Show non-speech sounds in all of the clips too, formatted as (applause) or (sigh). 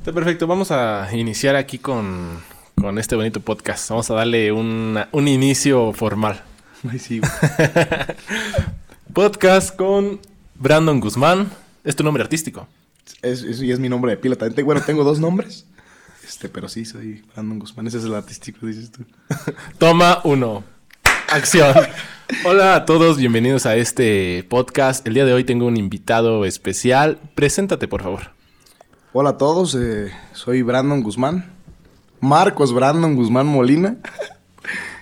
Está perfecto. Vamos a iniciar aquí con, con este bonito podcast. Vamos a darle una- un inicio formal. Ay, sí. (laughs) Podcast con Brandon Guzmán. Es tu nombre artístico. Es, eso ya es mi nombre de pila. Bueno, tengo dos nombres. Este, pero sí, soy Brandon Guzmán. Ese es el artístico, dices tú. (laughs) Toma uno. Acción. Hola a todos, bienvenidos a este podcast. El día de hoy tengo un invitado especial. Preséntate, por favor. Hola a todos, eh, soy Brandon Guzmán. Marcos Brandon Guzmán Molina. (laughs)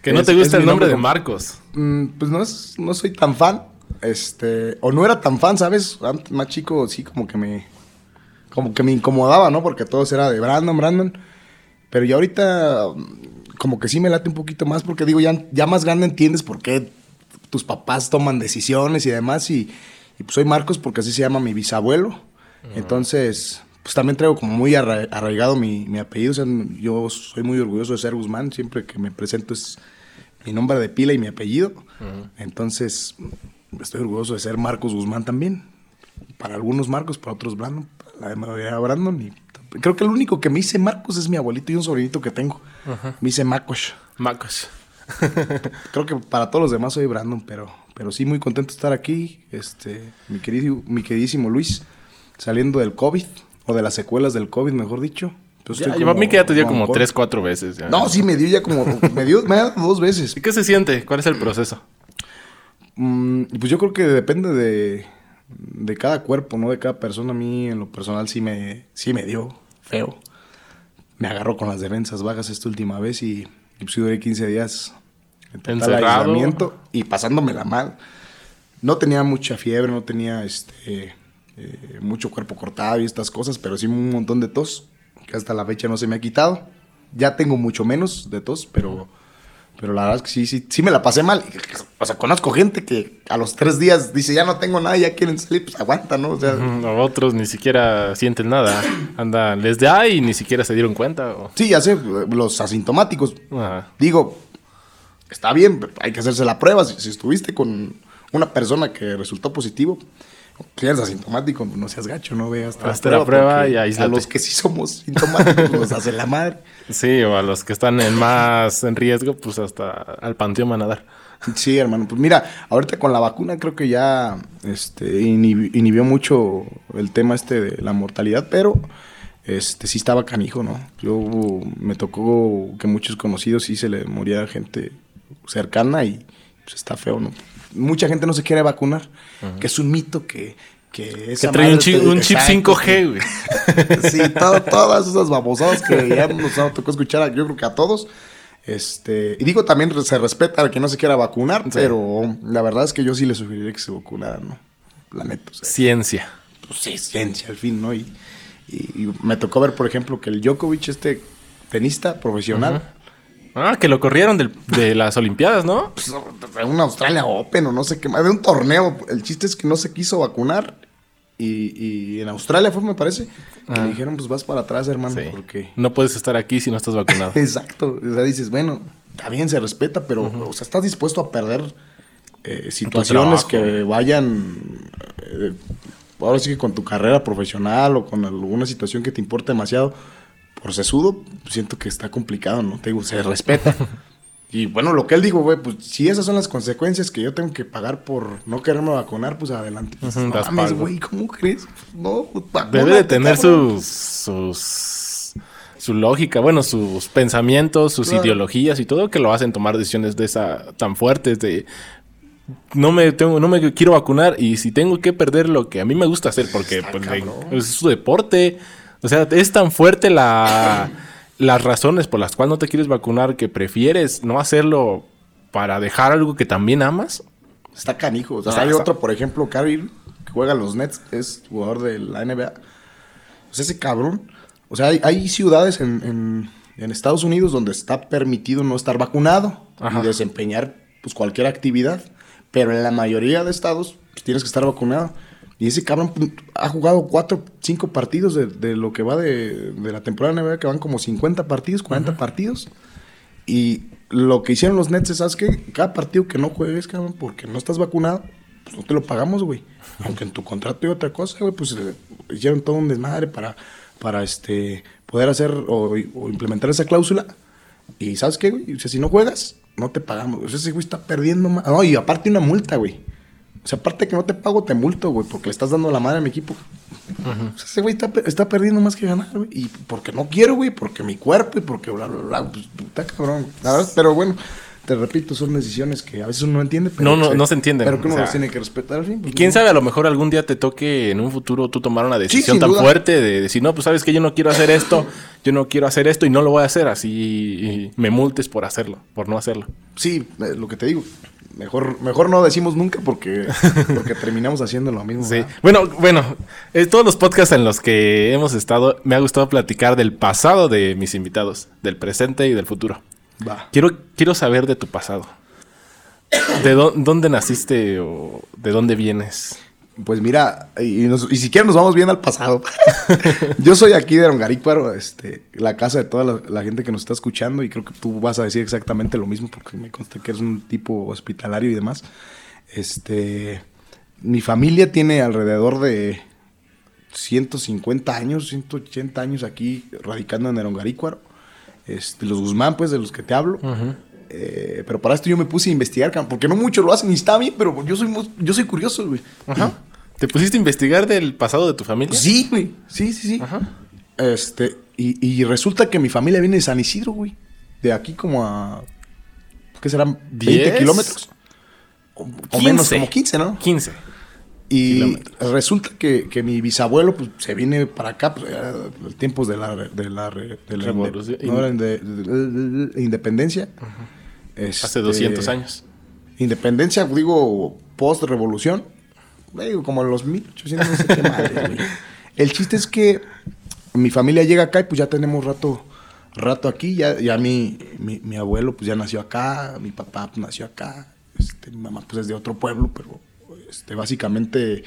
Que no Es- te gusta el nombre de Marcos. Mm, pues no, es, no soy tan fan. Este, o no era tan fan, ¿sabes? Antes, más chico, sí, como que me. Como que me incomodaba, ¿no? Porque todo era de Brandon, Brandon. Pero ya ahorita, mm, como que sí me late un poquito más, porque digo, ya, ya más grande entiendes por qué tus papás toman decisiones y demás. Y, y pues soy Marcos porque así se llama mi bisabuelo. Entonces, pues también traigo como muy arra- arraigado mi, mi apellido. O sea, yo soy muy orgulloso de ser Guzmán. Siempre que me presento es mi nombre de pila y mi apellido. Entonces, estoy orgulloso de ser Marcos Guzmán también. Para algunos Marcos, para otros Brandon. Para la mayoría Brandon. Y creo que el único que me dice Marcos es mi abuelito y un sobrinito que tengo. Me dice Macos. Marcos. (laughs) Creo que para todos los demás soy Brandon, pero, pero sí muy contento de estar aquí. Este, mi queridísimo, mi queridísimo Luis, saliendo del COVID, o de las secuelas del COVID, mejor dicho. Yo Ya, a mí que ya te dio como tres, cuatro veces. ya. No, sí, me dio ya como. me, dio, me ha dado dos veces. ¿Y qué se siente? ¿Cuál es el proceso? Mm, pues yo creo que depende de, de cada cuerpo, ¿no? De cada persona. A mí, en lo personal, sí me, sí me dio feo. Me agarró con las defensas bajas esta última vez y, y pues duré 15 días en total Encerrado. aislamiento y pasándomela mal. No tenía mucha fiebre, no tenía este eh, mucho cuerpo cortado y estas cosas, pero sí un montón de tos que hasta la fecha no se me ha quitado. Ya tengo mucho menos de tos, pero, pero la verdad es que sí, sí, sí me la pasé mal. O sea, conozco gente que a los tres días dice, ya no tengo nada, ya quieren salir, pues aguanta, ¿no? O sea, o Otros ni siquiera sienten nada. Andan, les da y ni siquiera se dieron cuenta. o- sí, ya sé, los asintomáticos. Ajá. Digo, está bien, hay que hacerse la prueba. Si, si estuviste con una persona que resultó positivo, que eres asintomático, no seas gacho, no veas Hazte la prueba porque y aíslate. A los que sí somos sintomáticos nos hace la madre. Sí, o a los que están en más en riesgo, pues hasta al panteón van a dar. Sí, hermano. Pues mira, ahorita con la vacuna creo que ya este, inhibi- inhibió mucho el tema este de la mortalidad, pero este sí estaba canijo, ¿no? Yo me tocó que muchos conocidos sí se le moría gente cercana y pues está feo, ¿no? Mucha gente no se quiere vacunar, que es un mito que... Que, Que trae un chip, un chip Exacto, 5G, güey. (laughs) Sí, todo- todas esas babosadas que (laughs) ya nos tocó escuchar, yo creo que a todos. Este, y digo, también se respeta al que no se quiera vacunar, pero la verdad es que yo sí le sugeriría que se vacunaran, ¿no? La neta, o sea, Ciencia. pues sí, ciencia al fin, ¿no? Y, y- y me tocó ver, por ejemplo, que el Djokovic, este tenista profesional, Ah, que lo corrieron del- de las Olimpiadas, ¿no? pues, de un Australia Open o no sé qué más, de un torneo. El chiste es que no se quiso vacunar. Y, y en Australia fue, me parece, que Ah. le dijeron, pues vas para atrás, hermano, Sí. porque No puedes estar aquí si no estás vacunado. (laughs) Exacto. O sea, dices, bueno, está bien, se respeta, pero, o sea, estás dispuesto a perder eh, situaciones trabajo. que vayan. eh, ahora sí que con tu carrera profesional o con alguna situación que te importa demasiado, por sesudo, siento que está complicado, ¿no? Te digo, se respeta. Y bueno, lo que él dijo, güey, pues si esas son las consecuencias que yo tengo que pagar por no quererme vacunar, pues adelante. Pues, no mames, güey, ¿cómo crees? No, pues, Debe de vacúnate, tener sus, sus su lógica, bueno, sus pensamientos, sus Claro. ideologías y todo que lo hacen tomar decisiones de esa tan fuertes de no me tengo, no me quiero vacunar y si tengo que perder lo que a mí me gusta hacer porque Está pues, es su deporte, o sea, es tan fuerte la las razones por las cuales no te quieres vacunar que prefieres no hacerlo para dejar algo que también amas. Está canijo. O sea, Está- hay está- otro, por ejemplo, Kyrie, que juega en los Nets, es jugador de la NBA. Pues ese cabrón. O sea, hay, hay ciudades en, en- en Estados Unidos donde está permitido no estar vacunado Ajá. y desempeñar pues, cualquier actividad. Pero en la mayoría de estados pues, tienes que estar vacunado. Y ese cabrón pues, ha jugado cuatro, cinco partidos de, de lo que va de, de la temporada NBA, que van como 50 partidos, 40 partidos. Y lo que hicieron los Nets es, ¿sabes qué? Cada partido que no juegues, cabrón, porque no estás vacunado, pues no te lo pagamos, güey. (laughs) Aunque en tu contrato y otra cosa, güey, pues eh, hicieron todo un desmadre para, para este, poder hacer o, o implementar esa cláusula. Y ¿sabes qué, güey? O sea, si no juegas, no te pagamos. O sea, ese güey está perdiendo más. No, y aparte una multa, güey. O sea, aparte que no te pago, te multo, güey, porque le estás dando la madre a mi equipo. O sea, ese güey está, está perdiendo más que ganar, güey. Y porque no quiero, güey, porque mi cuerpo y porque bla, bla, bla. Pues, está cabrón. La verdad, pero bueno, te repito, son decisiones que a veces uno no entiende. Pero No, no, que- no se entienden, Pero que uno o sea, los tiene que respetar al fin. Y pues, quién no. sabe, a lo mejor algún día te toque en un futuro tú tomar una decisión tan duda. fuerte de decir, no, pues sabes que yo no quiero hacer esto, (laughs) yo no quiero hacer esto y no lo voy a hacer, así me multes por hacerlo, por no hacerlo. Sí, eh, lo que te digo. Mejor, mejor no decimos nunca porque, (laughs) porque terminamos haciendo lo mismo. Sí. ¿verdad? Bueno, bueno, eh, todos los podcasts en los que hemos estado, me ha gustado platicar del pasado de mis invitados, del presente y del futuro. Va. Quiero, quiero saber de tu pasado. ¿De dó- dónde naciste o de dónde vienes? Pues mira, y, nos- y si quieres nos vamos bien al pasado. (laughs) Yo soy aquí de Rongarícuaro, este, la casa de toda la, la gente que nos está escuchando y creo que tú vas a decir exactamente lo mismo porque me consta que eres un tipo hospitalario y demás. Este, mi familia tiene alrededor de 150 años, 180 años aquí radicando en Erongarícuaro. Este, los Guzmán, pues, de los que te hablo. Eh, pero para esto yo me puse a investigar, porque no mucho lo hacen y está bien, pero yo soy, yo soy curioso, güey. Ajá. ¿Te pusiste a investigar del pasado de tu familia? Sí, güey. Sí, sí, sí. Ajá. Este, y, y resulta que mi familia viene de San Isidro, güey. De aquí como a. ¿Qué serán? ¿20 ¿Diez? kilómetros? O, o menos, como 15, ¿no? 15. Y kilómetros. resulta que, que mi bisabuelo pues, se viene para acá, pues, era los tiempos de la, de la, de la Revolución. no, de- independencia. Hace Este, 200 años. Independencia, digo, post-revolución. Como los 1800, no sé qué madre. El chiste es que mi familia llega acá y pues ya tenemos rato, rato aquí. Ya, ya mi, mi, mi abuelo pues ya nació acá, mi papá pues, nació acá. Este, mi mamá pues es de otro pueblo, pero este, básicamente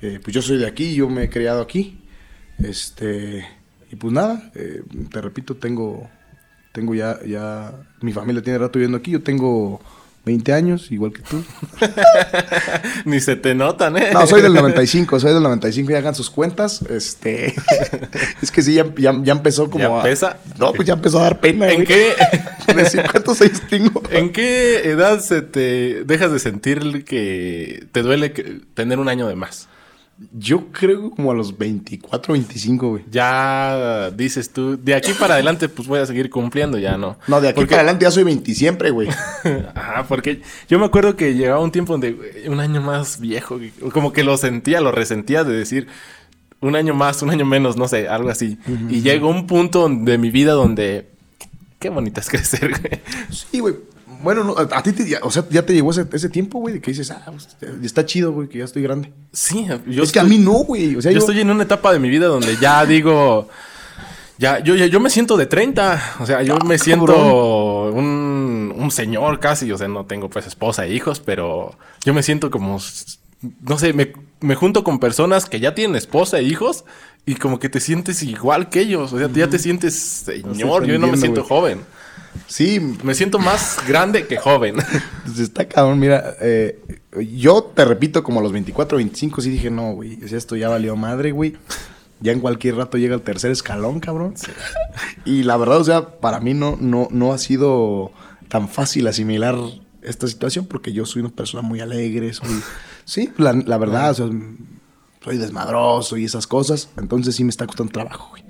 eh, pues yo soy de aquí, yo me he criado aquí. Este, y pues nada, eh, te repito, tengo, tengo ya, ya, mi familia tiene rato viviendo aquí, yo tengo 20 años, igual que tú. (laughs) Ni se te notan, ¿eh? No, soy del 95, soy del 95 y hagan sus cuentas. Este, (laughs) es que sí, ya, ya, ya empezó como ¿Ya a- pesa? No, pues ya empezó a dar pena. ¿En güey. qué, (laughs) Decir cuántos años tengo. ¿En qué edad se te dejas de sentir que te duele tener un año de más? Yo creo como a los 24, 25, güey. Ya dices tú, de aquí para adelante pues voy a seguir cumpliendo, ya no. No, de aquí Porque- para adelante ya soy 20 siempre, güey. (laughs) Ajá, porque yo me acuerdo que llegaba un tiempo donde güey, un año más viejo, como que lo sentía, lo resentía de decir un año más, un año menos, no sé, algo así. Y llegó un punto de mi vida donde qué bonita es (laughs) crecer, güey. Sí, güey. Bueno, no, a, a ti te, ya- o sea, ya te llegó ese, ese tiempo, güey, de que dices, ah, pues, está chido, güey, que ya estoy grande. Sí, yo es que a mí no, güey. O sea, yo, yo, estoy en una etapa de mi vida donde ya (laughs) digo, ya, yo, yo, yo me siento de 30, o sea, yo Ah, me siento un, un señor casi, o sea, no tengo pues esposa e hijos, pero yo me siento como, no sé, me, me junto con personas que ya tienen esposa e hijos y como que te sientes igual que ellos, o sea, ya te sientes señor, yo no me siento joven, sí, me siento más grande que joven. (laughs) Está cabrón, mira, eh, yo te repito, como a los 24, 25, sí dije, no, güey, esto ya valió madre, güey. Ya en cualquier rato llega el tercer escalón, cabrón. Y la verdad, o sea, para mí no, no, no ha sido tan fácil asimilar esta situación porque yo soy una persona muy alegre, soy... (laughs) Sí, la, la verdad, o sea, soy desmadroso y esas cosas. Entonces sí me está costando trabajo, güey.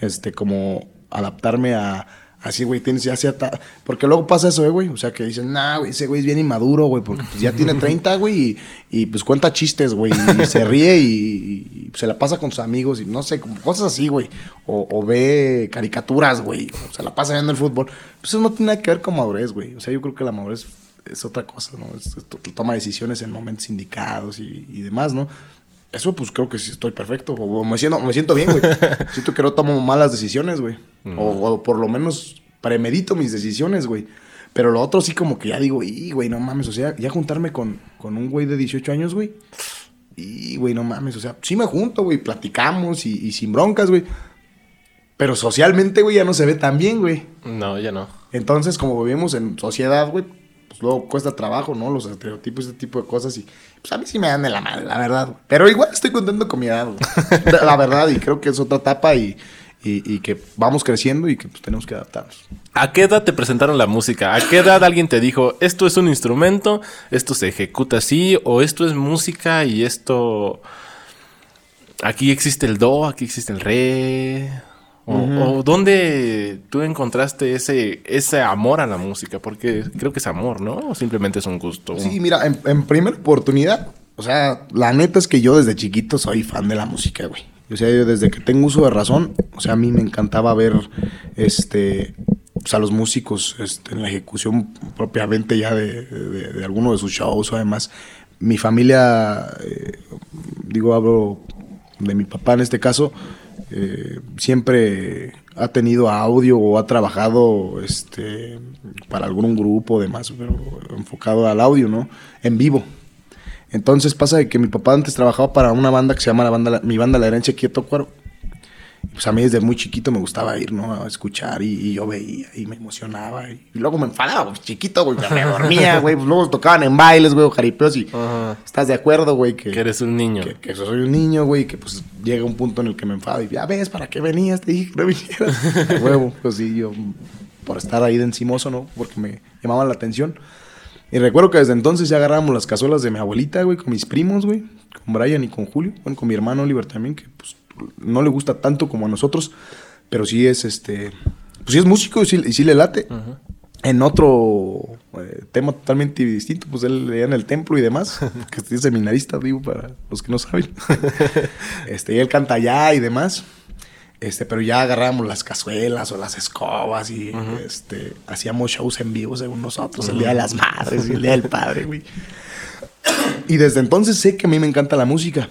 Este, como adaptarme a... Así, güey, tienes ya cierta... Porque luego pasa eso, eh, güey. O sea, que dicen, nah, güey, ese güey es bien inmaduro, güey. Porque pues, ya (laughs) tiene 30, güey. Y, y, pues cuenta chistes, güey. Y, se ríe y, y se la pasa con sus amigos. Y no sé, como cosas así, güey. O, o ve caricaturas, güey. O se la pasa viendo el fútbol. Pues eso no tiene nada que ver con madurez, güey. O sea, yo creo que la madurez es otra cosa, ¿no? Es, es- toma decisiones en momentos indicados y, y demás, ¿no? Eso, pues creo que sí estoy perfecto. O, o me, siento, me siento bien, güey. (laughs) siento que no tomo malas decisiones, güey. O, o por lo menos premedito mis decisiones, güey. Pero lo otro sí, como que ya digo, y güey, no mames. O sea, ya juntarme con, con un güey de 18 años, güey. Y, güey, no mames. O sea, sí me junto, güey. Platicamos y, y sin broncas, güey. Pero socialmente, güey, ya no se ve tan bien, güey. No, ya no. Entonces, como vivimos en sociedad, güey, pues luego cuesta trabajo, ¿no? Los estereotipos, ese tipo de cosas. Y pues a mí sí me dan de la madre, la verdad. güey. Pero igual estoy contento con mi edad, güey. (laughs) La verdad, y creo que es otra etapa y, y, que vamos creciendo y que pues, tenemos que adaptarnos. ¿A qué edad te presentaron la música? ¿A qué edad alguien te dijo, esto es un instrumento, esto se ejecuta así, o esto es música y esto... Aquí existe el do, aquí existe el re. O, dónde tú encontraste ese, ese amor a la música, porque creo que es amor, ¿no? O simplemente es un gusto. Sí, mira, en, en primera oportunidad, o sea, la neta es que yo desde chiquito soy fan de la música, güey. O sea, yo desde que tengo uso de razón, o sea, a mí me encantaba ver este pues, a los músicos este, en la ejecución propiamente ya de, de, alguno de sus shows o además mi familia, eh, digo, hablo de mi papá en este caso, eh, siempre ha tenido audio o ha trabajado este, para algún grupo demás, pero enfocado al audio, ¿no? En vivo. Entonces pasa de que mi papá antes trabajaba para una banda que se llama la banda, mi banda La Herencia Quieto Cuero. Pues a mí desde muy chiquito me gustaba ir, ¿no? A escuchar y, yo veía y me emocionaba. Y, luego me enfadaba, pues, chiquito, güey, me dormía, (laughs) güey. Pues luego tocaban en bailes, güey, o jaripeos y... ¿Estás de acuerdo, güey? Que, que, eres un niño. Que, que, soy un niño, güey, que pues llega un punto en el que me enfado y ya ves, ¿para qué venías? Te dije que no vinieras. (laughs) huevo, pues sí, yo por estar ahí de encimoso, ¿no? Porque me llamaban la atención. Y recuerdo que desde entonces ya agarrábamos las cazuelas de mi abuelita, güey, con mis primos, güey, con Brian y con Julio, bueno, con mi hermano Oliver también, que pues no le gusta tanto como a nosotros, pero sí es este, pues sí es músico y sí, le late. En otro eh, tema totalmente distinto, pues él leía en el templo y demás, (laughs) que es seminarista, digo, para los que no saben. (laughs) este, y él canta allá y demás. Este, pero ya agarrábamos las cazuelas o las escobas y este, hacíamos shows en vivo según nosotros, el Día de las Madres y el Día del Padre, güey. Y desde entonces sé que a mí me encanta la música.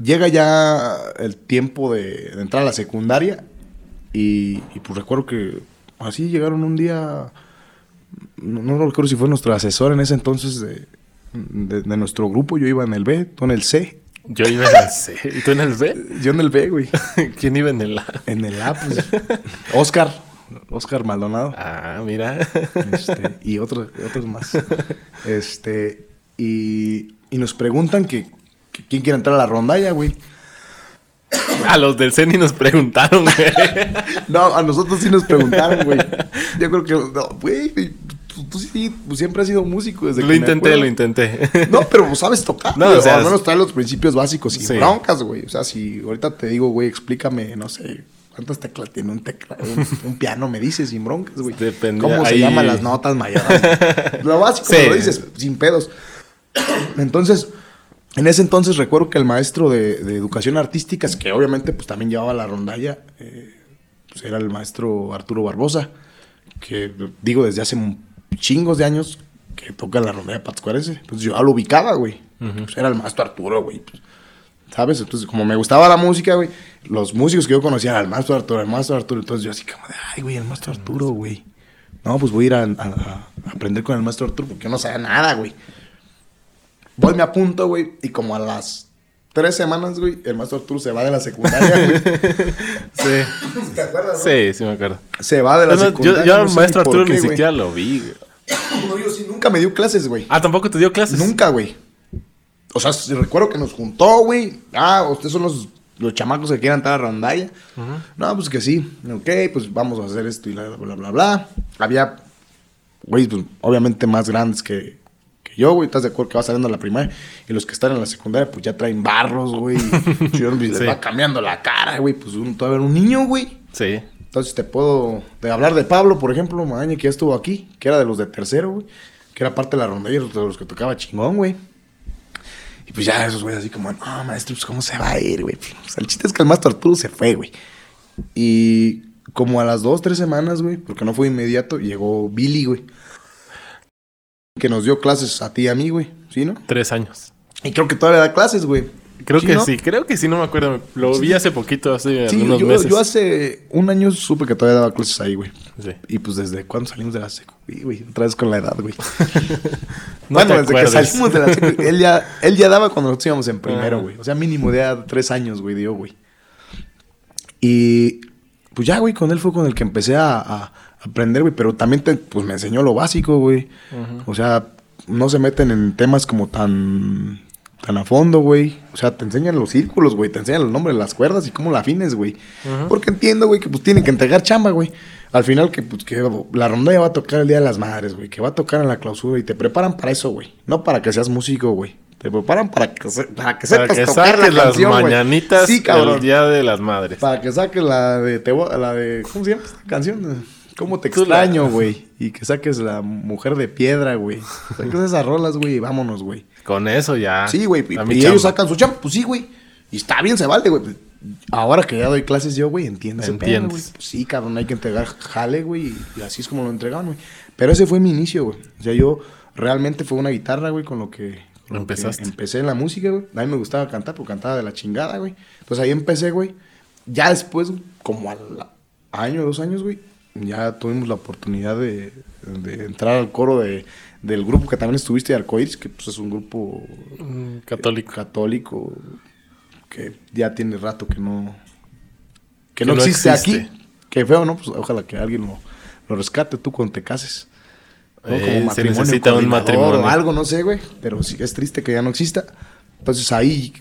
Llega ya el tiempo de, entrar a la secundaria y, pues recuerdo que así llegaron un día, no, recuerdo si fue nuestro asesor en ese entonces de, de, nuestro grupo, yo iba en el B, tú en el C, yo iba en el C. ¿Y tú en el B? Yo en el B, güey. (laughs) ¿Quién iba en el A? En el A, pues. Oscar. Oscar Maldonado. Ah, mira. Este, y otros, otros más. Este. Y, y nos preguntan que, quién quiere entrar a la rondalla, güey. A los del CENI nos preguntaron, güey. (laughs) no, a nosotros sí nos preguntaron, güey. Yo creo que, no, güey, tú sí, pues, siempre has sido músico desde lo intenté, lo intenté. (laughs) No, pero sabes tocar. No, o, sea, al menos trae los principios básicos y broncas, güey. O sea, si ahorita te digo, güey, explícame, no sé, ¿cuántas teclas tiene un teclado? Un, piano, me dices, sin broncas, güey. Depende. ¿Cómo se llaman las notas mayores? (laughs) lo básico, lo dices, sin pedos. Entonces, en ese entonces recuerdo que el maestro de, educación artística, que obviamente pues también llevaba la rondalla, eh, pues era el maestro Arturo Barbosa, que digo desde hace chingos de años que toca la ronda de Pátzcuarense. Pues yo lo ubicaba, güey. pues era el maestro Arturo, güey. Pues, ¿Sabes? Entonces, como me gustaba la música, güey, los músicos que yo conocía eran el maestro Arturo, el maestro Arturo. Entonces yo así como de, ay, güey, el maestro Arturo, güey. No, pues voy a ir a, aprender con el maestro Arturo porque yo no sabía nada, güey. Voy, me apunto, güey, y como a las tres semanas, güey, el maestro Arturo se va de la secundaria, güey. (laughs) sí. ¿Te acuerdas? Sí, sí me acuerdo. Se va de la secundaria. Yo, al maestro Arturo ni siquiera lo vi, güey. No, yo sí nunca me dio clases, güey. Ah, ¿tampoco te dio clases? Nunca, güey. O sea, recuerdo que nos juntó, güey. Ah, ustedes son los, los chamacos que quieren entrar a rondalla. No, pues que sí. Ok, pues vamos a hacer esto y bla, bla, bla, bla. Había, güey, pues obviamente más grandes que yo, güey. ¿Estás de acuerdo que va saliendo a la primaria? Y los que están en la secundaria, pues ya traen barros, güey. (laughs) yo les va cambiando la cara, güey. Pues uno todavía era un niño, güey. Sí. Entonces te puedo de hablar de Pablo, por ejemplo, Maña, que ya estuvo aquí, que era de los de tercero, güey, que era parte de la rondalla de los que tocaba chingón, güey. Y pues ya esos güeyes así como, no, maestro, pues cómo se va a ir, güey. Pues, el chiste es que el maestro Arturo se fue, güey. Y como a las dos, tres semanas, güey, porque no fue inmediato, llegó Billy, güey. Que nos dio clases a ti y a mí, güey. ¿Sí, no? Tres años. Y creo que todavía da clases, güey. Creo que sí, creo que sí, no me acuerdo. Lo vi hace poquito, hace sí, yo, meses. Yo hace un año supe que todavía daba clases ahí, güey. Sí. Y pues desde cuándo salimos de la secu, güey, otra vez con la edad, güey. (laughs) bueno, desde que salimos de la secu, él ya, él ya daba cuando nosotros íbamos en primero, güey. O sea, mínimo de tres años, güey, dio, güey. Y pues ya, güey, con él fue con el que empecé a, aprender, güey. Pero también pues me enseñó lo básico, güey. O sea, no se meten en temas como tan tan a fondo, güey. O sea, te enseñan los círculos, güey. Te enseñan el nombre de las cuerdas y cómo la afines, güey. Porque entiendo, güey, que pues tienen que entregar chamba, güey. Al final que, pues, que la rondalla va a tocar el Día de las Madres, güey. Que va a tocar en la clausura y te preparan para eso, güey. No para que seas músico, güey. Te preparan para que, se- para que Para sepas que tocar la saques las canción, güey. mañanitas Sí, cabrón. del Día de las Madres. Para que saques la de, te voy- la de, ¿cómo se llama esta canción? ¿Cómo te extraño, güey? Y que saques la mujer de piedra, güey. Saques esas rolas, güey, y vámonos, güey. Con eso ya. Sí, güey. Y, y ellos sacan su chamba, pues sí, güey. Y está bien, se vale, güey. Ahora que ya doy clases yo, güey, entiendo ese pedo, güey. Pues sí, cabrón, hay que entregar jale, güey. Y así es como lo entregaban, güey. Pero ese fue mi inicio, güey. O sea, yo realmente fue una guitarra, güey, con lo que... con lo que Empezaste. empecé en la música, güey. A mí me gustaba cantar, porque cantaba de la chingada, güey. Entonces ahí empecé, güey. Ya después, como al año, dos años, güey, ya tuvimos la oportunidad de, de entrar al coro de, del grupo que también estuviste, Arcoiris, que pues es un grupo Mm, Católico. católico que ya tiene rato que no que, Que no, no existe, existe. aquí. Que feo, ¿no? Pues ojalá que alguien lo, lo rescate tú cuando te cases. ¿no? Eh, se necesita un matrimonio. O algo, no sé, güey. Pero sí es triste que ya no exista. Entonces ahí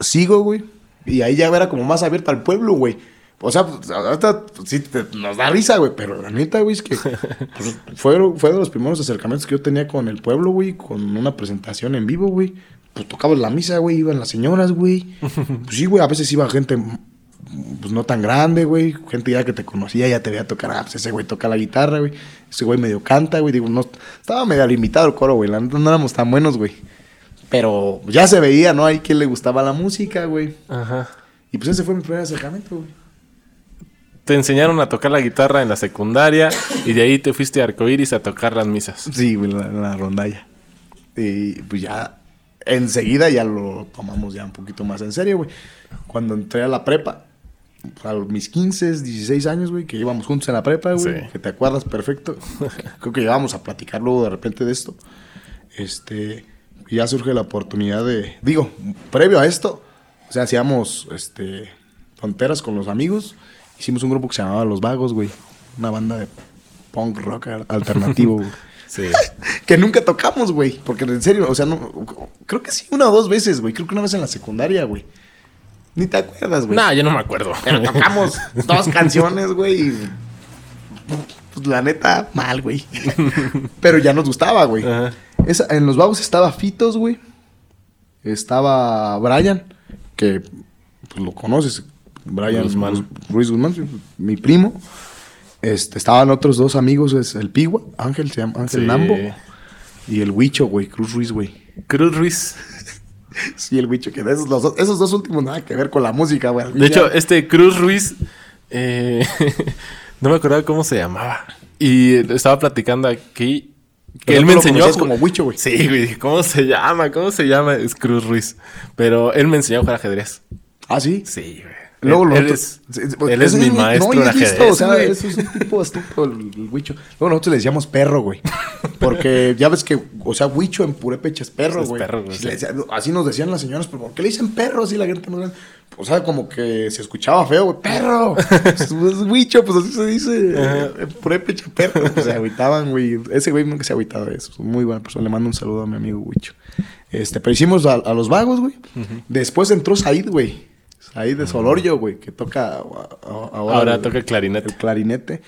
sigo, güey. Y ahí ya era como más abierto al pueblo, güey. O sea, pues, ahorita sí te- nos da risa, güey. Pero la neta, güey, es que pues, fue, fue de los primeros acercamientos que yo tenía con el pueblo, güey. Con una presentación en vivo, güey. Pues tocabas la misa, güey. Iban las señoras, güey. (laughs) Pues sí, güey. A veces iba gente pues no tan grande, güey. Gente ya que te conocía, ya te veía tocar. Ah, pues ese güey toca la guitarra, güey. Ese güey medio canta, güey. Digo, no, estaba medio limitado el coro, güey. La neta no éramos tan buenos, güey. Pero ya se veía, ¿no? Ahí que le gustaba la música, güey. Ajá. Y pues ese fue mi primer acercamiento, güey. Te enseñaron a tocar la guitarra en la secundaria y de ahí te fuiste a Arcoiris a tocar las misas. Sí, la, la rondalla. Y pues ya, enseguida ya lo tomamos ya un poquito más en serio, güey. Cuando entré a la prepa, a mis 15, 16 años, güey, que íbamos juntos en la prepa, güey, Sí. que te acuerdas perfecto. (laughs) Creo que llegábamos a platicar luego de repente de esto. Este, ya surge la oportunidad de, digo, previo a esto, o sea, hacíamos, este, fronteras con los amigos. Hicimos un grupo que se llamaba Los Vagos, güey. Una banda de punk rock alternativo, güey. (laughs) Sí. Que nunca tocamos, güey. Porque en serio, o sea, no. Creo que sí, una o dos veces, güey. Creo que una vez en la secundaria, güey. Ni te acuerdas, güey. No, yo no me acuerdo. Pero tocamos dos canciones, güey. y, Pues la neta, mal, güey. (laughs) Pero ya nos gustaba, güey. Esa- en los vagos estaba Fitos, güey. Estaba Brian, que pues lo conoces. Brian Guzmán. Ruiz- Guzmán, mi primo. Este, estaban otros dos amigos, es el Pigua, Ángel, se llama Ángel Sí. Nambo. Y el Huicho, güey, Cruz Ruiz, güey. Cruz Ruiz. (laughs) Sí, el Huicho, que esos, los dos- esos dos últimos nada que ver con la música, güey. De hecho, este Cruz Ruiz, eh, (laughs) no me acordaba cómo se llamaba. Y estaba platicando aquí que Pero él me enseñó. como Huicho, güey. Sí, güey. ¿Cómo se llama? ¿Cómo se llama? Es Cruz Ruiz. Pero él me enseñó a jugar ajedrez. Ah, sí. Sí, güey. Luego él, lo él otro- es, pues, él es mi maestro no, es ajedrez. O sea, es un tipo astuto, el, el huicho. Luego nosotros le decíamos perro, güey. Porque ya ves que, o sea, huicho en purépecha es perro, Es güey. perro, güey, decía- así nos decían las señoras, pero ¿por qué le dicen perro? Así la gente nos O sea, como que se escuchaba feo, güey. ¡Perro! (laughs) Pues, es huicho, pues así se dice. En purépecha, perro. Pues, se agüitaban, güey. Ese güey nunca se ha agüitado de eso. Es muy buena persona. Le mando un saludo a mi amigo huicho. Este, pero hicimos a, a los vagos, güey. Después entró Said, güey. Said de Solorio, güey, que toca ahora, Ahora el- toca el clarinete. el clarinete.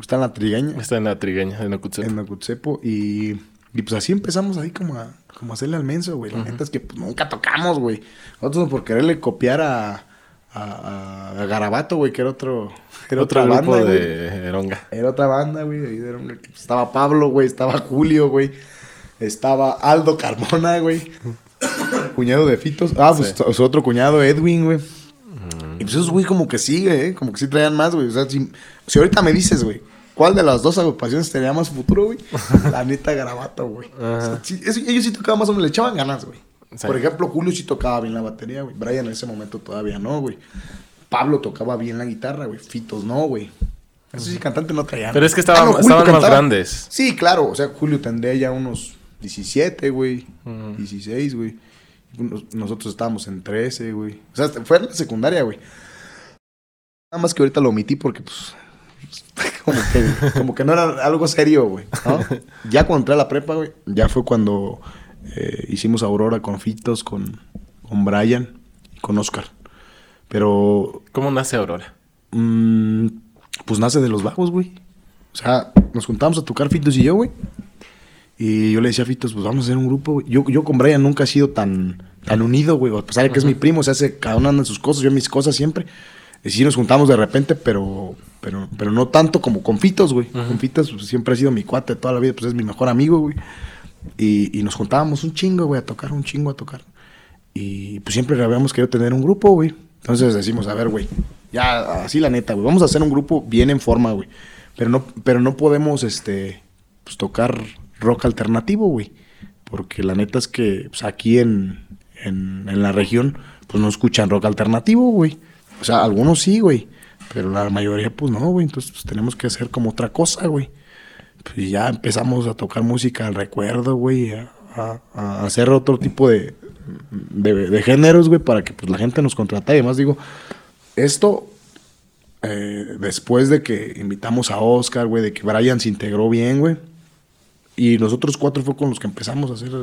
Está en la trigueña, Está en la trigueña, en Ocutzep. en Nacutsepo. Y, y pues así empezamos ahí como a, como a hacerle al menso, güey. La neta es que pues, nunca tocamos, güey. Nosotros por quererle copiar a, a, a Garabato, güey, que era otro, era Otro otra grupo banda, güey. de Eronga. Era otra banda, güey. ahí una- Estaba Pablo, güey. Estaba Julio, güey. Estaba Aldo Carmona, güey. Cuñado de Fitos. Ah, pues Sí. su otro cuñado, Edwin, güey. Y pues esos, güey, como que sigue, ¿eh? Como que sí traían más, güey. O sea, si, si ahorita me dices, güey, ¿cuál de las dos agrupaciones tenía más futuro, güey? (laughs) La neta, Garabato, güey. O sea, sí, eso- ellos sí tocaban más o menos, le echaban ganas, güey. Sí. Por ejemplo, Julio sí tocaba bien la batería, güey. Brian en ese momento todavía no, güey. Pablo tocaba bien la guitarra, güey. Fitos no, güey. Eso sí, cantante no traía. Pero es que estaban- Ah, Julio estaban más grandes. Sí, claro. O sea, Julio tendría ya unos 17, güey. 16, güey. Nos- Nosotros estábamos en 13, güey. O sea, fue en la secundaria, güey. Nada más que ahorita lo omití porque, pues, (laughs) como que, como que no era algo serio, güey. ¿no? (laughs) Ya cuando entré a la prepa, güey, ya fue cuando Eh, hicimos Aurora con Fitos, con, con Brian y con Oscar. Pero, ¿Cómo nace Aurora? mm, pues nace de los vagos, güey. O sea, nos juntamos a tocar Fitos y yo, güey. Y yo le decía a Fitos, pues vamos a hacer un grupo, güey. Yo, yo con Brian nunca he sido tan, tan unido, güey. A pesar de que es mi primo, se hace, cada uno anda en sus cosas, yo en mis cosas siempre. Y sí nos juntamos de repente, pero, pero, pero no tanto como con Fitos, güey. Con Fitos pues, siempre ha sido mi cuate toda la vida, pues es mi mejor amigo, güey. Y, y nos juntábamos un chingo, güey, a tocar, un chingo a tocar. Y pues siempre habíamos querido tener un grupo, güey. Entonces decimos, a ver, güey, ya así la neta, güey, vamos a hacer un grupo bien en forma, güey. Pero no, pero no podemos, este, pues tocar rock alternativo, güey. Porque la neta es que pues, aquí en, en, la región, pues no escuchan rock alternativo, güey. O sea, algunos sí, güey. Pero la mayoría, pues no, güey. Entonces, pues tenemos que hacer como otra cosa, güey. Pues ya empezamos a tocar música al recuerdo, güey. A, hacer otro tipo de, de, géneros, güey, para que pues la gente nos contrate. Y además, digo, esto eh, después de que invitamos a Oscar, güey, de que Brian se integró bien, güey. Y nosotros cuatro fue con los que empezamos a hacer el,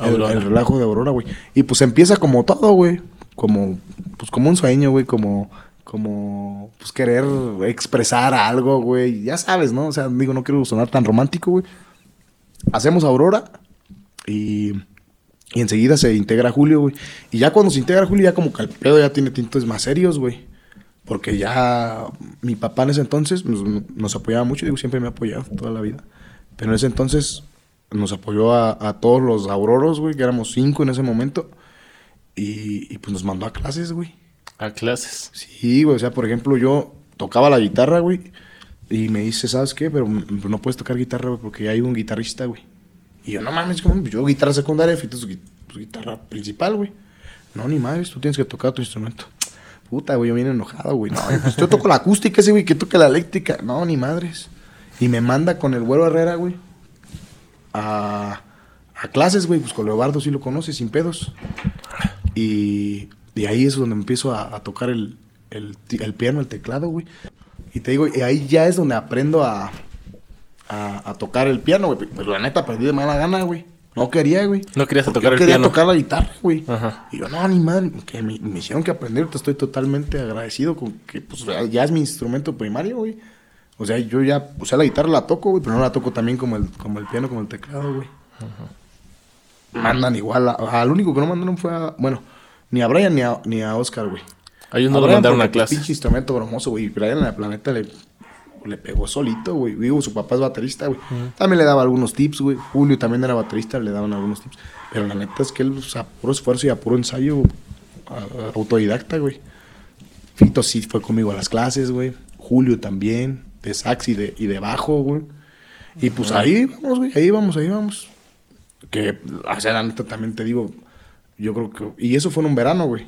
el, Aurora. el relajo de Aurora, güey. Y pues empieza como todo, güey. Como, pues como un sueño, güey. Como, como, pues querer expresar algo, güey. Ya sabes, ¿no? O sea, digo, no quiero sonar tan romántico, güey. Hacemos Aurora y, y enseguida se integra Julio, güey. Y ya cuando se integra Julio, ya como que el pedo ya tiene tintes más serios, güey. Porque ya mi papá en ese entonces nos, nos apoyaba mucho, digo, siempre me ha apoyado toda la vida. Pero en ese entonces nos apoyó a, a todos los auroros, güey, que éramos cinco en ese momento. Y, y pues nos mandó a clases, güey. A clases. Sí, güey, o sea, por ejemplo, yo tocaba la guitarra, güey, y me dice, ¿sabes qué? Pero no puedes tocar guitarra, güey, porque ya hay un guitarrista, güey. Y yo, no mames, ¿cómo? Yo guitarra secundaria, Fito gui- pues, guitarra principal, güey. No, ni madres, tú tienes que tocar tu instrumento. Puta, güey, yo vine enojado, güey. No, pues yo toco la acústica, ese güey que toca la eléctrica. No, ni madres. Y me manda con el güero Herrera, güey, a, a clases, güey. Pues con Leobardo sí lo conoce, sin pedos. Y, y ahí es donde empiezo a, a tocar el, el, piano, el teclado, güey. Y te digo, y ahí ya es donde aprendo a, a, a tocar el piano, güey. Pero la neta perdí de mala gana, güey. No quería, güey. No querías tocar yo el quería piano. tocar la guitarra, güey. Ajá. Y yo, no, ni madre, que me, me hicieron que aprender. Te estoy totalmente agradecido con que, pues, ya es mi instrumento primario, güey. O sea, yo ya, o sea, la guitarra la toco, güey, pero no la toco también como el, como el piano, como el teclado, güey. Mandan igual. a- al único que no mandaron fue a, bueno, ni a Brian ni a, ni a Oscar, güey. A ellos no A mandaron porque, a pues, clases. Pinche instrumento bromoso, güey. Brian en la planeta le, le pegó solito, güey. Digo, su papá es baterista, güey. También le daba algunos tips, güey. Julio también era baterista, le daban algunos tips. Pero la neta es que él, o sea, a puro esfuerzo y a puro ensayo a- autodidacta, güey. Fito sí fue conmigo a las clases, güey. Julio también, de sax y de, y de bajo, güey. Y pues ahí vamos, güey, ahí vamos, ahí vamos. Que, o sea, la neta también te digo, yo creo que... Y eso fue en un verano, güey.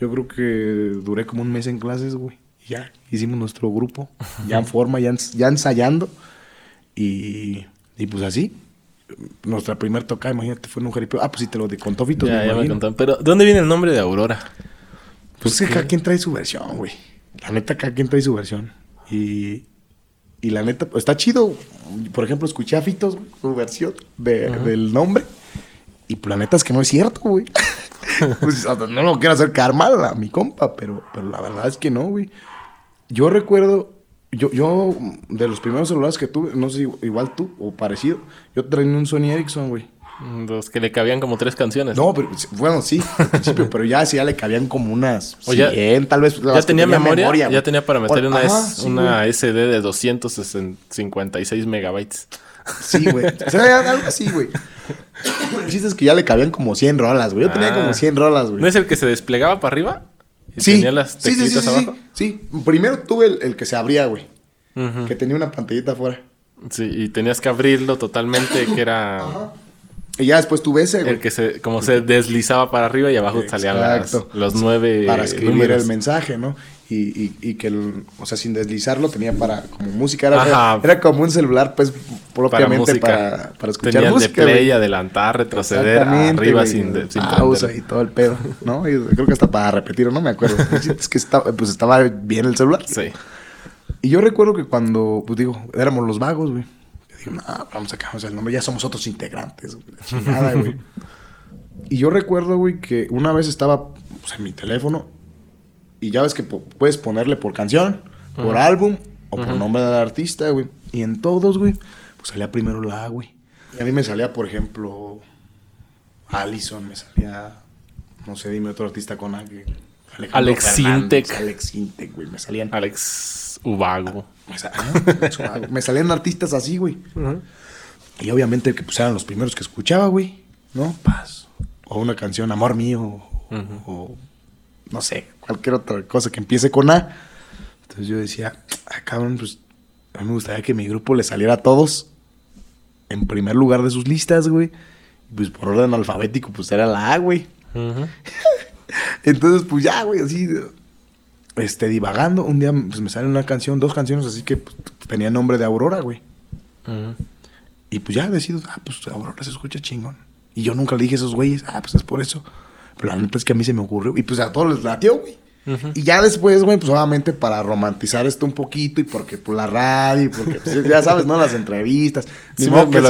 Yo creo que duré como un mes en clases, güey. Y Ya, hicimos nuestro grupo, ya en forma, ya, ya ensayando. Y, y pues así. Nuestra primer tocada, imagínate, fue en un jaripeo. Ah, pues sí, te lo de contó Fito, Ya, ya me contaron. Pero, ¿de dónde viene el nombre de Aurora? Pues es que cada quien trae su versión, güey. La neta, cada quien trae su versión. Y, y la neta, pues, está chido. Por ejemplo, escuché a Fitos, su versión de- del nombre. Y pues, la neta es que no es cierto, güey. (laughs) pues, no lo quiero hacer quedar mal a mi compa, pero, pero la verdad es que no, güey. Yo recuerdo, yo, yo, de los primeros celulares que tuve, no sé igual tú o parecido, yo traía un Sony Ericsson, güey. Los que le cabían como tres canciones. No, pero bueno, sí, al (laughs) principio, pero ya sí ya le cabían como unas O ya- 100, tal vez. ¿Ya tenía tenía memoria? ya tenía para meter una, ajá, S- sí, una. SD de 256 megabytes. Sí, güey. O sea, algo así, güey. El chiste es que ya le cabían como 100 rolas, güey. Yo tenía Ah. como 100 rolas, güey. ¿No es el que se desplegaba para arriba? Y Sí. tenía las sí, abajo. sí. Primero tuve el, el que se abría, güey. Que tenía una pantallita afuera. Sí, y tenías que abrirlo totalmente, que era Y ya después tuve ese, güey. el que se, como se deslizaba para arriba y abajo salían las- los nueve para escribir números. el mensaje, ¿no? Y, y, y que, el- o sea, sin deslizarlo tenía para, como música, era, era como un celular, pues, para propiamente música. para, para, escuchar Tenía el de música. play, güey. adelantar, retroceder, arriba güey. sin, de- sin pausa prender. y todo el pedo, ¿no? Y creo que hasta para repetir, no me acuerdo. es que estaba, pues estaba bien el celular. Sí. Y yo recuerdo que cuando, pues digo, éramos los vagos, güey. No, vamos a cambiar el nombre, ya somos otros integrantes. chingada, güey. y yo recuerdo, güey, que una vez estaba pues, en mi teléfono y ya ves que puedes ponerle por canción, por álbum o por nombre del artista, güey. Y en todos, güey, pues salía primero la A, güey. Y a mí me salía, por ejemplo, Allison, me salía, no sé, dime otro artista con A. Alejandro Alex Fernández. Alex Sintek, güey, me salían. Alex Ubago. (laughs) me salían artistas así, güey. Y obviamente que pues eran los primeros que escuchaba, güey. ¿No? Paz. O una canción, Amor Mío. o- O no sé, cualquier otra cosa que empiece con A. Entonces yo decía, ah, cabrón, pues a mí me gustaría que mi grupo le saliera a todos en primer lugar de sus listas, güey. Y Pues por orden alfabético, pues era la A, güey. (laughs) Entonces, pues ya, güey, así, este, divagando. Un día pues, me sale una canción, dos canciones, así que pues, tenía nombre de Aurora, güey. Ujú. Y pues ya decido, ah, pues Aurora se escucha chingón. Y yo nunca le dije a esos güeyes, ah, pues es por eso. Pero la neta es que a mí se me ocurrió. Y pues a todos les latió, güey. Y ya después, güey, pues obviamente para romantizar esto un poquito y porque por la radio, y porque pues, ya sabes, ¿no? Las entrevistas. (laughs) Ni, Sí, modo, que,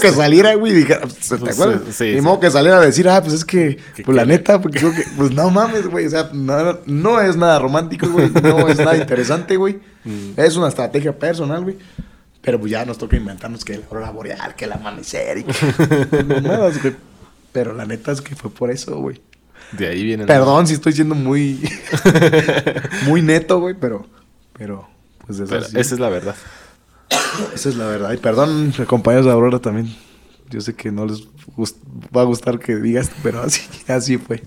que saliera, güey, dijera, ¿te Pues, acuerdas? sí, ni modo que saliera a decir, ah, pues es que, pues la neta, porque creo que, pues no mames, güey. O sea, no, no es nada romántico, güey. No es nada interesante, güey. Mm. Es una estrategia personal, güey. Pero pues ya nos toca inventarnos que la aurora boreal, que el amanecer y que... mamadas, güey. Pero la neta es que fue por eso, güey. De ahí viene. Perdón si estoy siendo muy... (laughs) muy neto, güey, pero... Pero... Pues eso Pero sí. esa es la verdad. Esa es la verdad. Y perdón, compañeros de Aurora también. Yo sé que no les va a gustar que digas, pero así, así fue.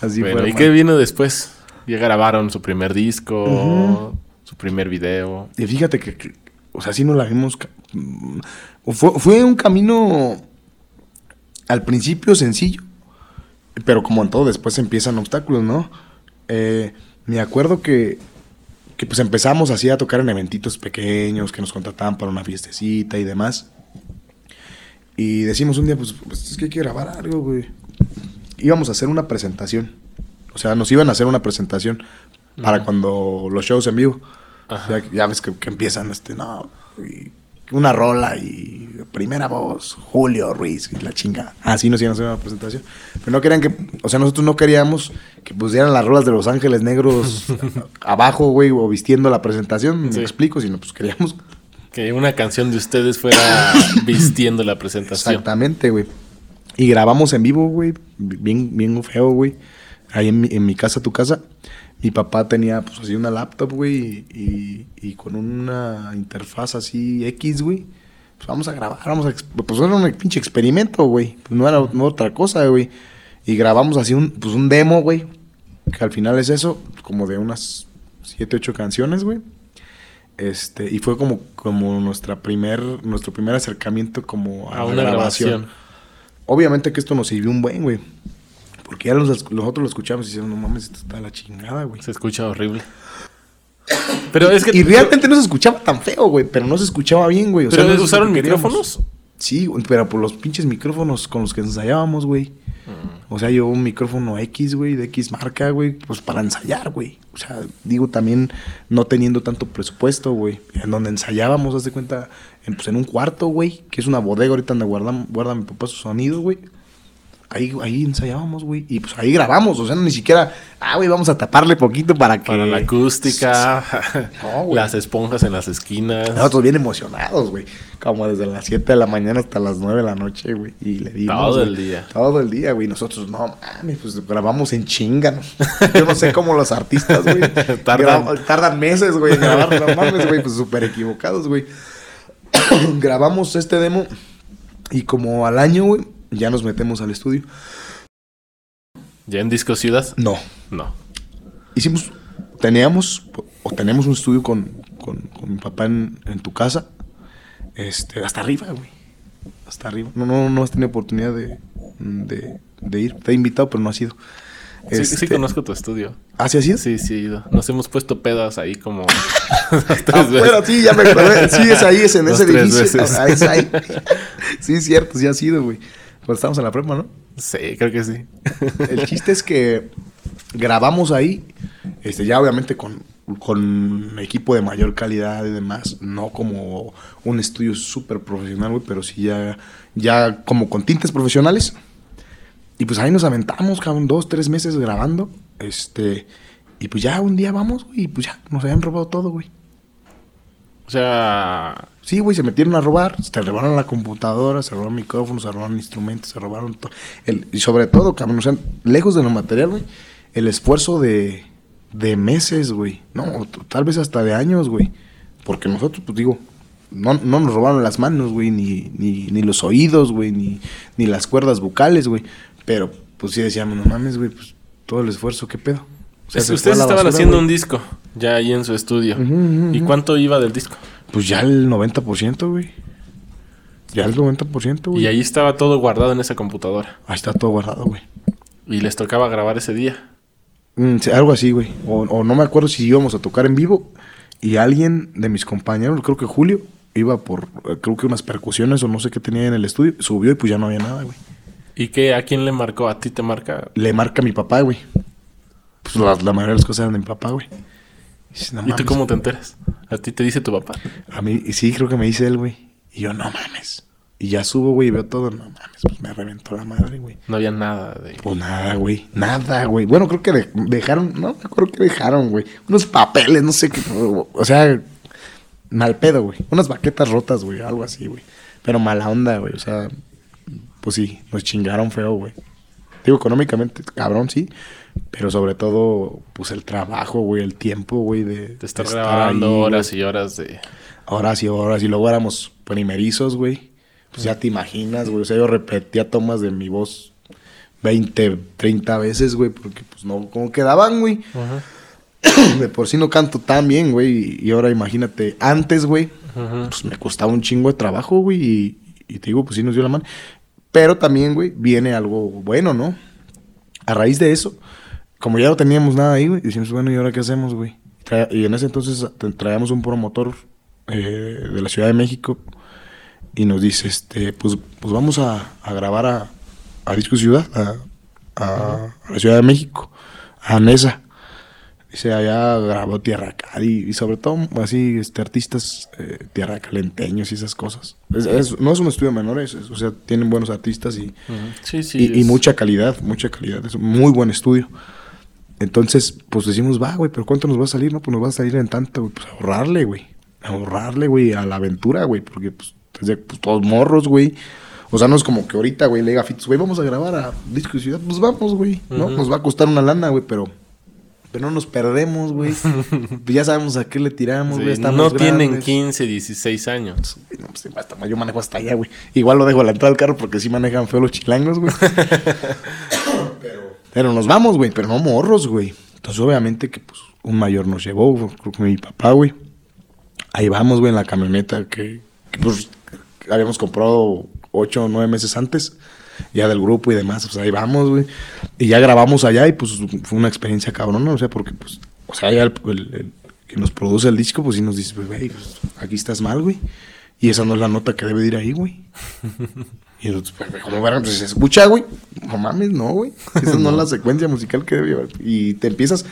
Así bueno, fue. ¿y hermano. qué vino después? Ya grabaron su primer disco, su primer video. Y fíjate que, que, o sea, sí no la vimos. mm, Fue, fue un camino al principio sencillo, pero como en todo, después empiezan obstáculos, ¿no? Eh, me acuerdo que, que pues empezamos así a tocar en eventitos pequeños, que nos contrataban para una fiestecita y demás. Y decimos un día, pues, pues es que hay que grabar algo, güey. Íbamos a hacer una presentación. O sea, nos iban a hacer una presentación para cuando los shows en vivo. Ya, ya ves que, que empiezan, este, no, y una rola y primera voz, Julio Ruiz, y la chinga. Así nos iban a hacer una presentación. Pero no querían que, o sea, nosotros no queríamos que pusieran las rolas de Los Ángeles Negros (laughs) abajo, güey, o vistiendo la presentación, me explico, sino pues queríamos Que una canción de ustedes fuera (coughs) vistiendo la presentación. Exactamente, güey. Y grabamos en vivo, güey. Bien, bien feo, güey. Ahí en mi, en mi casa, tu casa. Mi papá tenía, pues, así una laptop, güey. Y, y con una interfaz así X, güey. Pues vamos a grabar, vamos a... Pues era un pinche experimento, güey. Pues no era, no otra cosa, güey. Y grabamos así un, pues, un demo, güey. Que al final es eso, como de unas 7, 8 canciones, güey. Este, y fue como, como nuestra primer, nuestro primer acercamiento como a, A una grabación. Obviamente que esto nos sirvió un buen, güey. Porque ya los- nosotros lo escuchamos y decíamos, no mames, esto está la chingada, güey. Se escucha horrible. (coughs) Pero es que. Y realmente no se escuchaba tan feo, güey, pero no se escuchaba bien, güey. O ¿Pero sea, no usaron micrófonos? Sí, pero por los pinches micrófonos con los que ensayábamos, güey. Mm. O sea, yo un micrófono X, güey, de X marca, güey, pues para ensayar, güey. O sea, digo también no teniendo tanto presupuesto, güey. En donde ensayábamos, haz de cuenta, en, pues en un cuarto, güey, que es una bodega ahorita donde guarda, guarda mi papá su sonido, güey. Ahí, ahí ensayábamos, güey. Y pues ahí grabamos, o sea, ni siquiera, ah, güey, vamos a taparle poquito para que... Para la acústica, (laughs) No, las esponjas en las esquinas. Nosotros bien emocionados, güey. Como desde las 7 de la mañana hasta las 9 de la noche, güey. Y le dimos. Todo el día. Todo el día, güey. Nosotros, no mames, pues grabamos en chinga, ¿no? Yo no sé cómo los artistas, güey. (laughs) Tardan. tardan meses, güey, en grabar. No mames, güey, pues súper equivocados, güey. (coughs) grabamos este demo y como al año, güey, ya nos metemos al estudio. ¿Ya en Disco Ciudad? No. No. Hicimos, teníamos, o tenemos un estudio con, con, con mi papá en, en tu casa. Este, hasta arriba, güey. Hasta arriba. No, no, no has tenido oportunidad de, de, de ir. Te he invitado, pero no has ido. Sí, sí Este, conozco tu estudio. ¿Ah, sí has ido? Sí, sí he ido. Nos hemos puesto pedas ahí como (laughs) Afuera, veces. sí, ya me acordé. Sí, es ahí, es en Dos, ese edificio. Ah, es ahí. (laughs) Sí, es cierto, sí has ido, güey. Pues estamos en la prepa, ¿no? Sí, creo que sí. (laughs) El chiste es que grabamos ahí, este, ya obviamente con, con equipo de mayor calidad y demás. No como un estudio súper profesional, güey, pero sí ya, ya como con tintes profesionales. Y pues ahí nos aventamos, cabrón, dos, tres meses grabando. Este. Y pues ya un día vamos, güey, y pues ya nos habían robado todo, güey. O sea, Sí, güey, se metieron a robar, se robaron la computadora, se robaron micrófonos, se robaron instrumentos, se robaron todo. Y sobre todo, cabrón, o sea, lejos de lo material, güey, el esfuerzo de, de meses, güey. No, tal vez hasta de años, güey. Porque nosotros, pues digo, no, no nos robaron las manos, güey, ni, ni, ni los oídos, güey, ni, ni las cuerdas vocales, güey. Pero, pues sí decíamos, no mames, güey, pues todo el esfuerzo, ¿qué pedo? O sea, es- se ustedes estaban basura, haciendo güey. un disco ya ahí en su estudio. ¿Y cuánto iba del disco? Pues ya el 90%, güey. Ya el 90%, güey. Y ahí estaba todo guardado en esa computadora. Ahí está todo guardado, güey. Y les tocaba grabar ese día. Mm, sí, algo así, güey. O, o no me acuerdo si íbamos a tocar en vivo y alguien de mis compañeros, creo que Julio, iba por, eh, creo que unas percusiones o no sé qué tenía en el estudio, subió y pues ya no había nada, güey. ¿Y qué? ¿A quién le marcó? ¿A ti te marca? Le marca a mi papá, güey. Pues la, la mayoría de las cosas eran de mi papá, güey. Y dice, "No ¿Y tú mames". cómo te enteras? ¿A ti te dice tu papá? A mí, sí, creo que me dice él, güey. Y yo, no mames. Y ya subo, güey, y veo todo, no mames, pues me reventó la madre, güey. No había nada de... Pues nada, güey. Nada, güey. Bueno, creo que de- dejaron, no me acuerdo que dejaron, güey. Unos papeles, no sé qué. O sea, mal pedo, güey. Unas baquetas rotas, güey. Algo así, güey. Pero mala onda, güey. O sea, pues sí, nos chingaron feo, güey. Digo, económicamente, cabrón, sí. Pero sobre todo, pues el trabajo, güey, el tiempo, güey, de, De estar grabando ahí, güey. horas y horas de... Horas y horas. Y luego éramos primerizos, güey. Pues ya te imaginas, güey. O sea, yo repetía tomas de mi voz 20, 30 veces, güey. Porque pues no, como quedaban, güey. (coughs) De por sí no canto tan bien, güey. Y ahora imagínate, antes, güey, pues me costaba un chingo de trabajo, güey. Y, y te digo, pues sí nos dio la mano. Pero también, güey, viene algo bueno, ¿no? A raíz de eso, como ya no teníamos nada ahí, güey, decimos, bueno, ¿y ahora qué hacemos, güey? Y en ese entonces tra- traíamos un promotor eh, de la Ciudad de México y nos dice, este, pues, pues vamos a, a grabar a, a Disco Ciudad, a, la Ciudad de México, a Nesa. Dice, allá grabó Tierra Cali y sobre todo así este, artistas eh, tierra calenteños y esas cosas. Es- es- no es un estudio menor, es- o sea, tienen buenos artistas y, Ujú. Sí, sí. y, y mucha calidad, mucha calidad. Es un muy buen estudio. Entonces, pues decimos, va, güey, pero ¿cuánto nos va a salir? No, pues nos va a salir en tanto, güey. Pues ahorrarle, güey. Ahorrarle, güey, a la aventura, güey. Porque, pues, desde, pues, todos morros, güey. O sea, no es como que ahorita, güey, le diga a güey, vamos a grabar a Disco de Ciudad. Pues vamos, güey, ¿no? Nos va a costar una lana, güey, pero... Pero no nos perdemos, güey. (laughs) Pues ya sabemos a qué le tiramos, güey. no tienen grandes. 15, 16 años. No, pues, hasta- yo manejo hasta allá, güey. Igual lo dejo a la entrada del carro porque sí manejan feo los chilangos, güey. (laughs) pero, nos vamos, güey. Pero no morros, güey. Entonces, obviamente que pues un mayor nos llevó, creo que mi papá, güey. Ahí vamos, güey, en la camioneta que, que, pues habíamos comprado ocho o nueve meses antes. Ya del grupo y demás, pues ahí vamos, güey. Y ya grabamos allá y pues fue una experiencia cabrona, o sea, porque pues, o sea, ya el que nos produce el disco, pues sí nos dice, pues, güey, pues, aquí estás mal, güey. Y esa no es la nota que debe de ir ahí, güey. Y nosotros, pues, ¿cómo verán? Pues se escucha, güey. No mames, no, güey. Esa no es la secuencia musical que debe llevar. Y te empiezas,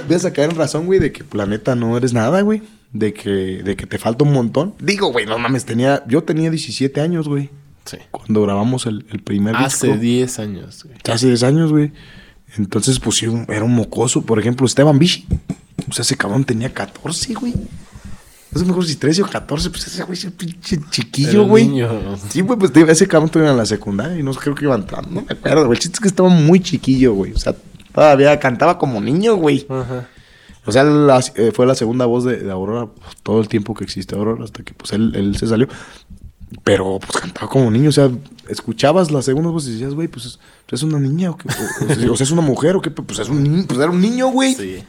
empiezas a caer en razón, güey, de que la neta no eres nada, güey. De que, de que te falta un montón. Digo, güey, no mames, tenía, yo tenía 17 años, güey. Sí. Cuando grabamos el, el primer Hace disco. 10 años, güey. Hace 10 años, güey. Entonces, pues sí, era un mocoso. Por ejemplo, Esteban Bichi. O sea, ese cabrón tenía 14, güey. No sé mejor si 13 o 14. Pues ese güey, ese pinche Era chiquillo, un güey. Sí, güey, pues ese cabrón todavía en la secundaria y no creo que iba entrando. No me acuerdo, güey. El chiste es que estaba muy chiquillo, güey. O sea, todavía cantaba como niño, güey. Ajá. O sea, la- eh, fue la segunda voz de, de Aurora pues, todo el tiempo que existe Aurora, hasta que pues él, él se salió. Pero pues cantaba como niño, o sea, escuchabas las segundas voces y decías, güey, pues es, pues, es una niña o, qué? O- o- (laughs) o sea, es una mujer o qué, pues es un niño, pues era un niño, güey. Sí.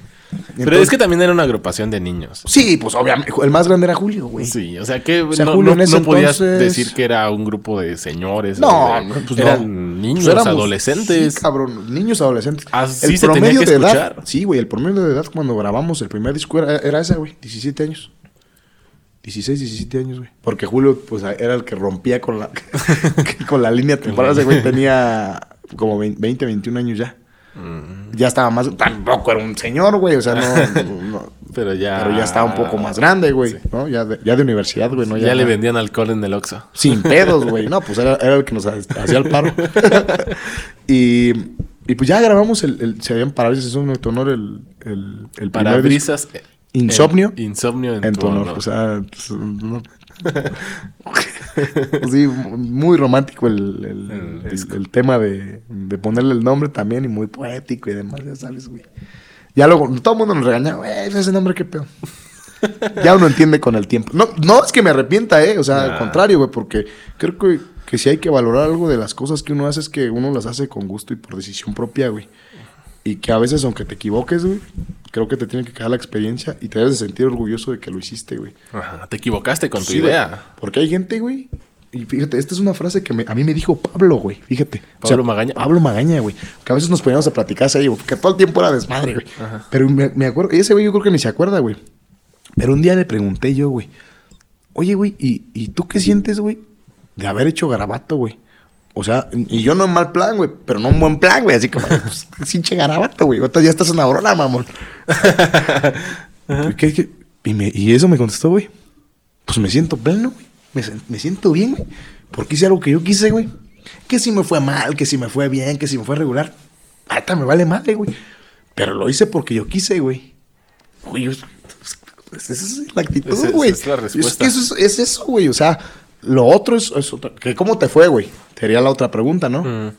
Pero es que también era una agrupación de niños. Sí, pues obviamente, el más grande era Julio, güey. Sí, o sea que O sea, no, Julio no- en ese no podías entonces- decir que era un grupo de señores. No, pues eran no. niños, Pues éramos- adolescentes. Sí, cabrón, niños adolescentes. Así se tenía que de edad, sí, güey, el promedio de edad cuando grabamos el primer disco era, era ese, güey, 17 años. 16, 17 años, güey. Porque Julio, pues, era el que rompía con la, (laughs) con la línea temporal. Ese güey tenía como 20, 21 años ya. Mm. Ya estaba más... Tampoco era un señor, güey. O sea, no... (laughs) pero ya... Pero ya estaba un poco más grande, güey. ¿no? Ya de, ya de universidad, güey. ¿no? Ya, le vendían alcohol en el Oxxo. Sin (laughs) pedos, güey. No, pues era, era, el que nos hacía el paro. (laughs) y, y, pues ya grabamos el... el se habían parado, eso en tu honor, el... El, el Parabrisas... Insomnio. insomnio en, tu honor. O sea, pues, no, (laughs) sí, muy romántico el, el, tema de, de, ponerle el nombre también y muy poético y demás, ya sabes, güey. Ya luego, todo el mundo nos regaña, güey, ese nombre qué peor. ya uno entiende con el tiempo. No, no es que me arrepienta, ¿eh? O sea, al contrario, güey, porque creo que, que si hay que valorar algo de las cosas que uno hace es que uno las hace con gusto y por decisión propia, güey. Y que a veces, aunque te equivoques, güey, creo que te tiene que quedar la experiencia y te debes de sentir orgulloso de que lo hiciste, güey. Ajá, te equivocaste con tu idea. porque hay gente, güey. Y fíjate, esta es una frase que a mí me dijo Pablo, güey. Fíjate. Pablo Magaña. Pablo Magaña, güey. Que a veces nos poníamos a platicar así, güey. Que todo el tiempo era desmadre, güey. Pero me, me acuerdo, ese güey yo creo que ni se acuerda, güey. Pero un día le pregunté yo, güey. Oye, güey, ¿y, ¿y tú qué sientes, güey? De haber hecho garabato, güey. O sea, y yo no en mal plan, güey, pero no en buen plan, güey. Así como, (laughs) pues, pinche garabato, güey. Ya estás en Aurora, mamón. (laughs) ¿Qué, Y, me, y, eso me contestó, güey. Pues me siento pleno, güey. Me, me, siento bien, güey. Porque hice algo que yo quise, güey. Que si me fue mal, que si me fue bien, que si me fue regular. Ahorita me vale madre, güey. Pero lo hice porque yo quise, güey. Güey, pues, esa es la actitud, güey. Es, la respuesta. Es, que eso es, eso, güey. O sea, lo otro es, que ¿Cómo te fue, güey? Sería la otra pregunta, ¿no? Mm.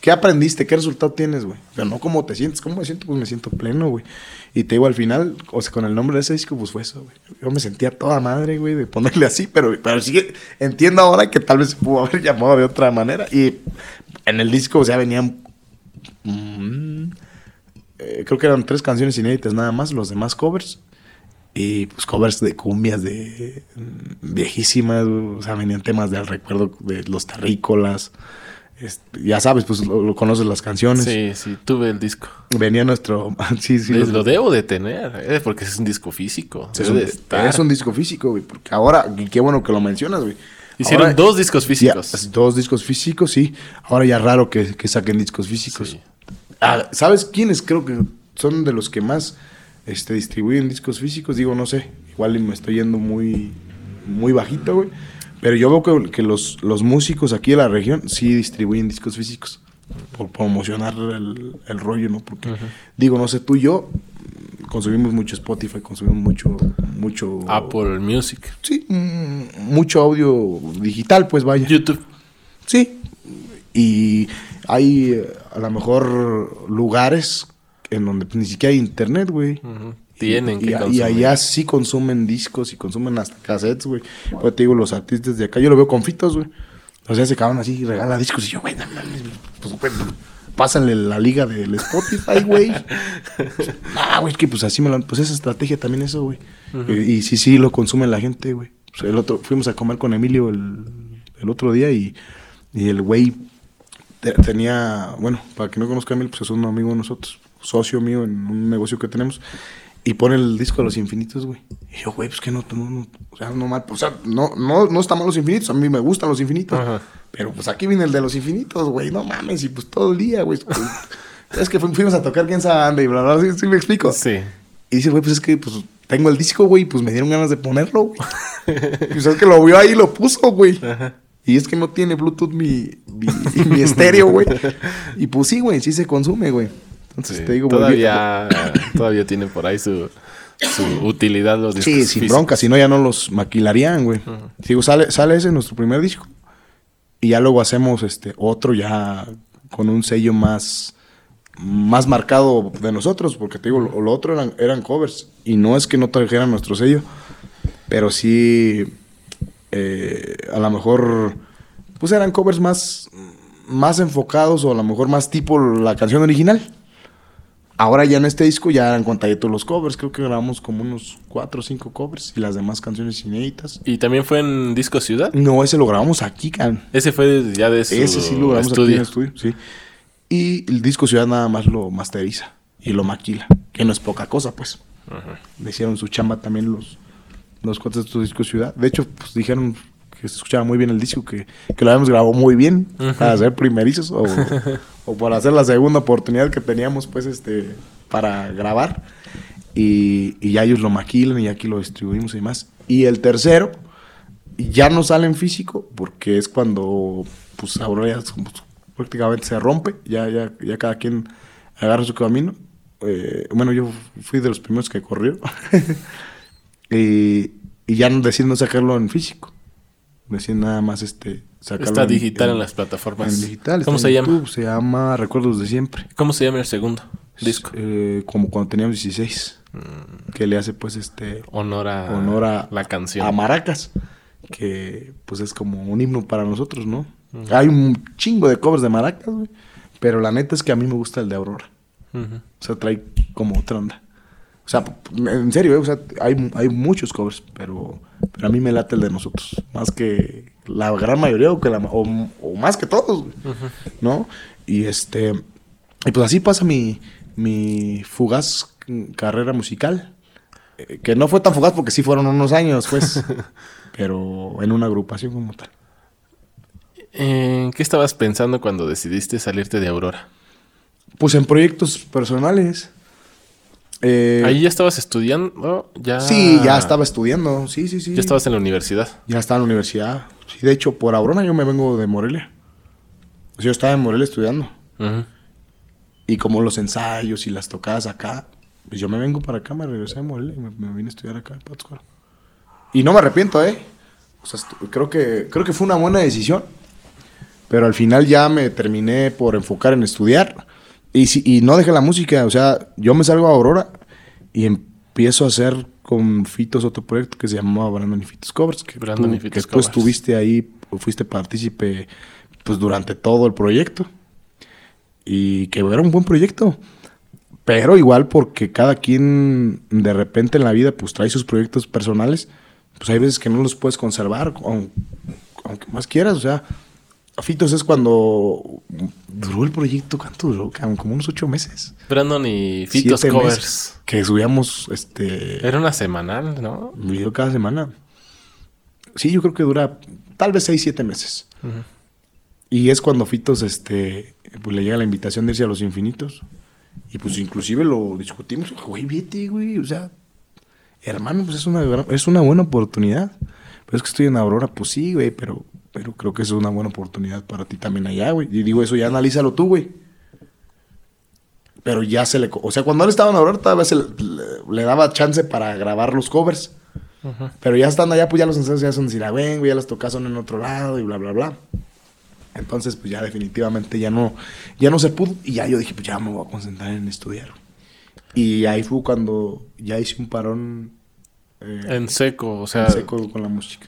¿Qué, aprendiste? ¿Qué resultado tienes, güey? Pero no cómo te sientes. ¿Cómo me siento? Pues me siento pleno, güey. Y te digo, al final, o sea, con el nombre de ese disco, pues fue eso, güey. Yo me sentía toda madre, güey, de ponerle así, pero, pero sí entiendo ahora que tal vez se pudo haber llamado de otra manera. Y en el disco, o sea, venían. Mm, eh, creo que eran tres canciones inéditas nada más, los demás covers. Y pues covers de cumbias de mm, viejísimas, o sea, venían temas del recuerdo de los terrícolas. Este, ya sabes, pues lo, conoces las canciones. Sí, sí, tuve el disco. Venía nuestro. (laughs) sí, sí. lo debo de tener, eh, porque es un disco físico. Es un, es un, disco físico, güey. Porque ahora, qué bueno que lo mencionas, güey. Hicieron dos discos físicos. dos discos físicos, sí. Ahora ya raro que, saquen discos físicos. Ah, ¿Sabes quiénes creo que son de los que más este, distribuyen discos físicos, digo, no sé, igual me estoy yendo muy, muy bajito, güey. Pero yo veo que, que los, los, músicos aquí de la región sí distribuyen discos físicos por promocionar el, el rollo, ¿no? Porque, digo, no sé, tú y yo consumimos mucho Spotify, consumimos mucho... mucho Apple Music. Sí, mm, mucho audio digital, pues vaya. YouTube. Sí. Y hay eh, a lo mejor lugares en donde ni siquiera hay internet, güey. Tienen que y, y, allá sí consumen discos y consumen hasta cassettes, güey. Pues te digo, los artistas de acá, yo lo veo con fitos, güey. O sea, se acaban así y regala discos y yo, güey, pues, pues, pásenle la liga del Spotify, güey. (laughs) ah, güey, que pues así me lo... Pues esa estrategia también eso, güey. y, sí, sí, lo consume la gente, güey. el otro, fuimos a comer con Emilio el, el otro día y, y el güey tenía, bueno, para que no conozca a Emilio, pues es un amigo de nosotros socio mío en un negocio que tenemos, y pone el disco de los infinitos, güey. Y yo, güey, pues que no, no, o sea, no mal, o sea, no, no, no está mal los infinitos, a mí me gustan los infinitos. Pero pues aquí viene el de los infinitos, güey, no mames, y pues todo el día, güey. (laughs) es que fuimos a tocar quién sabe dónde y bla, bla, ¿sí, me explico? Sí. Y dice, güey, pues es que pues tengo el disco, güey, pues me dieron ganas de ponerlo, güey. y (laughs) pues es que lo vio ahí y lo puso, güey. Y es que no tiene Bluetooth mi, mi, mi estéreo, güey. (laughs) Y pues sí, güey, sí se consume, güey. Entonces te digo, todavía, (coughs) todavía tienen por ahí su, utilidad los discos. Sí, sin bronca, si no ya no los maquilarían, güey. Digo, sale, sale ese nuestro primer disco. Y ya luego hacemos este otro ya con un sello más, más marcado de nosotros, porque te digo, lo, otro eran, eran, covers. Y no es que no trajeran nuestro sello, pero sí, eh, a lo mejor, pues eran covers más, más enfocados o a lo mejor más tipo la canción original. Ahora ya en este disco ya han contado todos los covers. Creo que grabamos como unos cuatro o cinco covers y las demás canciones inéditas. ¿Y también fue en Disco Ciudad? No, ese lo grabamos aquí, can. Ese fue ya de su Ese sí lo grabamos aquí en el estudio, sí. Y el Disco Ciudad nada más lo masteriza y lo maquila, que no es poca cosa, pues. Le hicieron su chamba también los, los cuates de tu Disco Ciudad. De hecho, pues dijeron que se escuchaba muy bien el disco, que, que lo habíamos grabado muy bien para hacer primerizos o, (laughs) o para hacer la segunda oportunidad que teníamos, pues, este, para grabar. Y, y ya ellos lo maquilan y aquí lo distribuimos y demás. Y el tercero ya no sale en físico porque es cuando, pues, ahora ya es como- prácticamente se rompe, ya, ya, ya cada quien agarra su camino. Eh, bueno, yo fui de los primeros que corrió. (laughs) y, y ya no deciden no sacarlo en físico. Deciden nada más este sacarlo Está en- digital en, las plataformas. en digital. ¿Cómo está se en llama? YouTube, Se llama Recuerdos de Siempre. ¿Cómo se llama el segundo disco? Eh, como cuando teníamos 16. Mm. Que le hace pues este Honor a, honor a la canción. a Maracas. Que pues es como un himno para nosotros, ¿no? Hay un chingo de covers de Maracas, güey. Pero la neta es que a mí me gusta el de Aurora. Ujú. O sea, trae como otra onda. O sea, en serio, ¿eh? o sea, hay, hay muchos covers, pero, pero a mí me late el de nosotros. Más que la gran mayoría o, que la, o, o más que todos, güey, ¿no? Y este... Y pues así pasa mi, mi fugaz carrera musical. Eh, que no fue tan fugaz porque sí fueron unos años, pues. (laughs) pero en una agrupación como tal. ¿En qué estabas pensando cuando decidiste salirte de Aurora? Pues en proyectos personales. Eh, Ahí ya estabas estudiando, ya. Sí, ya estaba estudiando. Sí, sí, sí. Ya estabas en la universidad. Ya estaba en la universidad. Sí, de hecho, por Aurora yo me vengo de Morelia. Yo estaba en Morelia estudiando. Ujú. Y como los ensayos y las tocadas acá, pues yo me vengo para acá, me regresé de Morelia y me, me vine a estudiar acá en Pátzcuaro. Y no me arrepiento, ¿eh? O sea, creo que, creo que fue una buena decisión. Pero al final ya me terminé por enfocar en estudiar. Y, si- y no dejé la música. O sea, yo me salgo a Aurora y empiezo a hacer con Fitos otro proyecto que se llamaba Brandon y Fitos Covers. Que Brandon tú, y Fitos que tú Covers. estuviste ahí, fuiste partícipe pues durante todo el proyecto. Y que era un buen proyecto. Pero igual porque cada quien de repente en la vida pues trae sus proyectos personales, pues hay veces que no los puedes conservar, aun- aunque más quieras, o sea, Fitos es cuando duró el proyecto, ¿cuánto duró? Como unos ocho meses. Brandon y Fitos Siete Covers. meses Que subíamos este Era una semanal, ¿no? video cada semana. Sí, yo creo que dura tal vez seis, siete meses. Y es cuando Fitos este, pues, le llega la invitación de irse a los infinitos. Y pues inclusive lo discutimos. Güey, vete, güey. O sea, hermano, pues es una, es una buena oportunidad. Pero es que estoy en Aurora, pues sí, güey. Pero, pero creo que eso es una buena oportunidad para ti también allá, güey. Y digo, eso ya analízalo tú, güey. Pero ya se le... O sea, cuando él estaba en Aurora, todavía se le, le- le daba chance para grabar los covers. Pero ya estando allá, pues ya los ensayos ya son decir, ah, ven, güey, ya las tocas son en otro lado y bla, bla, bla. Entonces, pues ya definitivamente ya no, ya no se pudo. Y ya yo dije, pues ya me voy a concentrar en estudiar. Y ahí fue cuando ya hice un parón eh, En seco, o sea. en seco con la música.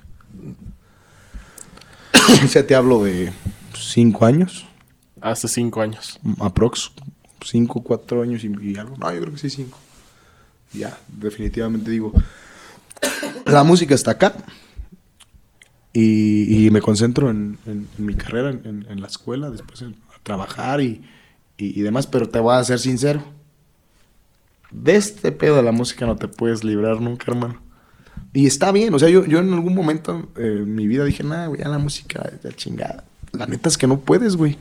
Ya te hablo de cinco años, Hace cinco años. aprox. Cinco, cuatro años y, y algo. No, yo creo que sí, cinco. Ya, definitivamente digo, la música está acá. Y, y me concentro en, en- en mi carrera, en, la escuela, después en trabajar y, y- y demás. Pero te voy a ser sincero. De este pedo de la música no te puedes librar nunca, hermano. Y está bien, o sea, yo, yo en algún momento eh, en mi vida dije, nah, güey, ya la música, ya chingada. La neta es que no puedes, güey.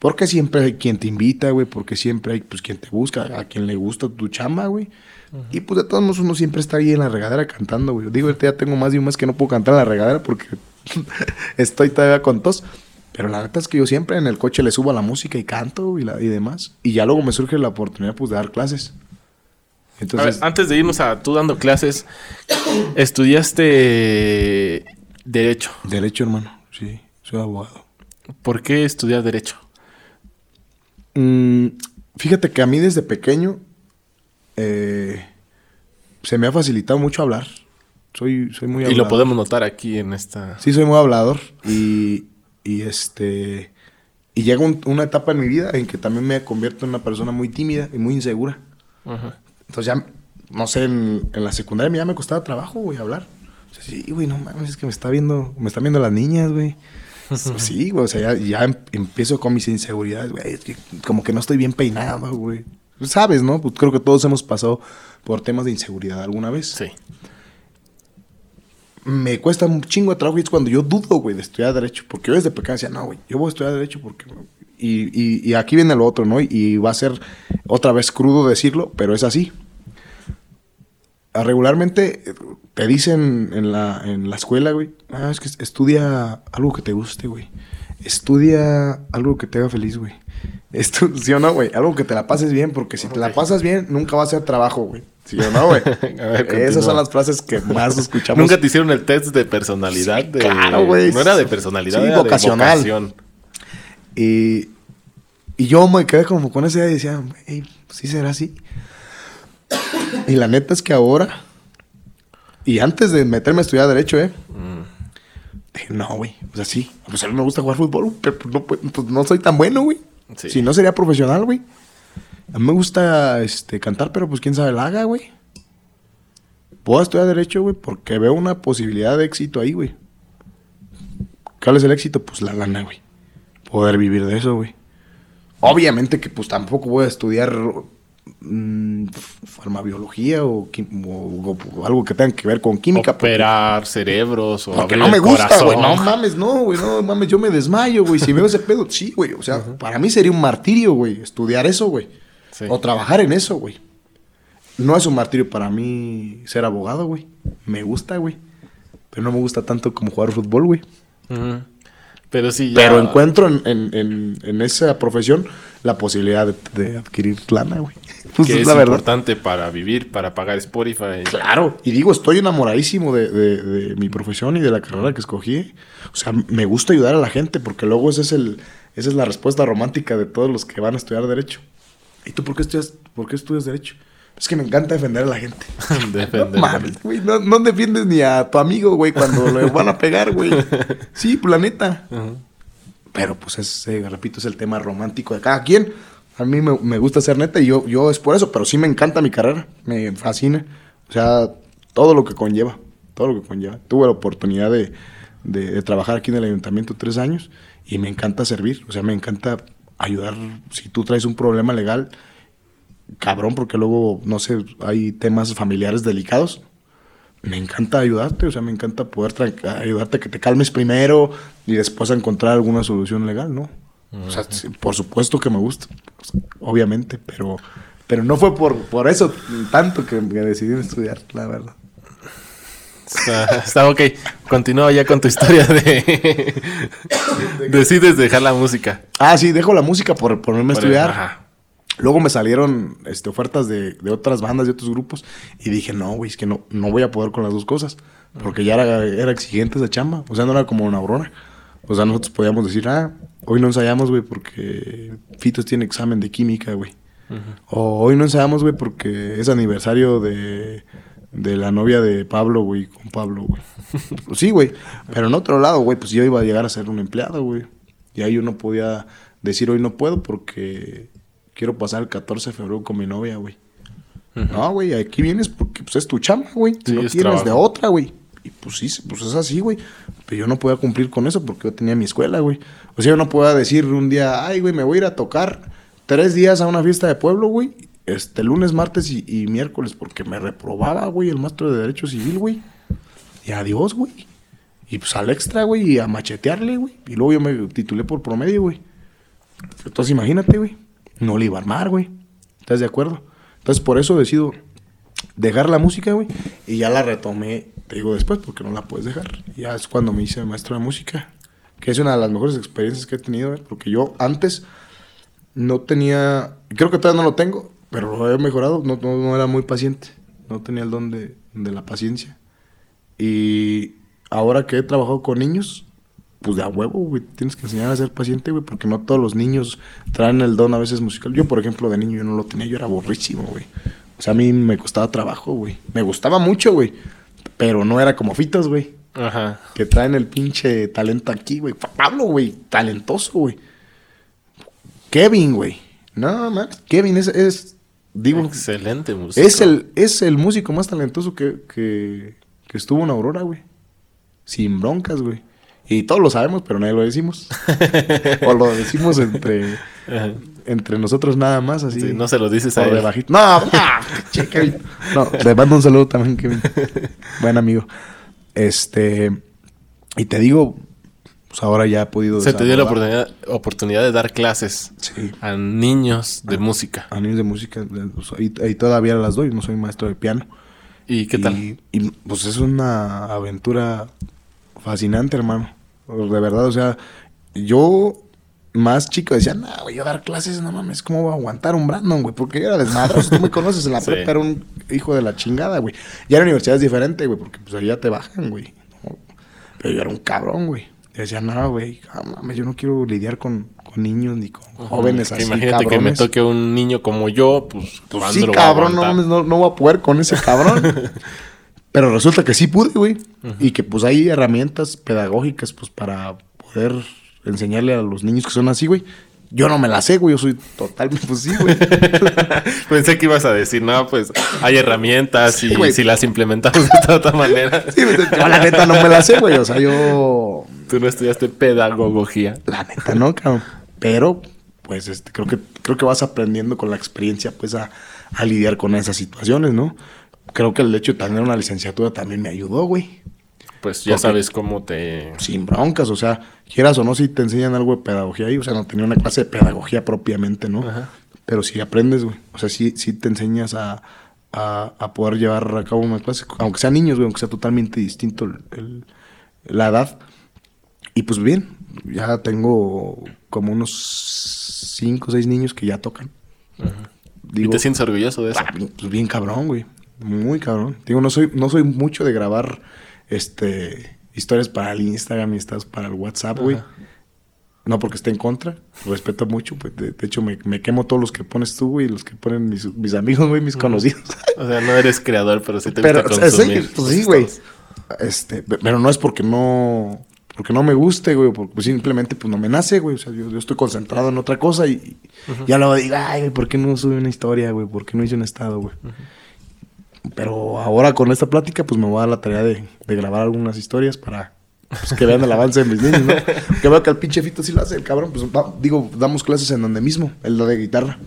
Porque siempre hay quien te invita, güey, porque siempre hay, pues, quien te busca, a quien le gusta tu chamba, güey. Y pues de todos modos uno siempre está ahí en la regadera cantando, güey. Digo, ahorita ya tengo más de un mes que no puedo cantar en la regadera porque (laughs) estoy todavía con tos. Pero la neta es que yo siempre en el coche le subo a la música y canto y, la- y demás. Y ya luego me surge la oportunidad, pues, de dar clases. A Entonces, ver, antes de irnos a tú dando clases, estudiaste Derecho. derecho, hermano. Sí, soy abogado. ¿Por qué estudiar Derecho? Mm, fíjate que a mí desde pequeño eh, se me ha facilitado mucho hablar. Soy, soy muy Y hablador. lo podemos notar aquí en esta. Sí, soy muy hablador. Y, y este. Y llega un- una etapa en mi vida en que también me convierto en una persona muy tímida y muy insegura. Ajá. Entonces ya, no sé, en, en la secundaria ya me costaba trabajo, güey, hablar. O sea, sí, güey, no mames, es que me está viendo, me están viendo las niñas, güey. (laughs) Sí, güey, o sea, ya, ya em- empiezo con mis inseguridades, güey. Es que como que no estoy bien peinado, güey. Sabes, ¿no? Pues creo que todos hemos pasado por temas de inseguridad alguna vez. Sí. me cuesta un chingo de trabajo y es cuando yo dudo, güey, de estudiar Derecho. Porque yo desde pequeño decía, no, güey, yo voy a estudiar Derecho porque... Y, y, y aquí viene lo otro, ¿no? Y va a ser otra vez crudo decirlo, pero es así. Ah, Regularmente eh, te dicen en la, en la escuela, güey, ah, es que estudia algo que te guste, güey. Estudia algo que te haga feliz, güey. Estu ¿Sí o no, güey? Algo que te la pases bien, porque si te la pasas bien, nunca va a ser trabajo, güey. ¿Sí o no, güey? (laughs) Esas son las frases que más escuchamos. Nunca te hicieron el test de personalidad. Sí, de... claro, güey. No era de personalidad, Sí, era vocacional. de vocación. Y, y yo me quedé como con esa idea y decía, "Ey, sí será así. Y la neta es que ahora, y antes de meterme a estudiar Derecho, ¿eh? Dije, no, güey, o sea, sí. Pues a mí me gusta jugar fútbol, pero pues no, pu- pues no soy tan bueno, güey. Sí. Si no sería profesional, güey. A mí me gusta este, cantar, pero pues quién sabe la haga, güey. Puedo estudiar Derecho, güey, porque veo una posibilidad de éxito ahí, güey. ¿Cuál es el éxito? Pues la lana, güey. Poder vivir de eso, güey. Obviamente que pues tampoco voy a estudiar mm, farmabiología o, quim- o- o algo que tenga que ver con química. porque- Operar cerebros o porque abrir no me el gusta, güey. No mames, no, güey. No mames, yo me desmayo, güey. Si veo ese pedo, sí, güey. O sea, para mí sería un martirio, güey. Estudiar eso, güey. Sí. O trabajar en eso, güey. No es un martirio para mí ser abogado, güey. Me gusta, güey. Pero no me gusta tanto como jugar fútbol, güey. Ujú. Pero sí, ya... Pero encuentro en, en- en- en esa profesión la posibilidad de, de adquirir lana, güey. (laughs) Pues que es es la verdad. importante para vivir, para pagar Spotify. Claro. Y digo, estoy enamoradísimo de, de- de mi profesión y de la carrera que escogí. O sea, me gusta ayudar a la gente porque luego ese es el, esa es la respuesta romántica de todos los que van a estudiar Derecho. ¿Y tú por qué estudias, por qué estudias Derecho? Es que me encanta defender a la gente. (laughs) Defender. No mames, güey. No, no defiendes ni a tu amigo, güey, cuando le (laughs) van a pegar, güey. Sí, planeta. Ujú. Pero pues es, eh, repito, es el tema romántico de cada quien. A mí me, me gusta ser neta y yo, yo es por eso, pero sí me encanta mi carrera, me fascina. O sea, todo lo que conlleva, todo lo que conlleva. Tuve la oportunidad de, de- de trabajar aquí en el ayuntamiento tres años y me encanta servir, o sea, me encanta ayudar. Si tú traes un problema legal, cabrón, porque luego, no sé, hay temas familiares delicados. Me encanta ayudarte, o sea, me encanta poder ayudarte a que te calmes primero y después a encontrar alguna solución legal, ¿no? O sea, por supuesto que me gusta, obviamente, pero, pero no fue por, por eso tanto que, que decidí estudiar, la verdad. Está, está ok. Continúa ya con tu historia de... (laughs) Decides dejar la música. Ah, sí, dejo la música por ponerme a estudiar. Ajá. Luego me salieron este, ofertas de, de otras bandas, de otros grupos, y dije, no, güey, es que no, no voy a poder con las dos cosas, porque ya era, era exigente esa chamba, o sea, no era como una aurora. O sea, nosotros podíamos decir, ah, hoy no ensayamos, güey, porque Fitos tiene examen de química, güey. O hoy no ensayamos, güey, porque es aniversario de, de la novia de Pablo, güey, con Pablo, güey. Pues (laughs) sí, güey. Pero en otro lado, güey, pues yo iba a llegar a ser un empleado, güey. Y ahí yo no podía decir hoy no puedo porque quiero pasar el 14 de febrero con mi novia, güey. No, güey, aquí vienes porque pues, es tu chamba, güey. Sí, no es tienes de otra, güey. Y pues sí, pues es así, güey. Pero yo no podía cumplir con eso porque yo tenía mi escuela, güey. O sea, yo no podía decir un día, ay, güey, me voy a ir a tocar tres días a una fiesta de pueblo, güey. Este, lunes, martes y, y miércoles porque me reprobaba, güey, el maestro de Derecho Civil, güey. Y adiós, güey. Y pues al extra, güey, y a machetearle, güey. Y luego yo me titulé por promedio, güey. Entonces imagínate, güey. No le iba a armar, güey. ¿Estás de acuerdo? Entonces por eso decido dejar la música, güey. Y ya la retomé, te digo después, porque no la puedes dejar. Ya es cuando me hice maestro de música. Que es una de las mejores experiencias que he tenido, ¿eh? Porque yo antes no tenía, creo que todavía no lo tengo, pero lo he mejorado. No, no, no era muy paciente. No tenía el don de, de la paciencia. Y ahora que he trabajado con niños, pues de a huevo, güey. Tienes que enseñar a ser paciente, güey, porque no todos los niños traen el don a veces musical. Yo, por ejemplo, de niño yo no lo tenía, yo era borrísimo, güey. O sea, a mí me costaba trabajo, güey. Me gustaba mucho, güey. Pero no era como Fitos, güey. Ajá. Que traen el pinche talento aquí, güey. Pablo, güey. Talentoso, güey. Kevin, güey. No, man. Kevin es, es digo, Excelente música. es el, es el músico más talentoso que, que, que estuvo en Aurora, güey. Sin broncas, güey. Y todos lo sabemos, pero nadie lo decimos. (laughs) o lo decimos entre, entre nosotros nada más, así. Sí, no se lo dices a él. debajito. No, no, (laughs) che, Kevin. No, le mando un saludo también, Kevin. Buen amigo. Este, y te digo, pues ahora ya he podido... Se te dio la oportunidad, oportunidad de dar clases Sí. a niños de música. A niños de música, de- pues, y, y todavía las doy, no soy maestro de piano. ¿Y qué tal? Y, y, pues es una aventura fascinante, hermano. De verdad, o sea, yo más chico decía, no, güey, yo dar clases, no mames, ¿cómo voy a aguantar un Brandon, güey? Porque yo era desmadroso, tú me conoces, en la (laughs) Sí. prepa era un hijo de la chingada, güey. Ya en la universidad es diferente, güey, porque pues allá te bajan, güey. ¿no? Pero yo era un cabrón, güey. Yo decía, no, güey, no mames, yo no quiero lidiar con, con niños ni con jóvenes así, Imagínate que me toque un niño como yo, pues, Pues ¿cuándo sí, lo voy a cabrón, no, mames, no, no voy a poder con ese cabrón. (laughs) Pero resulta que sí pude, güey. Y que pues hay herramientas pedagógicas pues para poder enseñarle a los niños que son así, güey. Yo no me las sé, güey. Yo soy totalmente, pues sí, güey. (laughs) Pensé que ibas a decir, no, pues hay herramientas y si las implementamos de otra manera. Sí, pues, yo la neta no me las sé, güey. O sea, yo... Tú no estudiaste pedagogía. La neta no, cabrón. Pero, pues, este, creo que, creo que vas aprendiendo con la experiencia, pues, a, a lidiar con esas situaciones, ¿no? Creo que el hecho de tener una licenciatura también me ayudó, güey. Pues ya sabes cómo te... sin broncas, o sea, quieras o no, si te enseñan algo de pedagogía ahí, o sea, no tenía una clase de pedagogía propiamente, ¿no? Ajá. Pero sí aprendes, güey. O sea, sí, sí te enseñas a, a, a poder llevar a cabo una clase, aunque sean niños, güey, aunque sea totalmente distinto el- el- la edad. Y pues bien, ya tengo como unos cinco o seis niños que ya tocan. ¿Y Digo, te sientes orgulloso de eso? Ah, pues bien cabrón, güey. Muy cabrón. Digo, no soy, no soy mucho de grabar este historias para el Instagram y estas para el WhatsApp, güey. No porque esté en contra. Respeto mucho. Pues, de, de hecho, me, me quemo todos los que pones tú, güey. Los que ponen mis, mis amigos, güey, mis conocidos. O sea, no eres creador, pero sí te pero, gusta consumir. sí, pues sí, güey. Este, pe- pero no es porque no... Porque no me guste, güey. Porque pues, simplemente pues no me nace, güey. O sea, yo, yo estoy concentrado en otra cosa y, y ya luego digo, ay, güey, ¿por qué no subí una historia, güey? ¿Por qué no hice un estado, güey? Pero ahora con esta plática, pues me voy a dar la tarea de, de grabar algunas historias para pues, que vean el avance de mis niños, ¿no? (laughs) Que veo que el pinche Fito sí lo hace, el cabrón. Pues va- digo, damos clases en donde mismo, el de guitarra.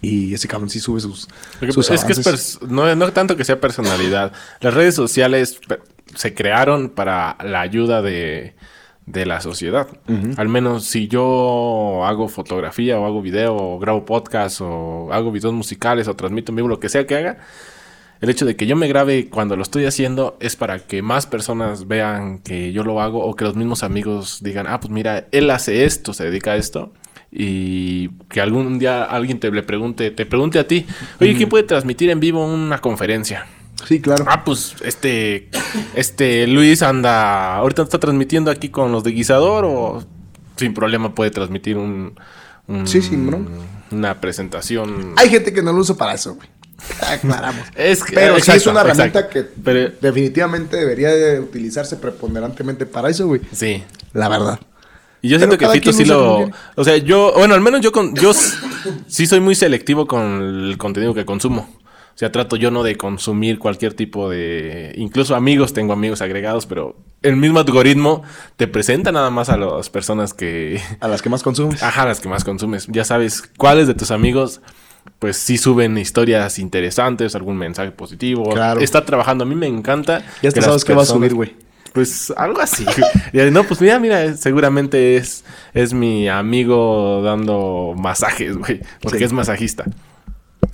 Y ese cabrón sí sube sus, sus es que es no, no tanto que sea personalidad. Las redes sociales se crearon para la ayuda de, de la sociedad. Al menos si yo hago fotografía o hago video o grabo podcast o hago videos musicales o transmito en vivo, lo que sea que haga, el hecho de que yo me grabe cuando lo estoy haciendo es para que más personas vean que yo lo hago o que los mismos amigos digan, ah, pues mira, él hace esto, se dedica a esto. Y que algún día alguien te le pregunte, te pregunte a ti, oye, ¿quién puede transmitir en vivo una conferencia? Sí, claro. Ah, pues este, este Luis anda, ahorita está transmitiendo aquí con los de guisador o sin problema puede transmitir un, un- Sí, sin una presentación. Hay gente que no lo usa para eso, güey. (laughs) Aclaramos. Es que- Pero sí es una herramienta exacto. que Pero- definitivamente debería de utilizarse preponderantemente para eso, güey. Sí. La verdad. Y yo Pero siento que Fito sí lo... O sea, yo... Bueno, al menos yo con... Yo sí soy muy selectivo con el contenido que consumo. O sea, trato yo no de consumir cualquier tipo de... Incluso amigos, tengo amigos agregados, pero el mismo algoritmo te presenta nada más a las personas que... A las que más consumes. Ajá, las que más consumes. Ya sabes cuáles de tus amigos, pues sí suben historias interesantes, algún mensaje positivo. Claro. Está trabajando. A mí me encanta. Ya que sabes qué va a subir, güey. Pues algo así. (laughs) No, pues mira, mira, seguramente es, es mi amigo dando masajes, güey. Porque Sí. es masajista.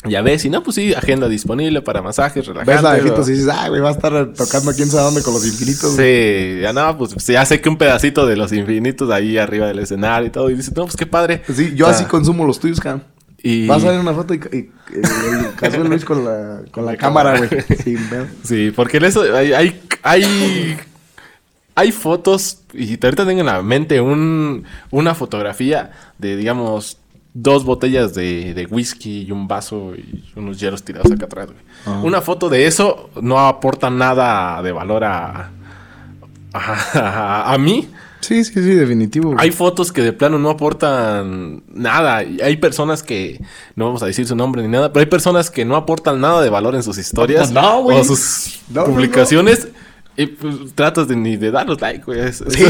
Ya ves, y no, pues sí, agenda disponible para masajes, relajantes. Ves la y dices, ah, güey, va a estar tocando quién sabe dónde con los infinitos. güey. Sí, ya no, pues ya sé que un pedacito de los infinitos ahí arriba del escenario y todo. Y dices, no, pues qué padre. Pues sí, yo Ah, así consumo los tuyos, cabrón. Y... Vas a ver una foto y, y- y el Casuel Luis con la, con la La cámara, güey. Sí. Sí, porque en eso hay, hay, hay, hay fotos, y ahorita tengo en la mente un, una fotografía de, digamos, dos botellas de, de whisky y un vaso y unos hielos tirados acá atrás, güey. Una foto de eso no aporta nada de valor a, a, a mí. Sí, sí, sí, definitivo. güey. Hay fotos que de plano no aportan nada. Y hay personas que, no vamos a decir su nombre ni nada, pero hay personas que no aportan nada de valor en sus historias No, güey. o sus No, no, publicaciones. Y pues, tratas de ni de darlos like, güey. Es, Sí,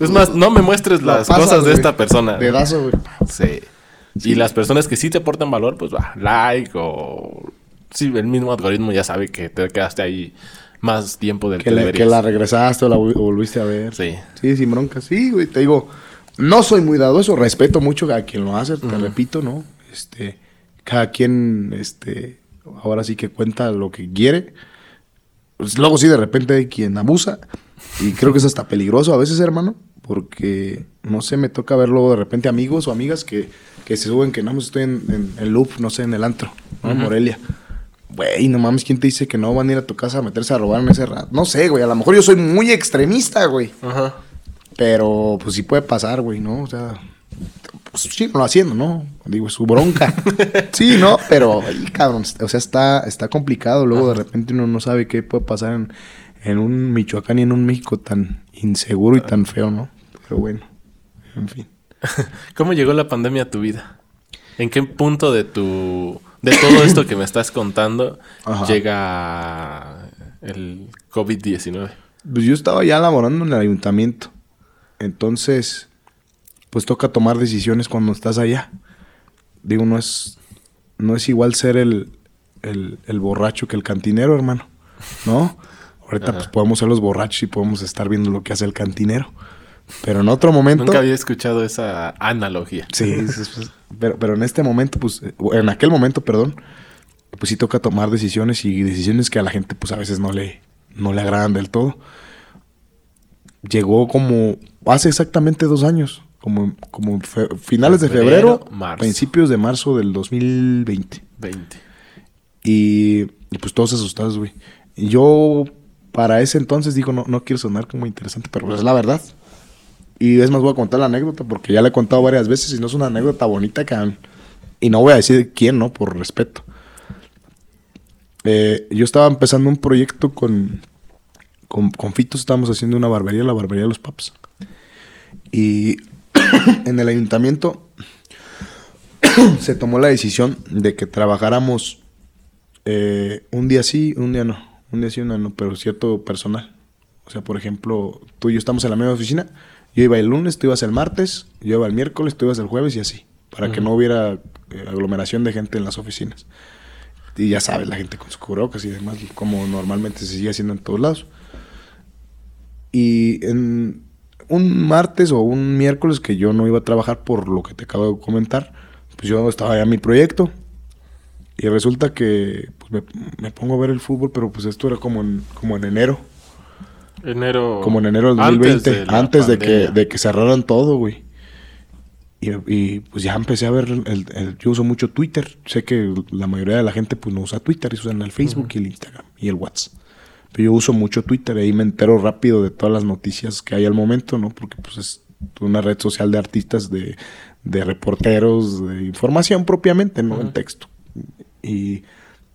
es- más, no me muestres La las cosas de esta persona. Dedazo, güey. Sí. Y las personas que sí te aportan valor, pues va, like o... Sí, el mismo algoritmo ya sabe que te quedaste ahí más tiempo del que, le- que la regresaste o la vol- volviste a ver. Sí. Sí, sin bronca. Sí, güey, te digo, no soy muy dado eso, respeto mucho a quien lo hace, te repito, ¿no? Este, cada quien, este, ahora sí que cuenta lo que quiere. Pues luego sí, de repente hay quien abusa y creo que es hasta peligroso a veces, hermano, porque, no sé, me toca ver luego de repente amigos o amigas que, que se suben que no, estoy en, en el loop, no sé, en el antro, ¿no? En Morelia. Güey, no mames, ¿quién te dice que no van a ir a tu casa a meterse a robar en ese rato? No sé, güey, a lo mejor yo soy muy extremista, güey. Ajá. Pero, pues sí puede pasar, güey, ¿no? O sea, pues síganlo haciendo, ¿no? Digo, es su bronca. (laughs) sí, ¿no? Pero, ay, cabrón, o sea, está, está complicado. Luego de repente uno no sabe qué puede pasar en, en un Michoacán y en un México tan inseguro y tan feo, ¿no? Pero bueno, en fin. (laughs) ¿Cómo llegó la pandemia a tu vida? ¿En qué punto de tu de todo esto que me estás contando (coughs) Ajá. llega el COVID-19? Pues yo estaba ya laborando en el ayuntamiento. Entonces, pues toca tomar decisiones cuando estás allá. Digo, no es, no es igual ser el, el, el borracho que el cantinero, hermano. ¿No? Ahorita pues podemos ser los borrachos y podemos estar viendo lo que hace el cantinero. Pero en otro momento... Nunca había escuchado esa analogía. Sí, pero, pero en este momento, pues, eh, en aquel momento, perdón, pues sí toca tomar decisiones y decisiones que a la gente, pues a veces no le, no le agradan del todo. Llegó como hace exactamente dos años, como, como fe- finales de Febrero, febrero, marzo. principios de marzo del 2020. 20. Y, y, pues todos asustados, güey. Yo para ese entonces digo, no, no quiero sonar como interesante, pero pues es la verdad. Y es más, voy a contar la anécdota porque ya la he contado varias veces y no es una anécdota bonita, cabrón. Y no voy a decir quién, ¿no? Por respeto. Eh, yo estaba empezando un proyecto con, con, con estábamos haciendo una barbería, la barbería de los Paps. Y (coughs) en el ayuntamiento (coughs) se tomó la decisión de que trabajáramos eh, un día sí, un día no. Un día sí, un día no, pero cierto personal. O sea, por ejemplo, tú y yo estamos en la misma oficina. Yo iba el lunes, tú ibas el martes, yo iba el miércoles, tú ibas el jueves y así. Para que no hubiera eh, aglomeración de gente en las oficinas. Y ya sabes, la gente con sus cubrebocas y demás, como normalmente se sigue haciendo en todos lados. Y en un martes o un miércoles que yo no iba a trabajar por lo que te acabo de comentar, pues yo estaba ya en mi proyecto. Y resulta que pues, me, me pongo a ver el fútbol, pero pues esto era como en, como en enero. Enero. Como en enero del antes 2020. la Antes de, que, de que cerraran todo, güey. Y, y, pues ya empecé a ver, el, el- yo uso mucho Twitter. Sé que la mayoría de la gente pues no usa Twitter, usan el Facebook y el Instagram y el WhatsApp. Pero yo uso mucho Twitter y ahí me entero rápido de todas las noticias que hay al momento, ¿no? Porque pues es una red social de artistas, de, de reporteros, de información propiamente, ¿no? En texto. Y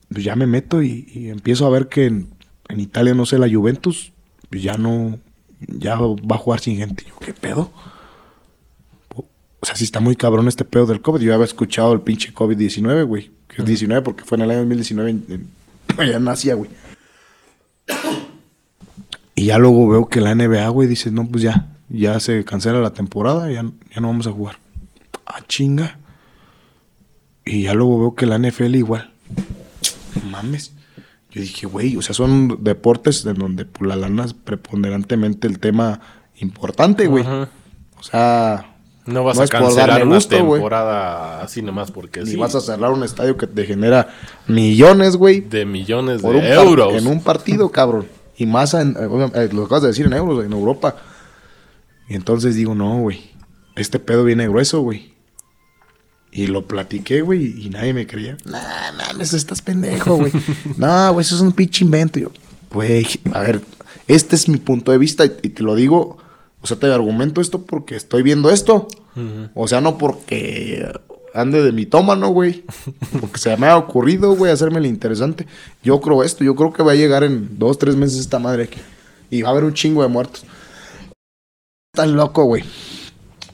pues ya me meto y, y empiezo a ver que en, en Italia, no sé, la Juventus ya no, ya va a jugar sin gente. Yo, ¿qué pedo? O sea, sí está muy cabrón este pedo del COVID. Yo había escuchado el pinche COVID-19, güey. Que es 19 porque fue en el año 2019 en, en- (coughs) allá en Asia, güey. Y ya luego veo que la NBA, güey, dice, no, pues ya, ya se cancela la temporada, ya, ya no vamos a jugar. Ah, chinga. Y ya luego veo que la NFL igual. Mames. Yo dije, güey, o sea, son deportes en donde pues, la lana es preponderantemente el tema importante, güey. O sea, No vas no a cancelar una gusto, temporada así nomás porque ni sí. vas a cerrar un estadio que te genera millones, güey, De millones por de un euros. en un partido, (laughs) cabrón. Y más, en, eh, eh, lo acabas de decir, en euros, en Europa. Y entonces digo, no, güey, este pedo viene grueso, güey. Y lo platiqué, güey, y nadie me creía. Nah, mames, estás pendejo, güey. (laughs) no, güey, eso es un pinche invento. Yo, güey, a ver, este es mi punto de vista y, y te lo digo, o sea, te argumento esto porque estoy viendo esto. O sea, no porque ande de mitómano, güey. Porque se me ha ocurrido, güey, hacerme el interesante. Yo creo esto, yo creo que va a llegar en dos, tres meses esta madre aquí. Y va a haber un chingo de muertos. Estás loco, güey.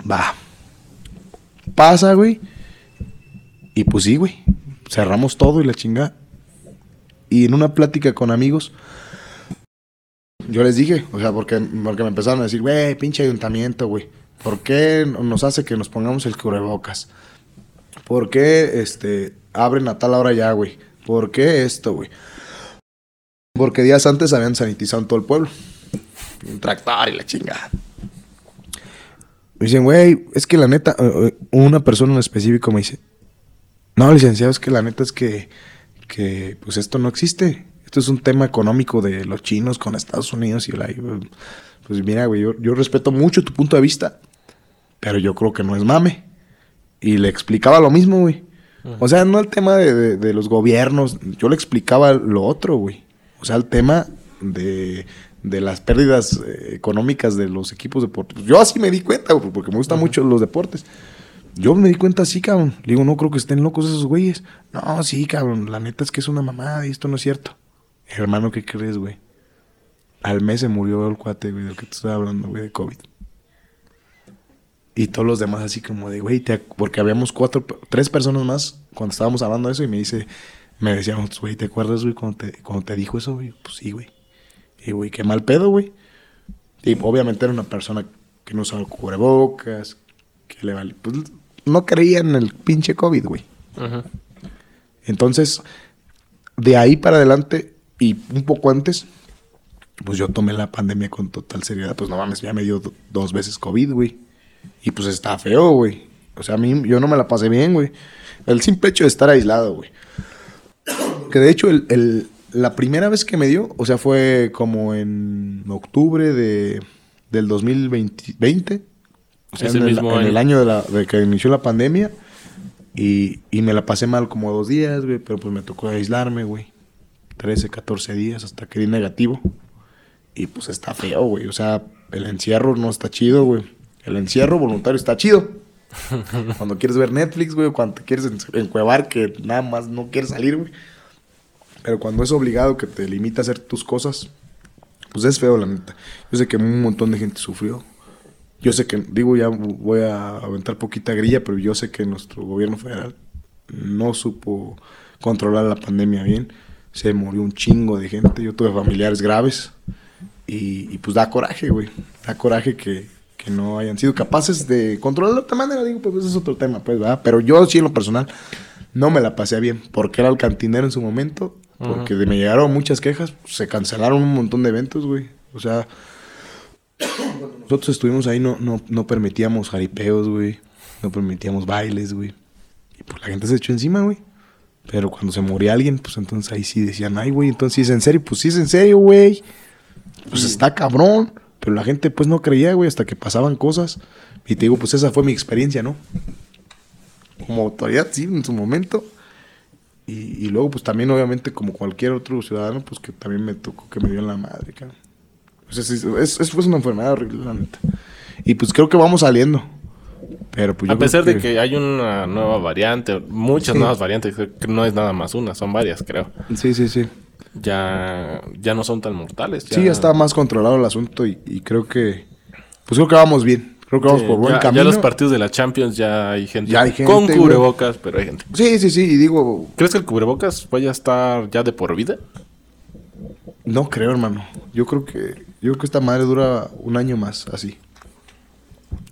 Va. Pasa, güey. Y pues sí, güey. Cerramos todo y la chingada. Y en una plática con amigos, yo les dije, o sea, porque, porque me empezaron a decir, güey, pinche ayuntamiento, güey. ¿Por qué nos hace que nos pongamos el cubrebocas? ¿Por qué este, abren a tal hora ya, güey? ¿Por qué esto, güey? Porque días antes habían sanitizado en todo el pueblo. Un tractor y la chingada. Me dicen, güey, es que la neta, eh, eh, una persona en específico me dice, no, licenciado, es que la neta es que, que pues esto no existe. Esto es un tema económico de los chinos con Estados Unidos y la, pues mira, güey, yo, yo respeto mucho tu punto de vista, pero yo creo que no es mame. Y le explicaba lo mismo, güey. O sea, no el tema de, de, los gobiernos, yo le explicaba lo otro, güey. O sea, el tema de, de las pérdidas eh, económicas de los equipos deportivos. Yo así me di cuenta, güey, porque me gustan mucho los deportes. Yo me di cuenta así, cabrón. Le digo, no creo que estén locos esos güeyes. No, sí, cabrón. La neta es que es una mamada y esto no es cierto. Hermano, ¿qué crees, güey? Al mes se murió el cuate, güey, del que te estoy hablando, güey, de COVID. Y todos los demás así como de, güey, porque habíamos cuatro, tres personas más cuando estábamos hablando de eso y me dice, me decíamos, güey, ¿te acuerdas, güey, cuando te, cuando te dijo eso, güey? Pues sí, güey. Y, güey, qué mal pedo, güey. Y obviamente era una persona que no usaba cubrebocas, que le vale. Pues no creía en el pinche COVID, güey. Entonces, de ahí para adelante y un poco antes, pues yo tomé la pandemia con total seriedad. Pues no mames, ya me dio dos veces COVID, güey. Y pues está feo, güey. O sea, a mí yo no me la pasé bien, güey. El simple hecho de estar aislado, güey. Que de hecho, el, el, la primera vez que me dio, o sea, fue como en octubre de, del 2020. 20, Sí, en, el, mismo año. en el de, la, que inició la pandemia. Y, y, me la pasé mal como dos días, güey, pero pues me tocó aislarme, güey. 13, 14 días hasta que di negativo. Y pues está feo, güey. O sea, el encierro no está chido, güey. El encierro voluntario está chido. (laughs) Cuando quieres ver Netflix, güey, cuando te quieres encuevar que nada más no quieres salir, güey. Pero cuando es obligado que te limita a hacer tus cosas, pues es feo, la neta. Yo sé que un montón de gente sufrió, yo sé que, digo, ya voy a aventar poquita grilla, pero yo sé que nuestro gobierno federal no supo controlar la pandemia bien. Se murió un chingo de gente. Yo tuve familiares graves. Y, pues da coraje, güey. Da coraje que, que no hayan sido capaces de controlarlo de otra manera. Digo, pues ese es otro tema, pues, ¿verdad? Pero yo sí, en lo personal, no me la pasé bien. Porque era el cantinero en su momento. Porque me llegaron muchas quejas. Se cancelaron un montón de eventos, güey. O sea, nosotros estuvimos ahí, no, no, no permitíamos jaripeos, güey. No permitíamos bailes, güey. Y pues la gente se echó encima, güey. Pero cuando se moría alguien, pues entonces ahí sí decían, ay, güey, entonces sí es en serio. Pues sí es en serio, güey. Pues está cabrón. Pero la gente pues no creía, güey, hasta que pasaban cosas. Y te digo, pues esa fue mi experiencia, ¿no? Como autoridad, sí, en su momento. Y, luego, pues también, obviamente, como cualquier otro ciudadano, pues que también me tocó que me dio en la madre, cara. Pues es, es, es, una enfermedad horrible, la neta. Y pues creo que vamos saliendo. Pero pues A pesar de que hay una nueva variante, muchas nuevas variantes, que no es nada más una, son varias, creo. Sí, sí, sí. Ya, ya no son tan mortales. Sí, ya está más controlado el asunto y, y creo que, pues creo que vamos bien. Creo que vamos por buen camino. Ya los partidos de la Champions ya hay gente, ya hay gente con cubrebocas, pero hay gente. Sí, sí, sí, y digo... ¿Crees que el cubrebocas vaya a estar ya de por vida? No creo, hermano. Yo creo que yo creo que esta madre dura un año más así.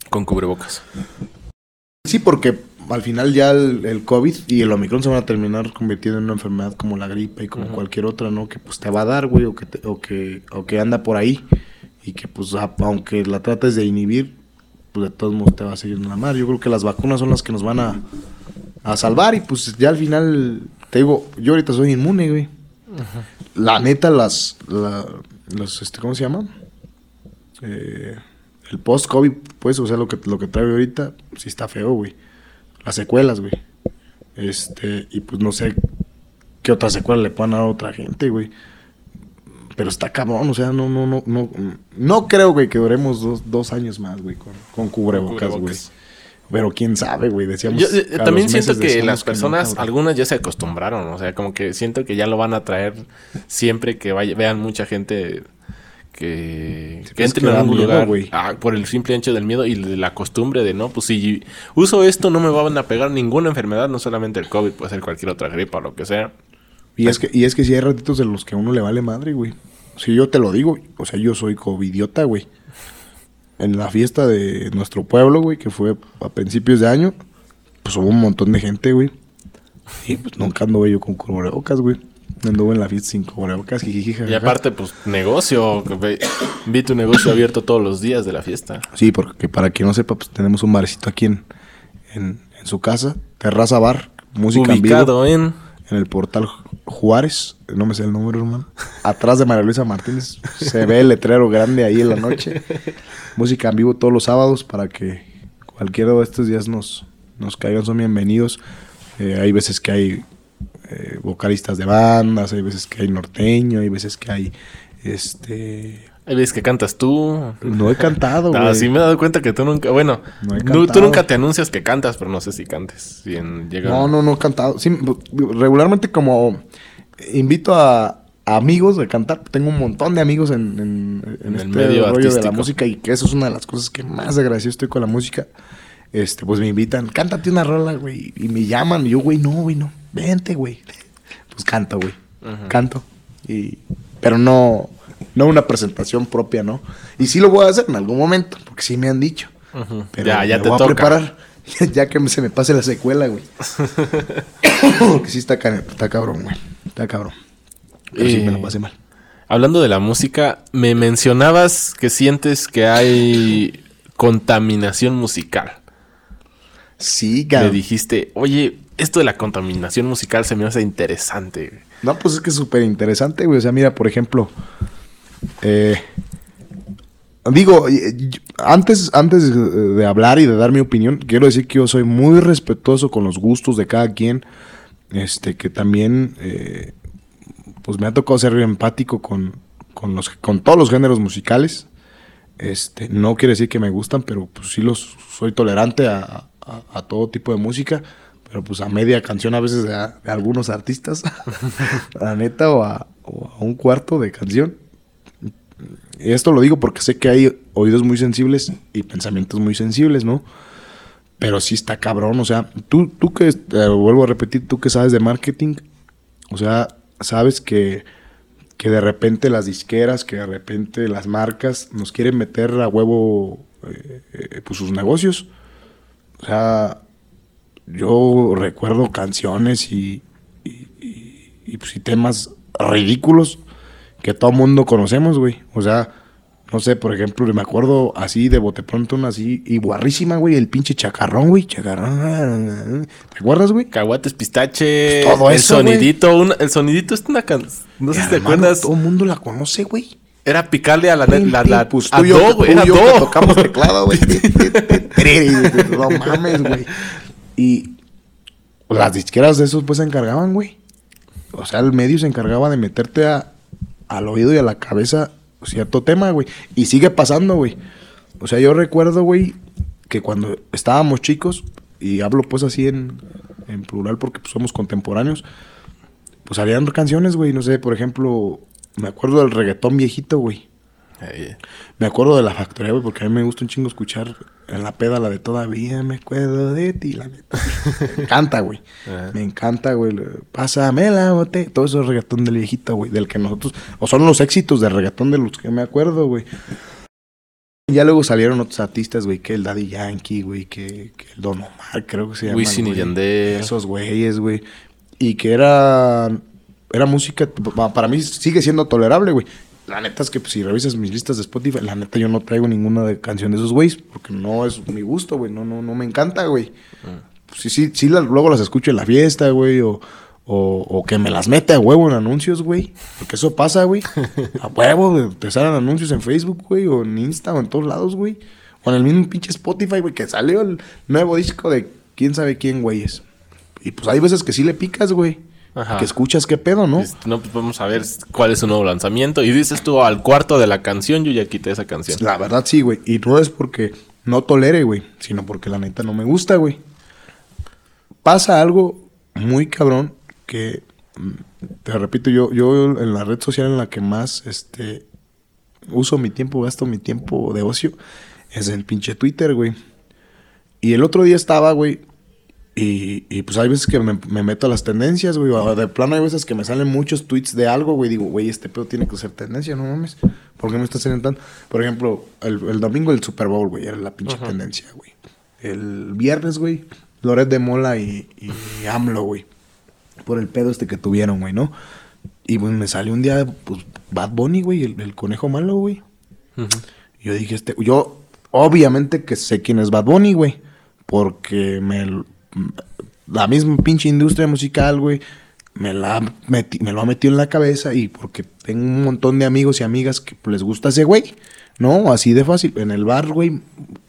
Con cubrebocas. Sí, porque al final ya el, COVID y el Omicron se van a terminar convirtiendo en una enfermedad como la gripe y como cualquier otra, ¿no? Que pues te va a dar, güey, o que, o que, o que anda por ahí. Y que pues aunque la trates de inhibir, pues de todos modos te va a seguir en la madre. Yo creo que las vacunas son las que nos van a, a salvar y pues ya al final, te digo, yo ahorita soy inmune, güey. La neta, las, los, este, ¿cómo se llama? Eh, el post-COVID, pues, o sea, lo que, lo que trae ahorita, sí está feo, güey. Las secuelas, güey. Este, y pues no sé qué otra secuela le puedan dar a otra gente, güey. Pero está cabrón, o sea, no, no, no, no, no creo, güey, que duremos dos, dos años más, güey, con, con cubrebocas, güey. Pero quién sabe, güey, decíamos. Yo eh, también siento que las personas, algunas ya se acostumbraron, o sea, como que siento que ya lo van a traer siempre que vaya, vean mucha gente que, que entren en un lugar ah, por el simple hecho del miedo y de la costumbre de no, pues si uso esto no me van a pegar ninguna enfermedad, no solamente el COVID, puede ser cualquier otra gripa o lo que sea. Y es que, y es que si hay ratitos en los que a uno le vale madre, güey. Si yo te lo digo, o sea, yo soy covidiota, güey. En la fiesta de nuestro pueblo, güey, que fue a principios de año, pues hubo un montón de gente, güey. Y pues nunca ando yo con cubrebocas, güey. Anduve en la fiesta sin cubrebocas. jijiji, Y aparte, pues, negocio. Vi tu negocio abierto todos los días de la fiesta. Sí, porque para quien no sepa, pues tenemos un barecito aquí en, en, en su casa. Terraza Bar. Música en vivo. Ubicado en... En el portal Juárez. No me sé el número, hermano. Atrás de María Luisa Martínez. Se ve el letrero grande ahí en la noche. Música en vivo todos los sábados para que cualquiera de estos días nos, nos caigan. Son bienvenidos. Eh, hay veces que hay eh, vocalistas de bandas, hay veces que hay norteño, hay veces que hay este Hay veces que cantas tú. no he cantado, (laughs) Ah, güey. sí me he dado cuenta que tú nunca... Bueno, No tú nunca te anuncias que cantas, pero no sé si cantes. Si en- llega- No, no, no he cantado. Sí, regularmente como invito a, a amigos de cantar. Tengo un montón de amigos en, en, en En el este medio rollo de la música y que eso es una de las cosas que más agradecido estoy con la música. Este, pues me invitan, cántate una rola, güey. Y me llaman, y yo, güey, no, güey, no. Vente, güey. (laughs) Pues canto, güey. Canto. Y, pero no, no una presentación propia, ¿no? Y sí lo voy a hacer en algún momento, porque sí me han dicho. Pero ya, ya me te voy toca. a preparar. (laughs) Ya que se me pase la secuela, güey. (coughs) Porque sí está, está cabrón, güey. Está cabrón. Pero sí Eh, me lo pasé mal. Hablando de la música, me mencionabas que sientes que hay contaminación musical. Sí, Me cabrón. dijiste, oye, esto de la contaminación musical se me hace interesante. No, pues es que es súper interesante, güey. O sea, mira, por ejemplo. Eh, digo, antes, antes de hablar y de dar mi opinión, quiero decir que yo soy muy respetuoso con los gustos de cada quien. Este, que también. eh, pues me ha tocado ser empático con, con, los, con todos los géneros musicales. Este, no quiere decir que me gustan, pero pues sí los soy tolerante a, todo tipo de música. Pero pues a media canción a veces de, a- algunos artistas, (laughs) la neta, o a un cuarto de canción. Esto lo digo porque sé que hay oídos muy sensibles y pensamientos muy sensibles, ¿no? Pero sí está cabrón, o sea, tú, tú que, vuelvo a repetir, tú que sabes de marketing, o sea, sabes que, que de repente las disqueras, que de repente las marcas nos quieren meter a huevo eh, eh, pues sus negocios. O sea, yo recuerdo canciones y- y, pues, y temas ridículos que todo mundo conocemos, güey. O sea, no sé, por ejemplo, me acuerdo así de bote pronto, una así, y guarrísima, güey, el pinche chacarrón, güey, chacarrón. ¿Te acuerdas, güey? Caguates, pistache, Pues todo el eso, sonidito, una- el sonidito es una canción, no sé si te acuerdas, Todo el mundo la conoce, güey. era picarle a la, la, la, pues a tú y yo, güey, era do. tocamos teclado, güey. (laughs) no mames, güey. Y las disqueras de esos pues se encargaban, güey. O sea, el medio se encargaba de meterte a, al oído y a la cabeza cierto tema, güey. Y sigue pasando, güey. O sea, yo recuerdo, güey, que cuando estábamos chicos, y hablo pues así en, plural porque pues, somos contemporáneos, pues salían canciones, güey. No sé, por ejemplo, me acuerdo del reggaetón viejito, güey. Me acuerdo de la factoría, güey, porque a mí me gusta un chingo escuchar en la peda la de todavía me acuerdo de ti, la neta. (laughs) Me encanta, güey. Ajá. Me encanta, güey. Pásame la botella. Todo eso es reggaetón del viejito, güey. Del que nosotros. O son los éxitos de reggaetón de los que me acuerdo, güey. Ya luego salieron otros artistas, güey, que el Daddy Yankee, güey, que, que el Don Omar, creo que se llama. Wisin y Yandel. Esos güeyes, güey. Y que era. Era música. pa- Para mí sigue siendo tolerable, güey. La neta es que pues, si revisas mis listas de Spotify, la neta yo no traigo ninguna de canción de esos güeyes. Porque no es mi gusto, güey. No, no, no me encanta, güey. Pues, sí, sí, sí, luego las escucho en la fiesta, güey. O, o, o que me las mete a huevo en anuncios, güey. Porque eso pasa, güey. (laughs) A huevo, te salen anuncios en Facebook, güey. O en Insta o en todos lados, güey. O en el mismo pinche Spotify, güey. Que salió el nuevo disco de quién sabe quién, güeyes. Y pues hay veces que sí le picas, güey. Ajá. Que escuchas qué pedo, ¿no? Dices, No, pues vamos a ver cuál es su nuevo lanzamiento. Y dices tú, al cuarto de la canción, yo ya quité esa canción. La verdad sí, güey. Y no es porque no tolere, güey. Sino porque la neta no me gusta, güey. Pasa algo muy cabrón que, mm, te repito, yo, yo en la red social en la que más este, uso mi tiempo, gasto mi tiempo de ocio, es el pinche Twitter, güey. Y el otro día estaba, güey, y, y, pues hay veces que me, me meto a las tendencias, güey. o De plano hay veces que me salen muchos tweets de algo, güey. Digo, güey, este pedo tiene que ser tendencia, no mames. ¿Por qué me está saliendo tanto? Por ejemplo, el, el domingo el Super Bowl, güey, era la pinche tendencia, güey. El viernes, güey, Loret de Mola y, y AMLO, güey. Por el pedo este que tuvieron, güey, ¿no? Y pues me salió un día, pues, Bad Bunny, güey, el, el conejo malo, güey. Yo dije, este, yo obviamente que sé quién es Bad Bunny, güey. Porque me, la misma pinche industria musical, güey, me, la meti- me lo ha metido en la cabeza y porque tengo un montón de amigos y amigas que les gusta ese güey. No, así de fácil. En el bar, güey,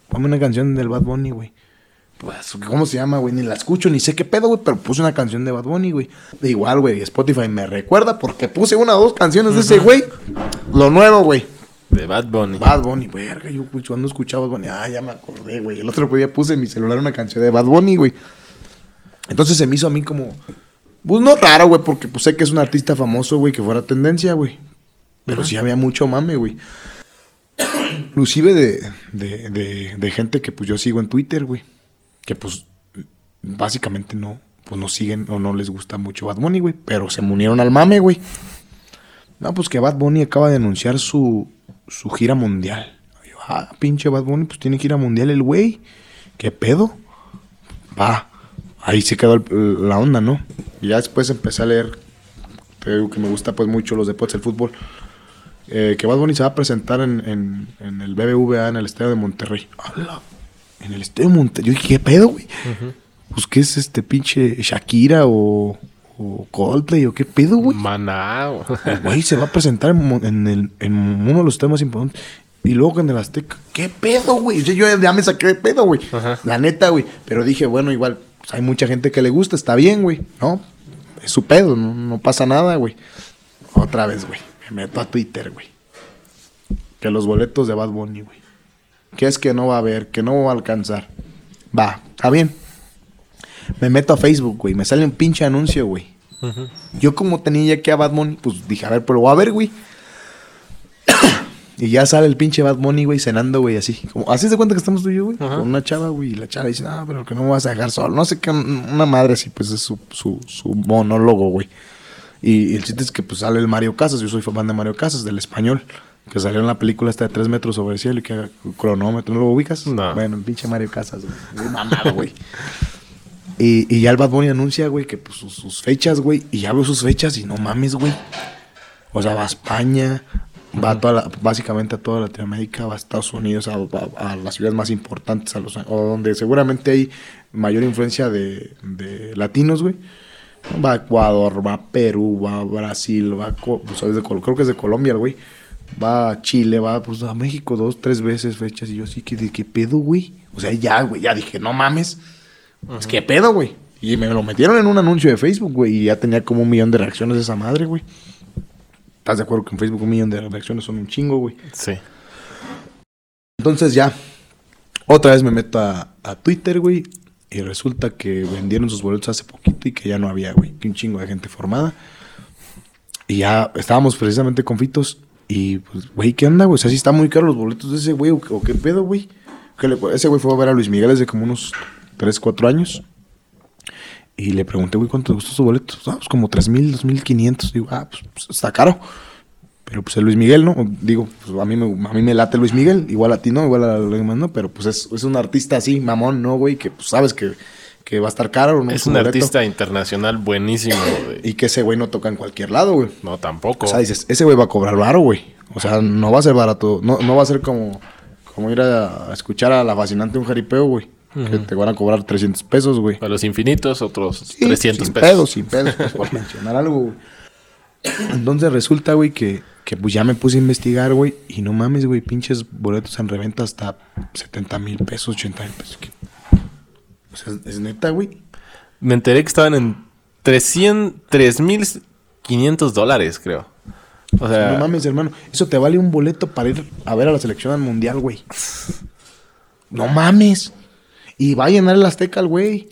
ponme una canción del Bad Bunny, güey. Pues, ¿cómo se llama, güey? Ni la escucho, ni sé qué pedo, güey, pero puse una canción de Bad Bunny, güey. De igual, güey, Spotify me recuerda porque puse una o dos canciones de ese güey. Lo nuevo, güey. De Bad Bunny. Bad Bunny, verga, yo pues, cuando escuchaba Bad Bunny, ah, ya me acordé, güey. El otro día puse en mi celular una canción de Bad Bunny, güey. Entonces se me hizo a mí como, pues no raro, güey, porque pues sé que es un artista famoso, güey, que fuera tendencia, güey. Pero sí había mucho mame, güey. Inclusive de, de, de, de gente que pues yo sigo en Twitter, güey. Que pues básicamente no, pues no siguen o no les gusta mucho Bad Bunny, güey. Pero se unieron al mame, güey. No, pues que Bad Bunny acaba de anunciar su, su gira mundial. Yo, ah, pinche Bad Bunny, pues tiene gira mundial el güey. ¿Qué pedo? Va. Ahí se quedó el- la onda, ¿no? Y ya después empecé a leer. Te digo que me gusta pues mucho los deportes, el fútbol. Eh, que Bad Bunny se va a presentar en, en- en el BBVA, en el estadio de Monterrey. ¡Hala! En el estadio de Monterrey. Yo dije, ¿qué pedo, güey? Pues, ¿qué es este pinche Shakira o, o Coldplay o qué pedo, güey? Maná. Güey se va a presentar en, en el- en uno de los temas importantes. Y luego en el Azteca. ¿Qué pedo, güey? O sea, yo ya me saqué de pedo, güey. La neta, güey. Pero dije, bueno, igual, pues, hay mucha gente que le gusta, está bien, güey. ¿No? Es su pedo, no, no pasa nada, güey. Otra vez, güey. Me meto a Twitter, güey. Que los boletos de Bad Bunny, güey. Que es que no va a haber, que no va a alcanzar. Va, está bien. Me meto a Facebook, güey. Me sale un pinche anuncio, güey. Yo como tenía ya que a Bad Bunny, pues dije, a ver, pero a ver, güey. (coughs) y ya sale el pinche Bad Bunny, güey, cenando, güey, así. Como, así se cuenta que estamos tú y yo, güey. Con una chava, güey. Y la chava dice, no, pero que no me vas a dejar solo. No sé qué, una madre así, pues es su, su, su monólogo, güey. Y, y el chiste es que pues sale el Mario Casas. Yo soy fan de Mario Casas, del español. Que salió en la película esta de 3 metros sobre el cielo y que haga cronómetro. ¿No lo ubicas? No. Bueno, el pinche Mario Casas, güey. Mamado, güey. (laughs) Y, y ya el Bad Bunny anuncia, güey, que pues sus, sus fechas, güey. Y ya veo sus fechas y no mames, güey. O sea, va a España, va a toda la- básicamente a toda Latinoamérica, va a Estados Unidos, a, a- a las ciudades más importantes, a los, o donde seguramente hay mayor influencia de, de latinos, güey. Va a Ecuador, va a Perú, va a Brasil, va a... Pues, es de creo que es de Colombia, el güey. Va a Chile, va pues, a México dos, tres veces fechas. Y yo sí que, ¿de qué pedo, güey? O sea, ya, güey, ya dije, no mames. Pues, ¿qué pedo, güey? Y me lo metieron en un anuncio de Facebook, güey. Y ya tenía como un millón de reacciones esa madre, güey. ¿Estás de acuerdo que en Facebook un millón de reacciones son un chingo, güey? Sí. Entonces ya, otra vez me meto a, a Twitter, güey. Y resulta que vendieron sus boletos hace poquito y que ya no había, güey. Que un chingo de gente formada. Y ya estábamos precisamente con Fitos. Y pues, güey, ¿qué onda, güey? O sea, sí están muy caros los boletos de ese güey. ¿O, qué pedo, güey? Ese güey fue a ver a Luis Miguel hace como unos 3, 4 años. Y le pregunté, güey, ¿cuánto te costó su boleto? Ah, pues como 3 mil, 2 mil 500. Digo, ah, pues, pues, está caro. Pero pues el Luis Miguel, ¿no? Digo, pues a mí me, a mí me late Luis Miguel, igual a ti no, igual a los demás no, pero pues es, es un artista así, mamón, ¿no, güey? Que pues sabes que, que va a estar caro, ¿no? Es un artista internacional buenísimo. (clears throat) güey. Y que ese güey no toca en cualquier lado, güey. No, tampoco. O sea, dices, ese güey va a cobrar varo, güey. O sea, no va a ser barato, no, no va a ser como, como ir a, a escuchar a la fascinante un jaripeo, güey. Que te van a cobrar 300 pesos, güey. Para los infinitos, otros Sí, 300 sin pesos. pedos, sin pedos, pues, por (laughs) mencionar algo, güey. Entonces resulta, güey, que, que pues ya me puse a investigar, güey. Y no mames, güey, pinches boletos en reventa hasta 70 mil pesos, 80 mil pesos. ¿Qué? O sea, es neta, güey. Me enteré que estaban en 300, 3.500 dólares, creo. O sea, No mames, hermano. Eso te vale un boleto para ir a ver a la selección al mundial, güey. No mames. Y va a llenar el Azteca, el güey.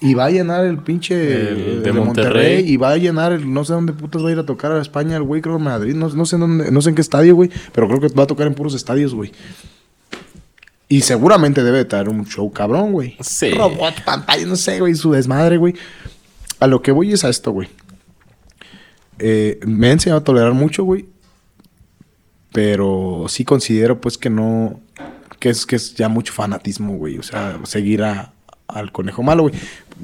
Y va a llenar el pinche El de Monterrey. Y va a llenar el, no sé dónde putas va a ir a tocar a España, el güey, creo en Madrid. No, no sé en dónde, no sé en qué estadio, güey. Pero creo que va a tocar en puros estadios, güey. Y seguramente debe de traer un show cabrón, güey. Sí. Robot, pantalla, no sé, güey, su desmadre, güey. A lo que voy es a esto, güey. Eh, me he enseñado a tolerar mucho, güey. Pero sí considero, pues, que no. Que es, que es ya mucho fanatismo, güey. O sea, seguir a, al conejo malo, güey.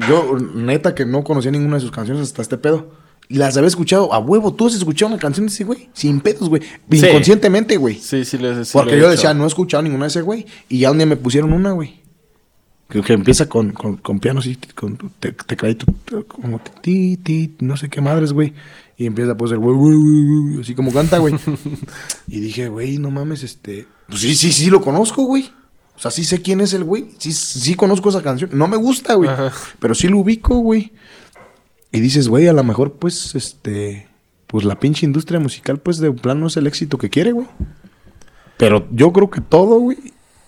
Yo, neta, que no conocía ninguna de sus canciones hasta este pedo. las había escuchado a huevo. Tú has escuchado una canción de ese güey, sin pedos, güey. Sí. Inconscientemente, güey. Sí, sí, les sí Porque lo yo decía, no he escuchado ninguna de ese güey. Y ya un día me pusieron una, güey. Que, que empieza con, con, con piano así, con te- tecladito, te- como ti, ti, no sé qué madres, güey. Y empieza pues el güey, así como canta, güey. (laughs) y dije, güey, no mames, este. Pues sí, sí, sí lo conozco, güey. O sea, sí sé quién es el güey. Sí, sí conozco esa canción. No me gusta, güey. Ajá. Pero sí lo ubico, güey. Y dices, güey, a lo mejor, pues, este. Pues la pinche industria musical, pues, de plano es el éxito que quiere, güey. Pero yo creo que todo, güey,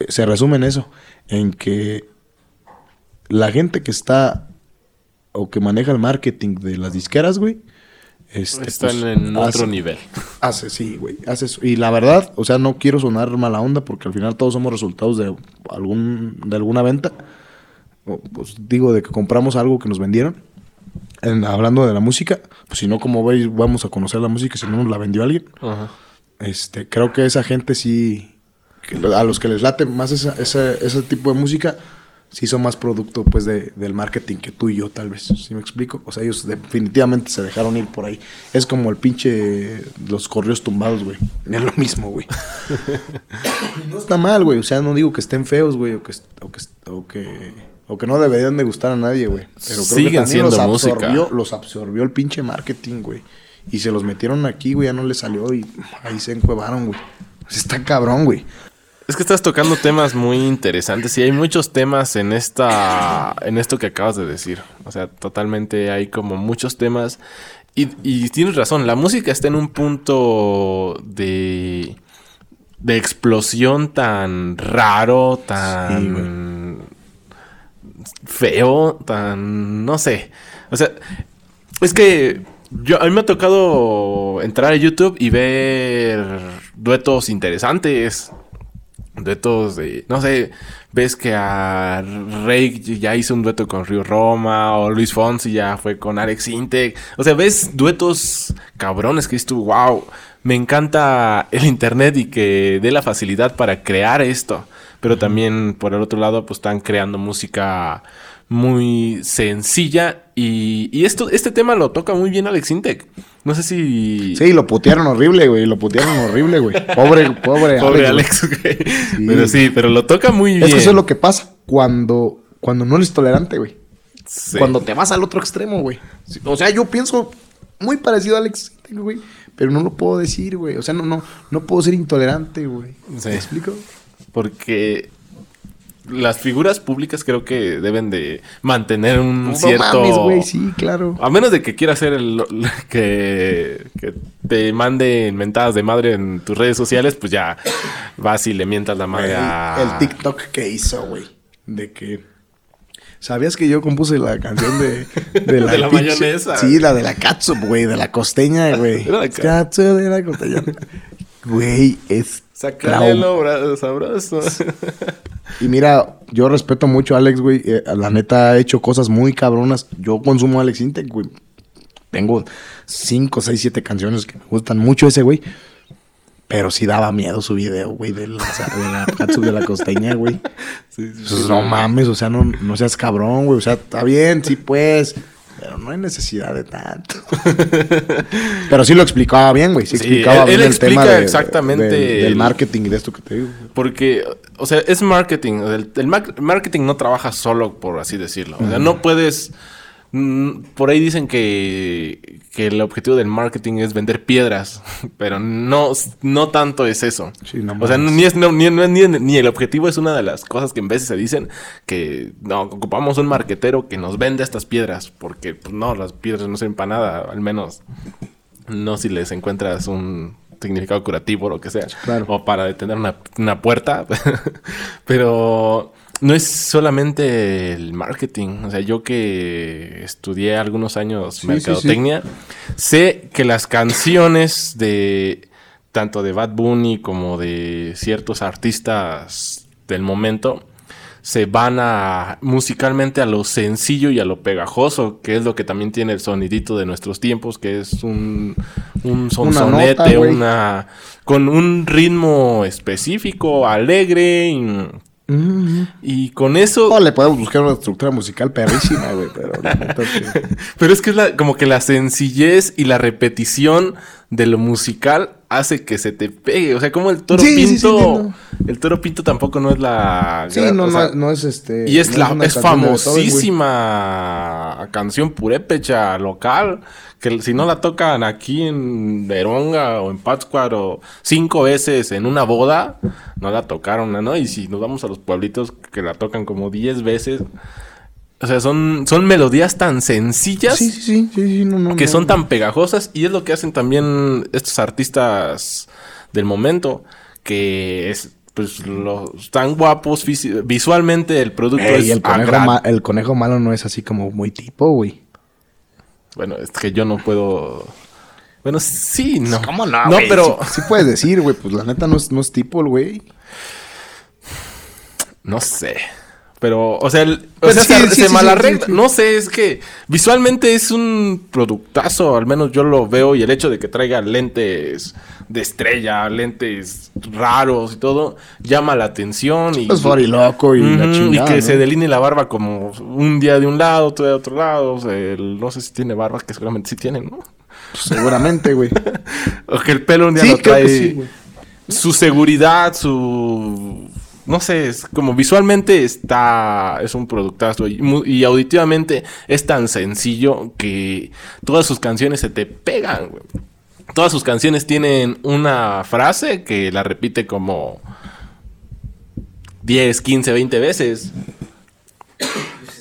se resume en eso. En que la gente que está o que maneja el marketing de las disqueras, güey, este, Están pues, en otro nivel. (laughs) Hace, sí, güey. Hace eso. Y la verdad, o sea, no quiero sonar mala onda porque al final todos somos resultados de algún de alguna venta. O, pues digo, de que compramos algo que nos vendieron. En- hablando de la música, pues si no, como veis, vamos a conocer la música si no nos la vendió alguien. Ajá. Este, creo que esa gente sí, que a los que les late más esa, esa- ese tipo de música, sí son más producto pues de, del marketing que tú y yo tal vez, ¿sí me explico? O sea, ellos definitivamente se dejaron ir por ahí. Es como el pinche, los correos tumbados, güey. Es lo mismo, güey. (coughs) (coughs) no está mal, güey. O sea, no digo que estén feos, güey, o que, o que, o que, o que no deberían de gustar a nadie, güey. Pero creo Siguen que también los siendo música. absorbió, los absorbió el pinche marketing, güey. Y se los metieron aquí, güey, ya no les salió y ahí se encuevaron, güey. Está cabrón, güey. Es que estás tocando temas muy interesantes y hay muchos temas en esta en esto que acabas de decir. O sea, totalmente hay como muchos temas y, y tienes razón, la música está en un punto de de explosión tan raro, tan feo, tan no sé. O sea, es que yo a mí me ha tocado entrar a YouTube y ver duetos interesantes. Duetos de, no sé, ves que a Rey ya hizo un dueto con Río Roma, o Luis Fonsi ya fue con Alex Intec. O sea, ves duetos cabrones que dices tú, wow, me encanta el internet y que dé la facilidad para crear esto. Pero también, por el otro lado, pues están creando música muy sencilla. Y, y esto, este tema lo toca muy bien Alex Intec. No sé si. Sí, lo putearon horrible, güey. Lo putearon horrible, güey. Pobre, pobre, Pobre Alex, Alex, güey. Pero sí, pero lo toca muy bien. Es que eso es lo que pasa cuando, cuando no eres tolerante, güey. Sí. Cuando te vas al otro extremo, güey. O sea, yo pienso muy parecido a Alex, güey. Pero no lo puedo decir, güey. O sea, no, no, no puedo ser intolerante, güey. Sí. ¿Me explico? Porque las figuras públicas creo que deben de mantener un No cierto... mames, güey. Sí, claro. A menos de que quieras hacer el, (laughs) que, que te manden mentadas de madre en tus redes sociales, pues ya vas y le mientas la madre a... El TikTok que hizo, güey. De que. ¿Sabías que yo compuse la canción de, (laughs) de la, De la mayonesa. Sí, la de la catsup, güey, de la costeña, güey. Era la ca- Catsup de la costeña. Güey, es. Sácale bra- sabroso. Y mira, yo respeto mucho a Alex, güey. eh, la neta ha hecho cosas muy cabronas. Yo consumo a Alex Intec, güey. Tengo 5, 6, 7 canciones que me gustan mucho ese, güey. Pero sí daba miedo su video, güey, de la, de la de la costeña, güey. (laughs) Sí, sí, Pues sí. no mames, o sea, no, no seas cabrón, güey. O sea, está bien, sí, pues. Pero no hay necesidad de tanto. (laughs) pero sí lo explicaba bien, güey. Sí, Sí, explicaba él- bien él el tema de- exactamente del, del el- marketing y de esto que te digo. Porque, o sea, es marketing. El, el mar- marketing no trabaja solo, por así decirlo. O sea, no puedes. Mm, Por ahí dicen que, que el objetivo del marketing es vender piedras, (laughs) pero no, no tanto es eso. Sí, no o sea, ni, es, no, ni, no es- ni, ni el objetivo es una de las cosas que en veces se dicen que no, ocupamos un marquetero que nos vende estas piedras, porque pues, no, las piedras no sirven para nada, al menos no si les encuentras un significado curativo o lo que sea. Claro. O para detener una, una puerta. (laughs) Pero no es solamente el marketing. O sea, yo que estudié algunos años sí, mercadotecnia, sé que las canciones de tanto de Bad Bunny como de ciertos artistas del momento se van a musicalmente a lo sencillo y a lo pegajoso, que es lo que también tiene el sonidito de nuestros tiempos, que es un, un sonsonete, nota, una con un ritmo específico, alegre y, Y con eso... No, le podemos buscar una estructura musical perrísima, güey, pero (laughs) Pero es que es la- como que la sencillez y la repetición de lo musical hace que se te pegue. O sea, como el toro Sí, sí, sí, pinto. el toro pinto tampoco no es la. Sí, gran- no, o no, sea, no es este... Y es, no la, es güey. famosísima canción purépecha local. Que si no la tocan aquí en Veronga o en Pátzcuaro cinco veces en una boda, no la tocaron, ¿no? Y si nos vamos a los pueblitos que la tocan como diez veces. O sea, son, son melodías tan sencillas Sí, sí, sí, no, no, que no. son tan pegajosas y es lo que hacen también estos artistas del momento que es pues los tan guapos visualmente el producto Ey, es el, conejo ma- el conejo malo no es así como muy tipo, güey. bueno es que yo no puedo bueno sí no ¿Cómo no, pero Sí, sí puedes decir, güey, pues la neta no es, no es tipo el güey. no sé pero o sea, el- o Pues sea, sí, se, sí, se sí, malarregla. no sé es que visualmente es un productazo al menos yo lo veo y el hecho de que traiga lentes de estrella lentes raros y todo llama la atención y Pues loco y la chingada, y que ¿no? se delinee la barba como un día de un lado, otro de otro lado. o sea, el- no sé si tiene barba, que seguramente sí tiene, ¿no? Pues seguramente, güey. (laughs) O que el pelo un día lo trae. que sí, güey. su seguridad, su. No sé, es como visualmente está. Es un productazo. Y, y auditivamente es tan sencillo que todas sus canciones se te pegan, güey. Todas sus canciones tienen una frase que la repite como 10, 15, 20 veces.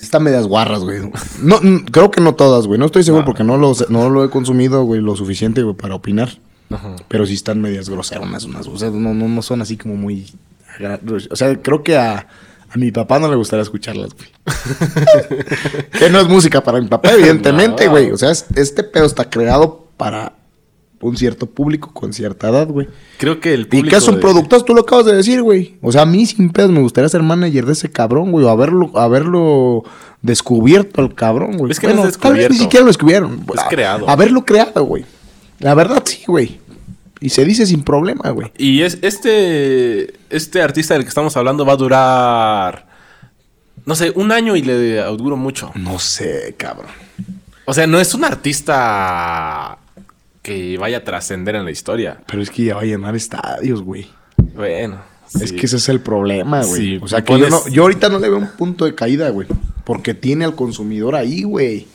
Están medias guarras, güey. No, creo que no todas, güey. No estoy seguro No. porque no lo, no lo he consumido, güey, lo suficiente, güey, para opinar. Pero sí están medias groseras unas, unas. O sea, no, no, no son así como muy... agra- O sea, creo que a, a mi papá no le gustaría escucharlas, güey. (laughs) que no es música para mi papá, evidentemente, (laughs) No. güey. O sea, es- este pedo está creado para un cierto público con cierta edad, güey. Creo que el ¿Y público. qué es un de- productor? Tú lo acabas de decir, güey. O sea, a mí sin pedos me gustaría ser manager de ese cabrón, güey. O haberlo, haberlo descubierto al cabrón, güey. Es que no es tal vez ni descubierto. siquiera lo descubrieron. Es A- creado. Haberlo creado, güey. La verdad, sí, güey. Y se dice sin problema, güey. Y es este. Este artista del que estamos hablando va a durar. No sé, un año y le auguro mucho. No sé, cabrón. O sea, no es un artista que vaya a trascender en la historia. Pero es que ya va a llenar estadios, güey. Bueno. Es que ese es el problema, güey. Sí, o sea, que pones- yo, no, yo ahorita no le veo un punto de caída, güey. Porque tiene al consumidor ahí, güey.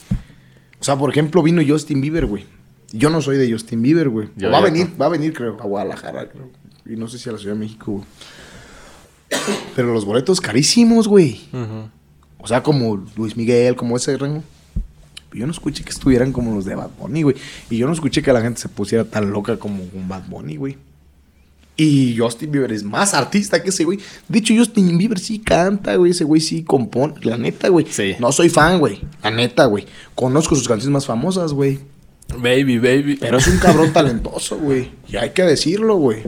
O sea, por ejemplo, vino Justin Bieber, güey. Yo no soy de Justin Bieber, güey. Yo O Va a venir, no. va a venir, creo, a Guadalajara, creo. Y no sé si a la Ciudad de México, güey. Pero los boletos carísimos, güey. O sea, como Luis Miguel, como ese rango. Yo no escuché que estuvieran como los de Bad Bunny, güey. Y yo no escuché que la gente se pusiera tan loca como un Bad Bunny, güey. Y Justin Bieber es más artista que ese güey. De hecho, Justin Bieber sí canta, güey. Ese güey sí compone. La neta, güey. Sí. No soy fan, güey. La neta, güey. Conozco sus canciones más famosas, güey. Baby, baby. Pero es un cabrón talentoso, güey. Y hay que decirlo, güey.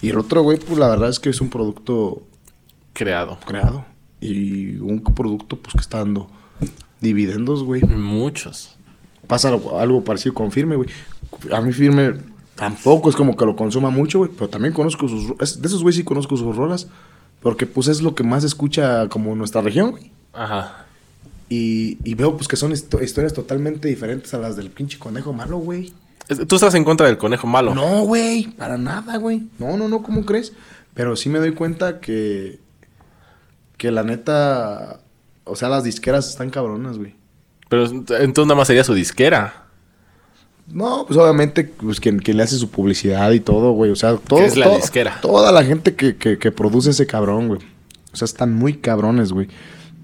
Y el otro, güey, pues la verdad es que es un producto Creado. creado. Y un producto, pues, que está dando dividendos, güey. Muchos. Pasa algo, algo parecido con Firme, güey. A mí Firme tampoco es como que lo consuma mucho, güey. Pero también conozco sus... es- De esos güey sí conozco sus rolas. Porque, pues, es lo que más escucha como nuestra región, güey. Ajá. Y, y veo, pues, que son histo- historias totalmente diferentes a las del pinche conejo malo, güey. Tú estás en contra del conejo malo. No, güey, para nada, güey. No, no, no, ¿cómo crees? Pero sí me doy cuenta que. Que la neta. O sea, las disqueras están cabronas, güey. Pero entonces nada más sería su disquera. No, pues obviamente, pues quien, quien le hace su publicidad y todo, güey. O sea, todo. es la todo- disquera. Toda la gente que, que, que produce ese cabrón, güey. O sea, están muy cabrones, güey.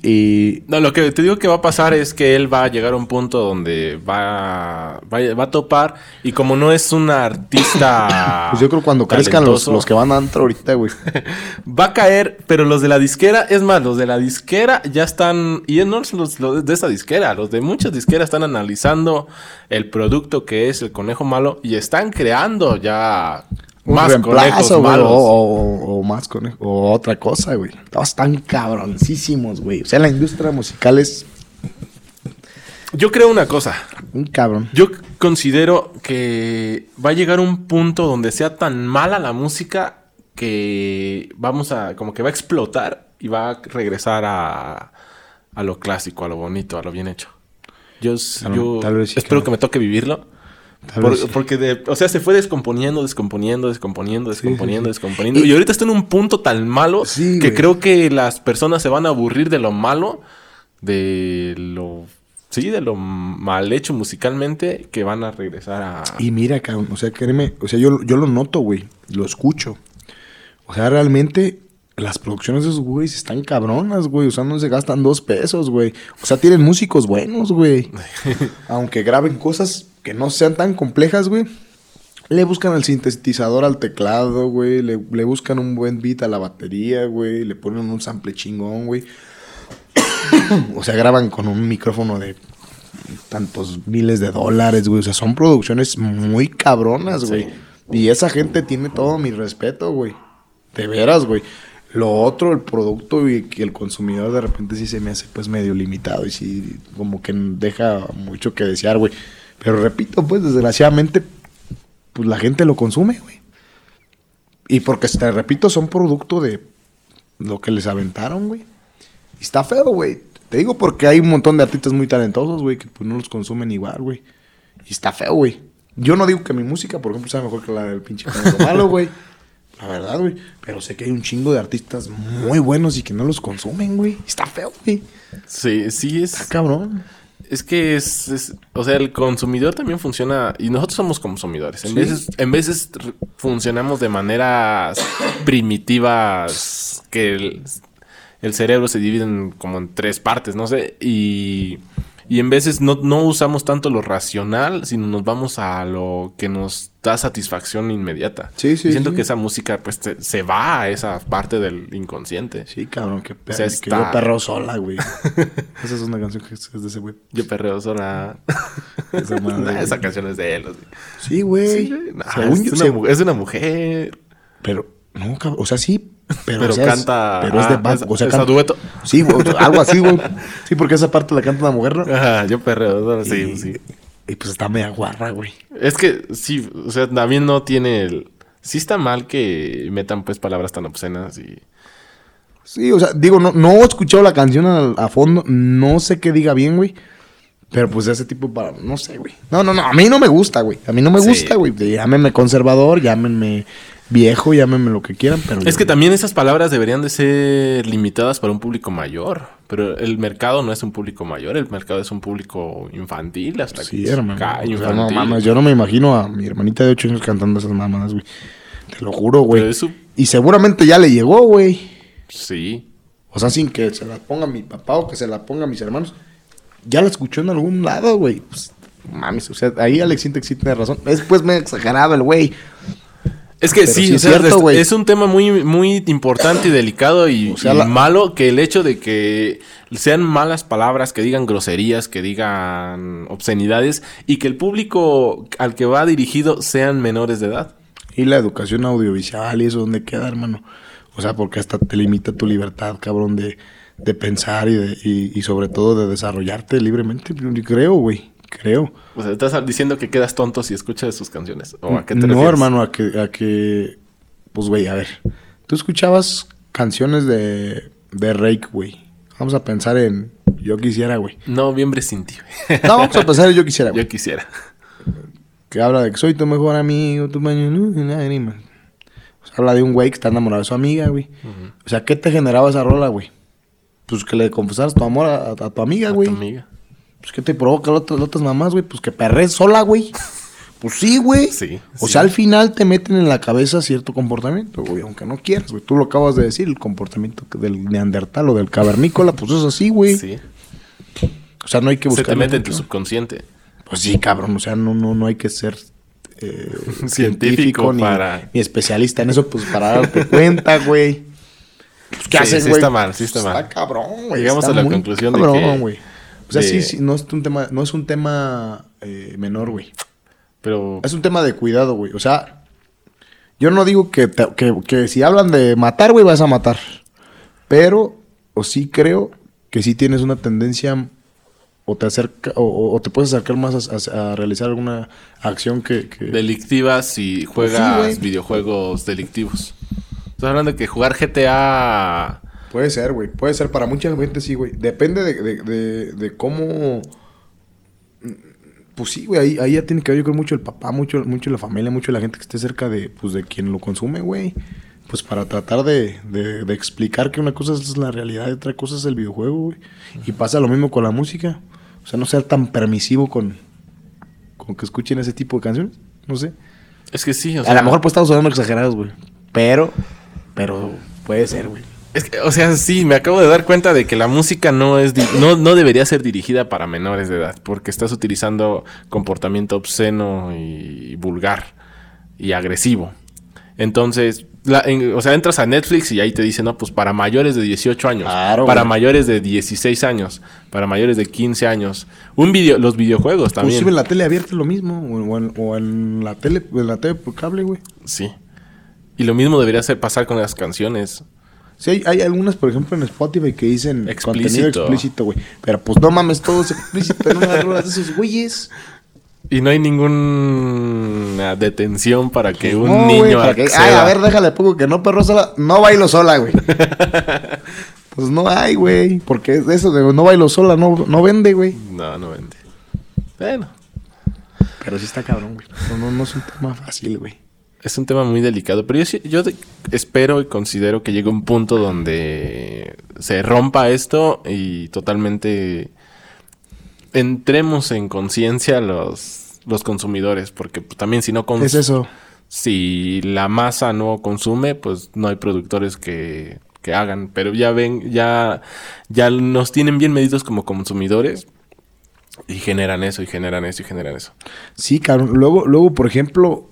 Y. No, lo que te digo que va a pasar es que él va a llegar a un punto donde va, va, va a topar y como no es un artista... (coughs) Pues yo creo cuando crezcan los, los que van a antro ahorita, güey. (laughs) Va a caer, pero los de la disquera, es más, los de la disquera ya están, y no los, los de esa disquera, los de muchas disqueras están analizando el producto que es el conejo malo y están creando ya Un más reemplazo, güey. O, o- o más conejos. O otra cosa, güey. Todos están cabroncísimos, güey. O sea, la industria musical es Yo creo una cosa, un cabrón. Yo considero que va a llegar un punto donde sea tan mala la música que vamos a, como que va a explotar y va a regresar a, a lo clásico, a lo bonito, a lo bien hecho. Yo, espero que me toque vivirlo. Por- sí. Porque, de- o sea, se fue descomponiendo, descomponiendo, descomponiendo, descomponiendo, sí. descomponiendo. Y- Y, ahorita está en un punto tan malo que güey. creo que las personas se van a aburrir de lo malo, de lo... Sí, de lo mal hecho musicalmente, que van a regresar a... Y mira, cabrón, o sea, créeme, o sea, yo, yo lo noto, güey, lo escucho. O sea, realmente las producciones de esos güeyes están cabronas, güey. O sea, no se gastan dos pesos, güey. O sea, tienen músicos buenos, güey. (laughs) Aunque graben cosas que no sean tan complejas, güey. Le buscan al sintetizador al teclado, güey. Le, le buscan un buen beat a la batería, güey. Le ponen un sample chingón, güey. (coughs) o sea, graban con un micrófono de tantos miles de dólares, güey. O sea, son producciones muy cabronas, güey. Sí. Y esa gente tiene todo mi respeto, güey. De veras, güey. Lo otro, el producto y que el consumidor de repente sí se me hace pues medio limitado y sí como que deja mucho que desear, güey. Pero repito, pues desgraciadamente, pues la gente lo consume, güey. Y porque, te repito, son producto de lo que les aventaron, güey. Y está feo, güey. Te digo porque hay un montón de artistas muy talentosos, güey, que pues no los consumen igual, güey. Y está feo, güey. Yo no digo que mi música, por ejemplo, sea mejor que la del pinche Malo, güey. La verdad, güey. Pero sé que hay un chingo de artistas muy buenos y que no los consumen, güey. Está feo, güey. Sí, sí Está es... cabrón. Es que es, es- O sea, el consumidor también funciona... Y nosotros somos consumidores. En, Sí. veces, en veces funcionamos de maneras primitivas que el, el cerebro se divide en como en tres partes, no sé. Y... Y en veces no, no usamos tanto lo racional, sino nos vamos a lo que nos da satisfacción inmediata. Sí, sí, Y siento sí. que esa música pues te- se va a esa parte del inconsciente. Sí, cabrón, que, O sea, que está- yo perro sola, güey. (laughs) Esa es una canción que es de ese güey. Yo perreo sola. (laughs) Esa madre, Nah, (laughs) güey. esa canción es de él. así. Sí, güey. Sí. Nah, es, una, se- mu- es una mujer. Pero, no, cabrón. O sea, sí. Pero, Pero, o sea, es- canta. pero es de ah, band. es- O sea, es canta- dueto. Sí, güey, algo así, güey. (laughs) Sí, porque esa parte la canta una mujer, ¿no? Ajá, yo perreo sí, y, sí. y pues está media guarra, güey. Es que sí, o sea, también no tiene el. Sí está mal que metan pues palabras tan obscenas y. Sí, o sea, digo, no, no he escuchado la canción a, a fondo. No sé qué diga bien, güey. Pero pues de ese tipo para... No sé, güey. No, no, no. A mí no me gusta, güey. A mí no me Sí. gusta, güey. Llámenme conservador, llámenme viejo, llámenme lo que quieran, pero... Es que también esas palabras deberían de ser limitadas para un público mayor. Pero el mercado no es un público mayor, el mercado es un público infantil hasta Sí, que hermano. O sea, no mames, yo no me imagino a mi hermanita de 8 años cantando esas mamadas, güey. Te lo juro, güey. Y seguramente ya le llegó, güey. Sí. O sea, sin que se la ponga mi papá o que se la ponga mis hermanos. Ya la escuchó en algún lado, güey. Pues, mames, o sea, ahí Alex Sintek sí tiene razón. Es pues me exagerado el güey. Es que Pero sí, es cierto, un tema muy, muy importante y delicado y, O sea, y la- malo que el hecho de que sean malas palabras, que digan groserías, que digan obscenidades y que el público al que va dirigido sean menores de edad. Y la educación audiovisual y eso, ¿dónde queda, hermano? O sea, porque hasta te limita tu libertad, cabrón, de, de pensar y, de, y, y sobre todo de desarrollarte libremente. Yo creo, güey. Creo. O sea, estás diciendo que quedas tonto si escuchas sus canciones. ¿O a qué te no, refieres? hermano, a que, a que. Pues, güey, a ver. Tú escuchabas canciones de, de Rake, güey. Vamos a pensar en Yo quisiera, güey. Noviembre sin ti. güey. No, vamos a pensar en Yo quisiera, (laughs) güey. Yo quisiera. Que habla de que soy tu mejor amigo, tu baño, lágrimas. O sea, habla de un güey que está enamorado de su amiga, güey. O sea, ¿qué te generaba esa rola, güey? Pues que le confesaras tu amor a, a tu amiga, A güey. tu amiga. Pues ¿qué te provoca las otras, mamás, güey? Pues que perres sola, güey. Pues sí, güey. Sí, O sí. sea, al final te meten en la cabeza cierto comportamiento, güey, aunque no quieras, güey. Tú lo acabas de decir, el comportamiento del neandertal o del cavernícola, pues es así, güey. Sí. O sea, no hay que Se buscar. te mete en tu subconsciente. Pues sí, cabrón, o sea, no, no, no hay que ser eh, (laughs) Científico científico ni, para- ni especialista en eso, pues para darte cuenta, güey. (laughs) Pues, ¿Qué Sí, hacen, sí güey? está mal, sí está mal. Está cabrón, güey. Llegamos está a la muy conclusión de cabrón, que- güey. O sea, de- sí, sí, no es un tema, no es un tema eh, menor, güey. Pero Es un tema de cuidado, güey. O sea, yo no digo que, te- que, que si hablan de matar, güey, vas a matar. Pero, o sí creo que sí tienes una tendencia o te acerca o- te puedes acercar más a, a- a realizar alguna acción que... que- delictivas y Pues sí, juegas videojuegos delictivos. Estás hablando de que jugar GTA Puede ser, güey. Puede ser. Para mucha gente sí, güey. Depende de, de, de, de cómo... Pues sí, güey. Ahí, ahí ya tiene que ver yo creo mucho el papá, mucho, mucho la familia, mucho la gente que esté cerca de, pues, de quien lo consume, güey. Pues para tratar de, de, de explicar que una cosa es la realidad y otra cosa es el videojuego, güey. Y pasa lo mismo con la música. O sea, no ser tan permisivo con, con que escuchen ese tipo de canciones. No sé. Es que sí, o a lo mejor pues estamos sonando exagerados, güey. Pero, pero puede ser, güey. Es que, o sea, sí, me acabo de dar cuenta de que la música no es no, no debería ser dirigida para menores de edad, porque estás utilizando comportamiento obsceno y vulgar y agresivo. Entonces, la- en- o sea, entras a Netflix y ahí te dicen, no, pues para mayores de 18 años, Claro, para güey. mayores de 16 años, para mayores de 15 años. Un video, los videojuegos también. Inclusive en la tele abierta es lo mismo. O, o en, o en la tele, en la tele por cable, güey. Sí. Y lo mismo debería ser pasar con las canciones. Sí, hay, hay algunas, por ejemplo, en Spotify que dicen Explícito. contenido explícito, güey. Pero pues no mames, todo es explícito en una rola de esos güeyes. Y no hay ninguna detención para que un No, niño para que- Ay, a ver, déjale poco que no perro sola. No bailo sola, güey. (laughs) pues no hay, güey. Porque eso de no bailo sola no, no vende, güey. No, no vende. Bueno, Pero sí está cabrón, güey. No, no, no es un tema fácil, güey. Es un tema muy delicado, pero yo, yo espero y considero que llegue un punto donde se rompa esto y totalmente entremos en conciencia los, los consumidores, porque pues, también si no Es eso. si la masa no consume, pues no hay productores que, que hagan. Pero ya ven, ya, ya nos tienen bien medidos como consumidores y generan eso, y generan eso, y generan eso. Sí, cabrón. Luego, luego, por ejemplo,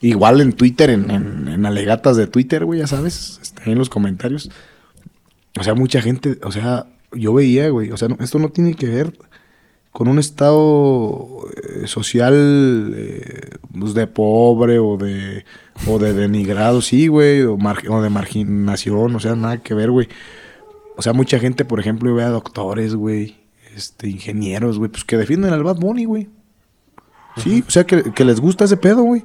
igual en Twitter, en, en, en alegatas de Twitter, güey, ya sabes, está en los comentarios. O sea, mucha gente, o sea, yo veía, güey, o sea, no- esto no tiene que ver con un estado eh, social eh, pues, de pobre o de o de denigrado, sí, güey, o, de marginación, o sea, nada que ver, güey. O sea, mucha gente, por ejemplo, yo veo a doctores, güey, este, ingenieros, güey, pues que defienden al Bad Bunny, güey. Sí, o sea, que, que les gusta ese pedo, güey.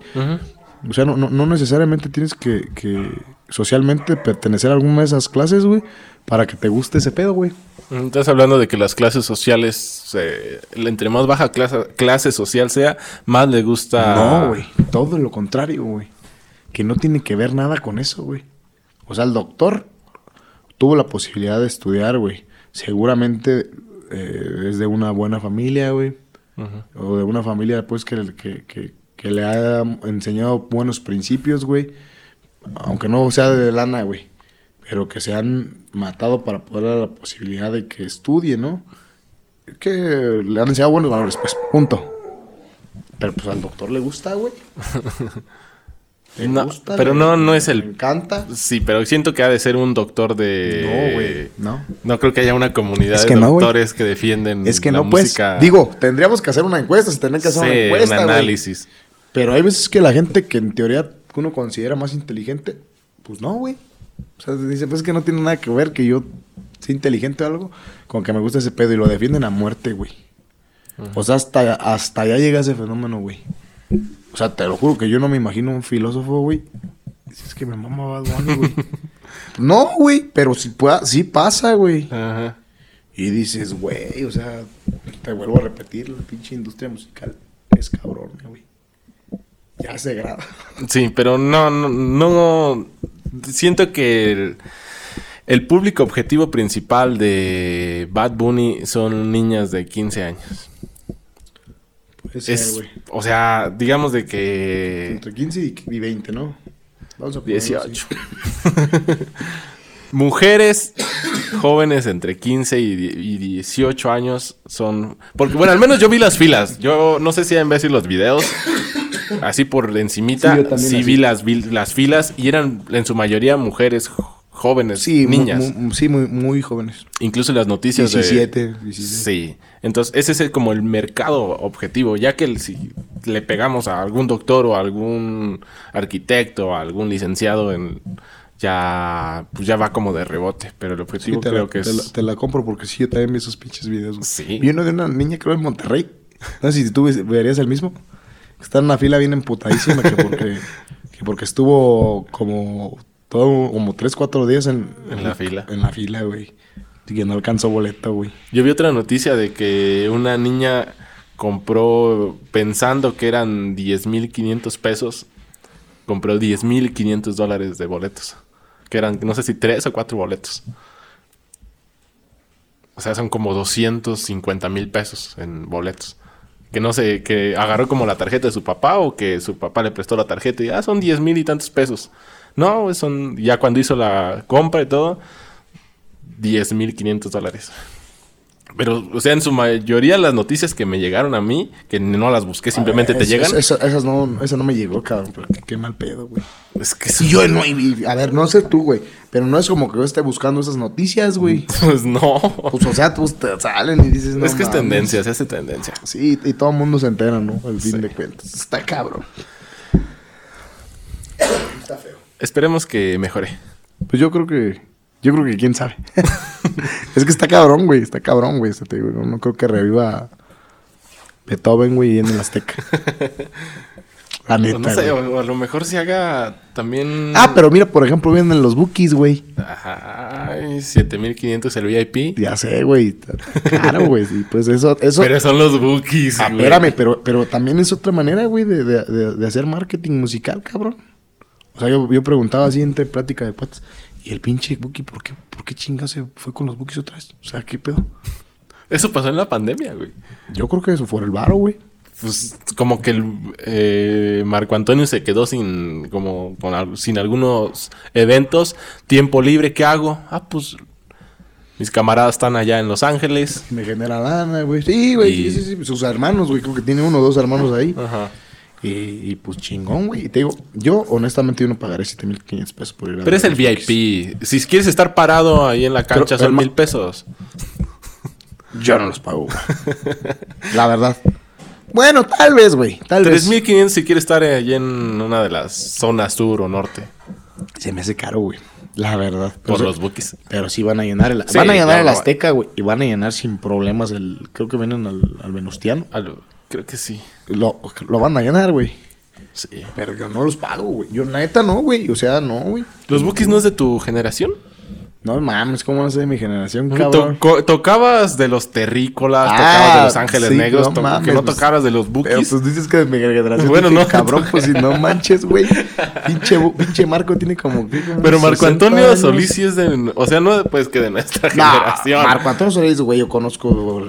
O sea, no, no, no necesariamente tienes que, que socialmente pertenecer a alguna de esas clases, güey, para que te guste ese pedo, güey. Estás hablando de que las clases sociales, eh, entre más baja clase, clase social sea, más le gusta... No, güey. Todo lo contrario, güey. Que no tiene que ver nada con eso, güey. O sea, el doctor tuvo la posibilidad de estudiar, güey. Seguramente eh, es de una buena familia, güey. O de una familia, pues, que, que, que, que le ha enseñado buenos principios, güey. Aunque no sea de lana, güey. Pero que se han matado para poder dar la posibilidad de que estudie, ¿no? Que le han enseñado buenos valores, pues, punto. Pero pues al doctor le gusta, güey. (laughs) No, pero no- no es el- Le encanta. Sí, pero siento que ha de ser un doctor de... No, güey. No. No creo que haya una comunidad Es de no, doctores que defienden Es que la no, pues. música. Digo, tendríamos que hacer una encuesta. Se tendría que hacer Sí, una encuesta, un güey. análisis. Pero hay veces que la gente que en teoría uno considera más inteligente, pues no, güey. O sea, dice, pues es que no tiene nada que ver que yo sea inteligente o algo con que me gusta ese pedo y lo defienden a muerte, güey. O sea, hasta, hasta allá llega ese fenómeno, güey. O sea, te lo juro que yo no me imagino un filósofo, güey. Si es que me mama Bad Bunny, güey. (laughs) no, güey, pero sí, pueda- sí pasa, güey. Ajá. Y dices, güey, o sea, te vuelvo a repetir, la pinche industria musical es cabrón, güey. Ya se graba. Sí, pero no, no, no- siento que el, el público objetivo principal de Bad Bunny son niñas de 15 años. Es, güey. o sea, digamos de que Entre 15 y y 20, ¿no? Vamos a ponerlo 18. (laughs) Mujeres jóvenes entre 15 y, die- y 18 años son... Porque, bueno, al menos yo vi las filas. Yo no sé si en vez de los videos, así por encimita, Sí, sí, vi las, vi las filas y eran en su mayoría mujeres jóvenes, Sí, mu- niñas. mu- sí, muy, muy jóvenes. Incluso en las noticias 17, de... 16. Sí. Entonces, ese es el- como el mercado objetivo. Ya que el- si le pegamos a algún doctor o a algún arquitecto o a algún licenciado en... Ya, pues ya va como de rebote. Pero el Sí, objetivo te, creo la, que te, es... la, te la compro porque sí, yo también vi esos pinches videos. güey. Sí. Vi uno de una niña, creo, en Monterrey. No sé si tú verías el mismo. Está en una fila bien emputadísima que porque, (laughs) que porque estuvo como todo como tres, cuatro días en, En la fila. En la fila, güey. Que no alcanzó boleto, güey. Yo vi otra noticia de que una niña compró, pensando que eran 10.500 pesos, compró 10.500 dólares de boletos. Que eran, no sé si tres o cuatro boletos. O sea, son como 250 mil pesos en boletos. Que no sé, que agarró como la tarjeta de su papá o que su papá le prestó la tarjeta y ah, son 10 mil y tantos pesos. No, son ya cuando hizo la compra y todo, 10 mil 500 dólares. Pero, o sea, en su mayoría las noticias que me llegaron a mí, que no las busqué, simplemente te llegan. es- esa- esas no, esa no me llegó, cabrón. Pero qué, qué mal pedo, güey. Es que Y yo no, y- a ver, no sé tú, güey. Pero no es como que yo esté buscando esas noticias, güey. (laughs) Pues no. Pues, o sea, tú te salen y dices, no. es que es tendencia, se hace tendencia. Sí, y todo el mundo se entera, ¿no? Al fin Sí. de cuentas. Está cabrón. Está feo. Esperemos que mejore. Pues yo creo que. Yo creo que quién sabe. (laughs) es que está cabrón, güey. Está cabrón, güey. este, No, no creo que reviva Beethoven, güey, en el Azteca. (laughs) La neta. no sé, o, a lo mejor se haga también. Ah, pero mira, por ejemplo, vienen los bookies, güey. Ay, 7500 el VIP. Ya sé, güey. Claro, güey. Y pues eso. eso Pero son los bookies. Ah, güey. espérame, pero, pero también es otra manera, güey, de, de- de- de hacer marketing musical, cabrón. O sea, yo, yo preguntaba así entre plática de cuates. Y el pinche Buki, ¿por qué, ¿por qué chinga se fue con los Bookies otra vez? O sea, ¿qué pedo? Eso pasó en la pandemia, güey. Yo creo que eso fue el varo, güey. Pues como que el eh, Marco Antonio se quedó sin como con sin algunos eventos, tiempo libre, ¿qué hago? Ah, pues mis camaradas están allá en Los Ángeles. Me genera lana, güey. Sí, güey. Y- Sí, sí, sí. Sus hermanos, güey. Creo que tiene uno o dos hermanos ahí. Ajá. Y, y, pues chingón, güey. Y te digo, yo honestamente yo no pagaré 7500 pesos por ir a Pero es el. VIP. Si quieres estar parado ahí en la cancha Pero, son mil pesos. Yo no los pago, güey. (laughs) La verdad. Bueno, tal vez, güey. Tal vez. 3500 si quieres estar allí en una de las zonas sur o norte. Se me hace caro, güey. La verdad. Por Pero- los bookies. Pero sí van a llenar el... Sí, van a llenar el. Azteca, güey. Y van a llenar sin problemas el... Creo que vienen al, al Venustiano. Al- creo que sí. Lo, lo van a llenar, güey. Sí. Pero yo no los pago, güey. Yo neta no, güey. O sea, no, güey. ¿Los bookies no es de tu generación? No mames, ¿cómo no sé de mi generación, cabrón? tocabas de los terrícolas, Ah, tocabas de los ángeles sí, negros, no mames, que no tocaras de los Pero bookies. pues dices que de mi generación. Bueno, no. Cabrón, pues si no (laughs) manches, güey. Pinche, pinche Marco tiene como... Pero Marco 60 Antonio años. Solís sí es de... O sea, no pues que de nuestra Nah, generación. Marco Antonio Solís, güey, yo conozco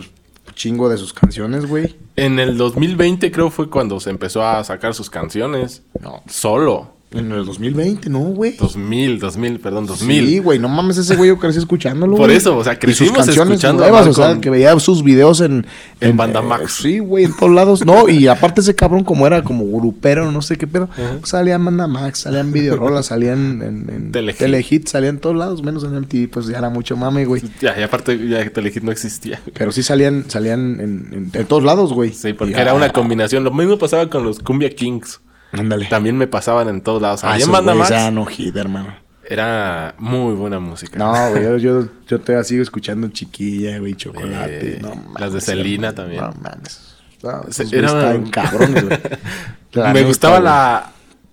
chingo de sus canciones, güey. En el 2020 creo fue cuando se empezó a sacar sus canciones. No. Solo. En el 2020, no, güey. 2000, 2000, perdón, 2000. Sí, güey, no mames, ese güey yo crecí escuchándolo. Por güey. eso, o sea, Y sus crecimos canciones escuchando nuevas, o sea, que veía sus videos en... En Bandamax. eh, sí, güey, en todos lados. No, y aparte ese cabrón como era como grupero, no sé qué pedo. Salía en Bandamax, salía en Videorola, salía en, en, en Telehit. Telehit, salía en todos lados, menos en MTV, pues ya era mucho mame, güey. Ya, y aparte ya Telehit no existía. Pero sí salían, salían en, en- en todos lados, güey. Sí, porque Y, era ah, una combinación. Lo mismo pasaba con los Cumbia Kings. Ándale. También me pasaban en todos lados. Ah, en Banda Max eran no hit, hermano. era muy buena música. No, güey, yo, yo, (laughs) yo te sigo escuchando Chiquilla, güey, Chocolate. Eh, no, las de mames, Selena también. No mames. No, cabrones, güey. (laughs) Me neta, gustaba güey. la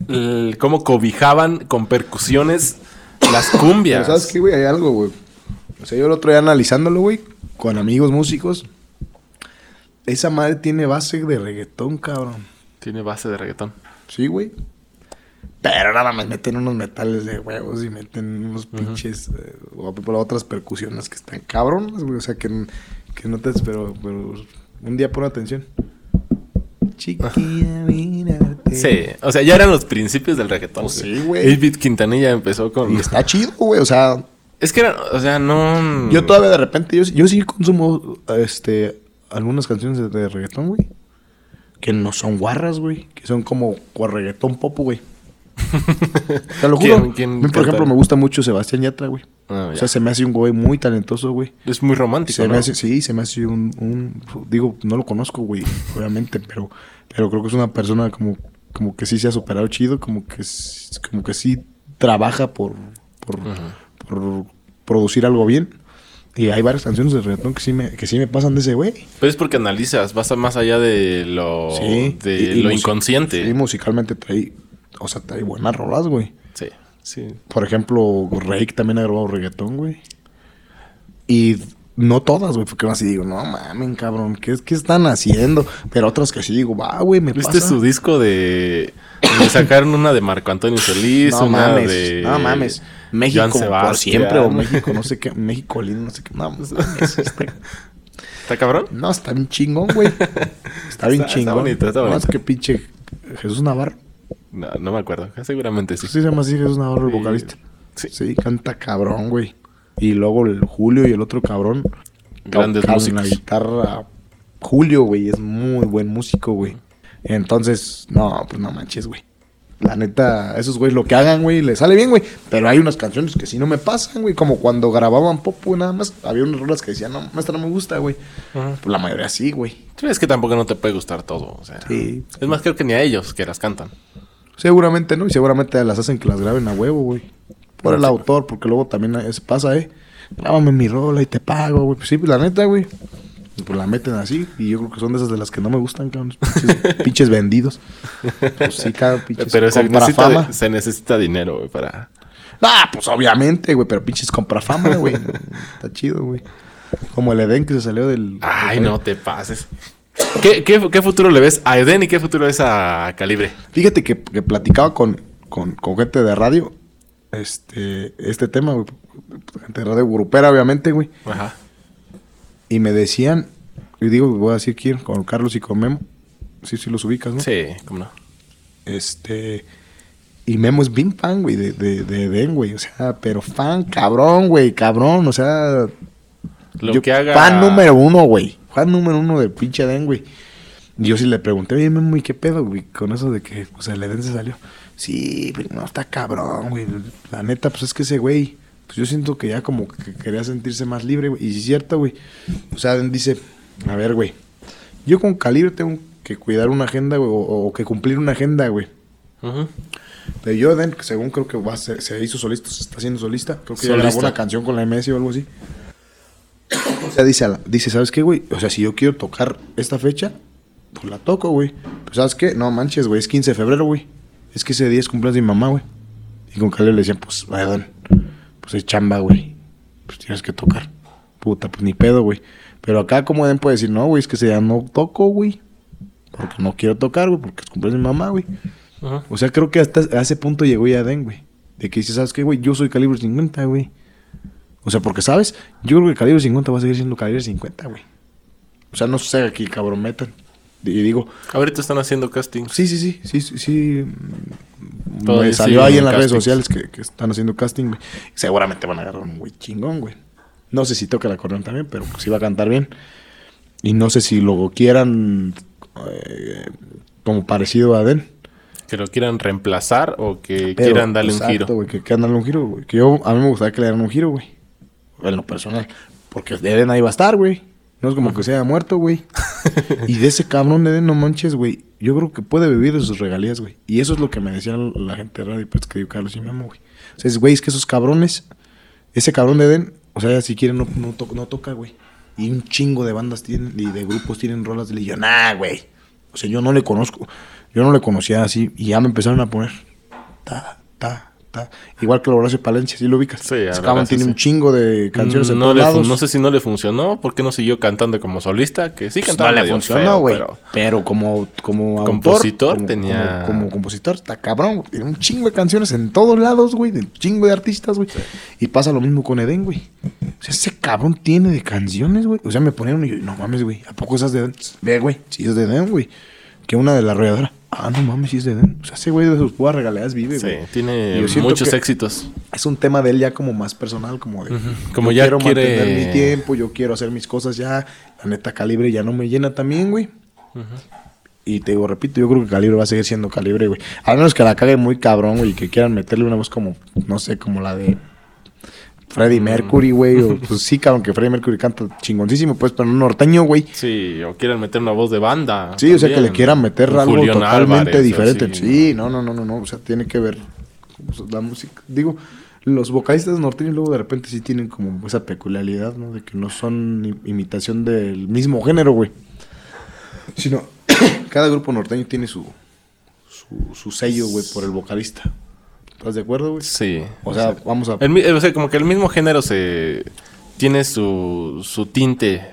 el- cómo cobijaban con percusiones las cumbias. Pero ¿Sabes qué, güey? Hay algo, güey. O sea, yo el otro día analizándolo, güey, con amigos músicos. Esa madre tiene base de reggaetón, cabrón. Tiene base de reggaetón. Sí, güey. Pero nada más meten unos metales de huevos y meten unos pinches eh, o por otras percusiones que están cabrones, güey. O sea, que, que no te... Pero, pero un día pon atención. Chiquilla, mírate. Sí, o sea, ya eran los principios del reggaetón. Pues sí, güey. David Quintanilla empezó con... Y está chido, güey. O sea, Es que era, o sea, no... yo todavía de repente, yo, yo sí consumo este algunas canciones de, de reggaetón, güey. Que no son guarras, güey. Que son como reggaetón pop, güey. (laughs) Te lo juro. ¿Quién- quién por ejemplo, me gusta mucho Sebastián Yatra, güey. Ah, O sea, se me hace un güey muy talentoso, güey. Es muy romántico, Se ¿no? me hace, sí, se me hace un, un- Digo, no lo conozco, güey, obviamente, pero, pero creo que es una persona como, como que sí se ha superado chido, como que, como que sí trabaja por, por, por producir algo bien. Y hay varias canciones de reggaetón que sí me, que sí me pasan de ese güey. Pero es porque analizas, vas a más allá de lo, Sí. de y- y lo inconsciente. Sí, musicalmente trae, o sea, trae buenas rolas, güey. Sí. Sí. Por ejemplo, Rake también ha grabado reggaetón, güey. Y no todas, güey, porque así digo, no mamen, cabrón, ¿qué, ¿qué están haciendo? Pero otras que sí digo, va, güey, me ¿Viste pasa. su disco de... de sacaron una de Marco Antonio Solís, No una mames, de... no mames. México por siempre o México, no sé qué, México lindo, no sé qué. No, mames, (laughs) está- ¿Está cabrón? no, está bien chingón, güey. Está bien Está- está chingón. bonito, está Más bonito. que pinche Jesús Navarro. No, no me acuerdo. Seguramente sí. Sí, se llama así Jesús Navarro, el vocalista. Sí. Sí, canta cabrón, güey. Y luego el Julio y el otro cabrón. Grandes músicos. la guitarra. Julio, güey, es muy buen músico, güey. Entonces, no, pues no manches, güey. La neta, esos güeyes lo que hagan, güey, les sale bien, güey. Pero hay unas canciones que sí no me pasan, güey. Como cuando grababan pop, güey, nada más. Había unas rolas que decían, no, esta no me gusta, güey. Pues la mayoría sí, güey. Sí, Es que tampoco no te puede gustar todo. O sea, Sí. Es más, creo que ni a ellos que las cantan. Seguramente no, y seguramente las hacen que las graben a huevo, güey. Por el autor, porque luego también se pasa, ¿eh? Grábame mi rola y te pago, güey. Pues sí, la neta, güey. Pues la meten así, y yo creo que son de esas de las que no me gustan, cabrón. Pinches, (laughs) pinches vendidos. Pues sí, cada pinches Pero se necesita, fama. se necesita dinero, güey, para... Ah, pues obviamente, güey, pero pinches compra fama, güey. Está chido, güey. Como el Edén que se salió del. Ay, no te pases. ¿Qué, qué, qué futuro le ves a Eden y qué futuro ves a Calibre? Fíjate que, que platicaba con, con, con gente de radio este, este tema, güey. Gente de radio grupera, obviamente, güey. Ajá. Y me decían, y digo, voy a decir quién, con Carlos y con Memo. Sí, sí los ubicas, ¿no? Sí, cómo no. Este. Y Memo es bien fan, güey, de, de, de Eden, güey. O sea, pero fan, cabrón, güey, cabrón. O sea, Lo yo- que haga... Fan número uno, güey. Fan número uno de pinche Eden, güey. Y yo sí le pregunté, oye, Memo, ¿y qué pedo, güey? Con eso de que, o sea, el Eden se salió. Sí, pero no, está cabrón, güey. La neta, pues es que ese güey, pues yo siento que ya como que quería sentirse más libre, güey. Y es cierto, güey. O sea, dice, a ver, güey. Yo con Calibre tengo que cuidar una agenda, güey, o, o que cumplir una agenda, güey. Ujú. De Joden, que según creo que va a ser- se hizo solista, se está haciendo solista. Creo que ya grabó una canción con la MS o algo así. O sea, dice, dice, ¿sabes qué, güey? O sea, si yo quiero tocar esta fecha, pues la toco, güey. Pues, ¿sabes qué? No manches, güey, es 15 de febrero, güey. Es que ese día es cumpleaños de mi mamá, güey. Y con Caleb le decían, pues, Joden, pues es chamba, güey. Pues tienes que tocar. Puta, pues ni pedo, güey. Pero acá, como Eden puede decir, no, güey, es que ese día no toco, güey. Porque no quiero tocar, güey, porque es cumpleaños de mi mamá, güey. Ujú. O sea, creo que hasta a ese punto llegó ya Den, güey. De que dice, ¿sabes qué, güey? Yo soy calibre 50, güey. O sea, porque, ¿sabes? Yo creo que calibre 50 va a seguir siendo calibre 50, güey. O sea, no sé aquí, cabrón, metan. Y digo, Ahorita están haciendo casting. sí, sí, sí, sí, sí, sí. Todavía Me salió ahí en las redes sociales que, que están haciendo casting, güey. Seguramente van a agarrar un güey chingón, güey. No sé si toca la acordeón también, pero sí va a cantar bien. Y no sé si lo quieran eh, como parecido a Den. Que lo quieran reemplazar o que Pero, quieran darle un giro. güey, que quieran darle un giro, güey. Que yo, a mí me gustaría que le dieran un giro, güey. En lo personal. Porque Eden ahí va a estar, güey. No es como que se haya muerto, güey. y de ese cabrón de no manches, güey. Yo creo que puede vivir de sus regalías, güey. Y eso es lo que me decían la gente de radio, pues que digo Carlos y Memo, güey. O sea, es, güey, es que esos cabrones, ese cabrón de Eden, o sea, si quieren, no, no, to- no toca, güey. Y un chingo de bandas tienen, y de grupos tienen rolas de y yo, nah, güey. O sea, yo no le conozco. Yo no le conocía así. Y ya me empezaron a poner. Ta, ta, ta. Igual que el Horacio Palencia, ¿sí lo ubicas? Sí, Ese cabrón tiene sí. un chingo de canciones en no, todos lados. no sé si no le funcionó. ¿Por qué no siguió cantando como solista? Que sí Pues cantaba no le funcionó, güey. pero- Pero... como, como Compositor autor, como- tenía- Como, como compositor, está cabrón. güey. Tiene un chingo de canciones en todos lados, güey. De un chingo de artistas, güey. Y pasa lo mismo con Eden, güey. O sea, ese cabrón tiene de canciones, güey. O sea, me ponieron y yo, no mames, güey. ¿A poco esas de Eden? Ve, güey. Sí es de Eden, güey. Que una de la arrolladora. Ah, no mames, sí es de Eden. O sea, ese güey de sus puras regaladas vive, Sí, güey. tiene Yo siento muchos éxitos. Es un tema de él ya como más personal, como de... Como yo ya quiero quiere- mantener mi tiempo, yo quiero hacer mis cosas ya. La neta, Calibre ya no me llena también, güey. Y te digo, repito, yo creo que Calibre va a seguir siendo Calibre, güey. A menos que la cague muy cabrón, güey, y que quieran meterle una voz como, no sé, como la de Freddie Mercury, güey. O, (laughs) pues sí, cabrón, que Freddie Mercury canta chingoncísimo, pues, pero no norteño, güey. Sí, o quieren meter una voz de banda. Sí, o sea, que le quieran meter Un algo Julián totalmente Álvarez, diferente. así. Sí, no, no, no, no, no. O sea, tiene que ver sea, la música. Digo, los vocalistas norteños luego de repente sí tienen como esa peculiaridad, ¿no? De que no son imitación del mismo género, güey. Sino, (coughs) cada grupo norteño tiene su, su, su sello, güey, por el vocalista. ¿Estás de acuerdo, güey? Sí. O sea, vamos a... El o sea, como que el mismo género se tiene su, su tinte,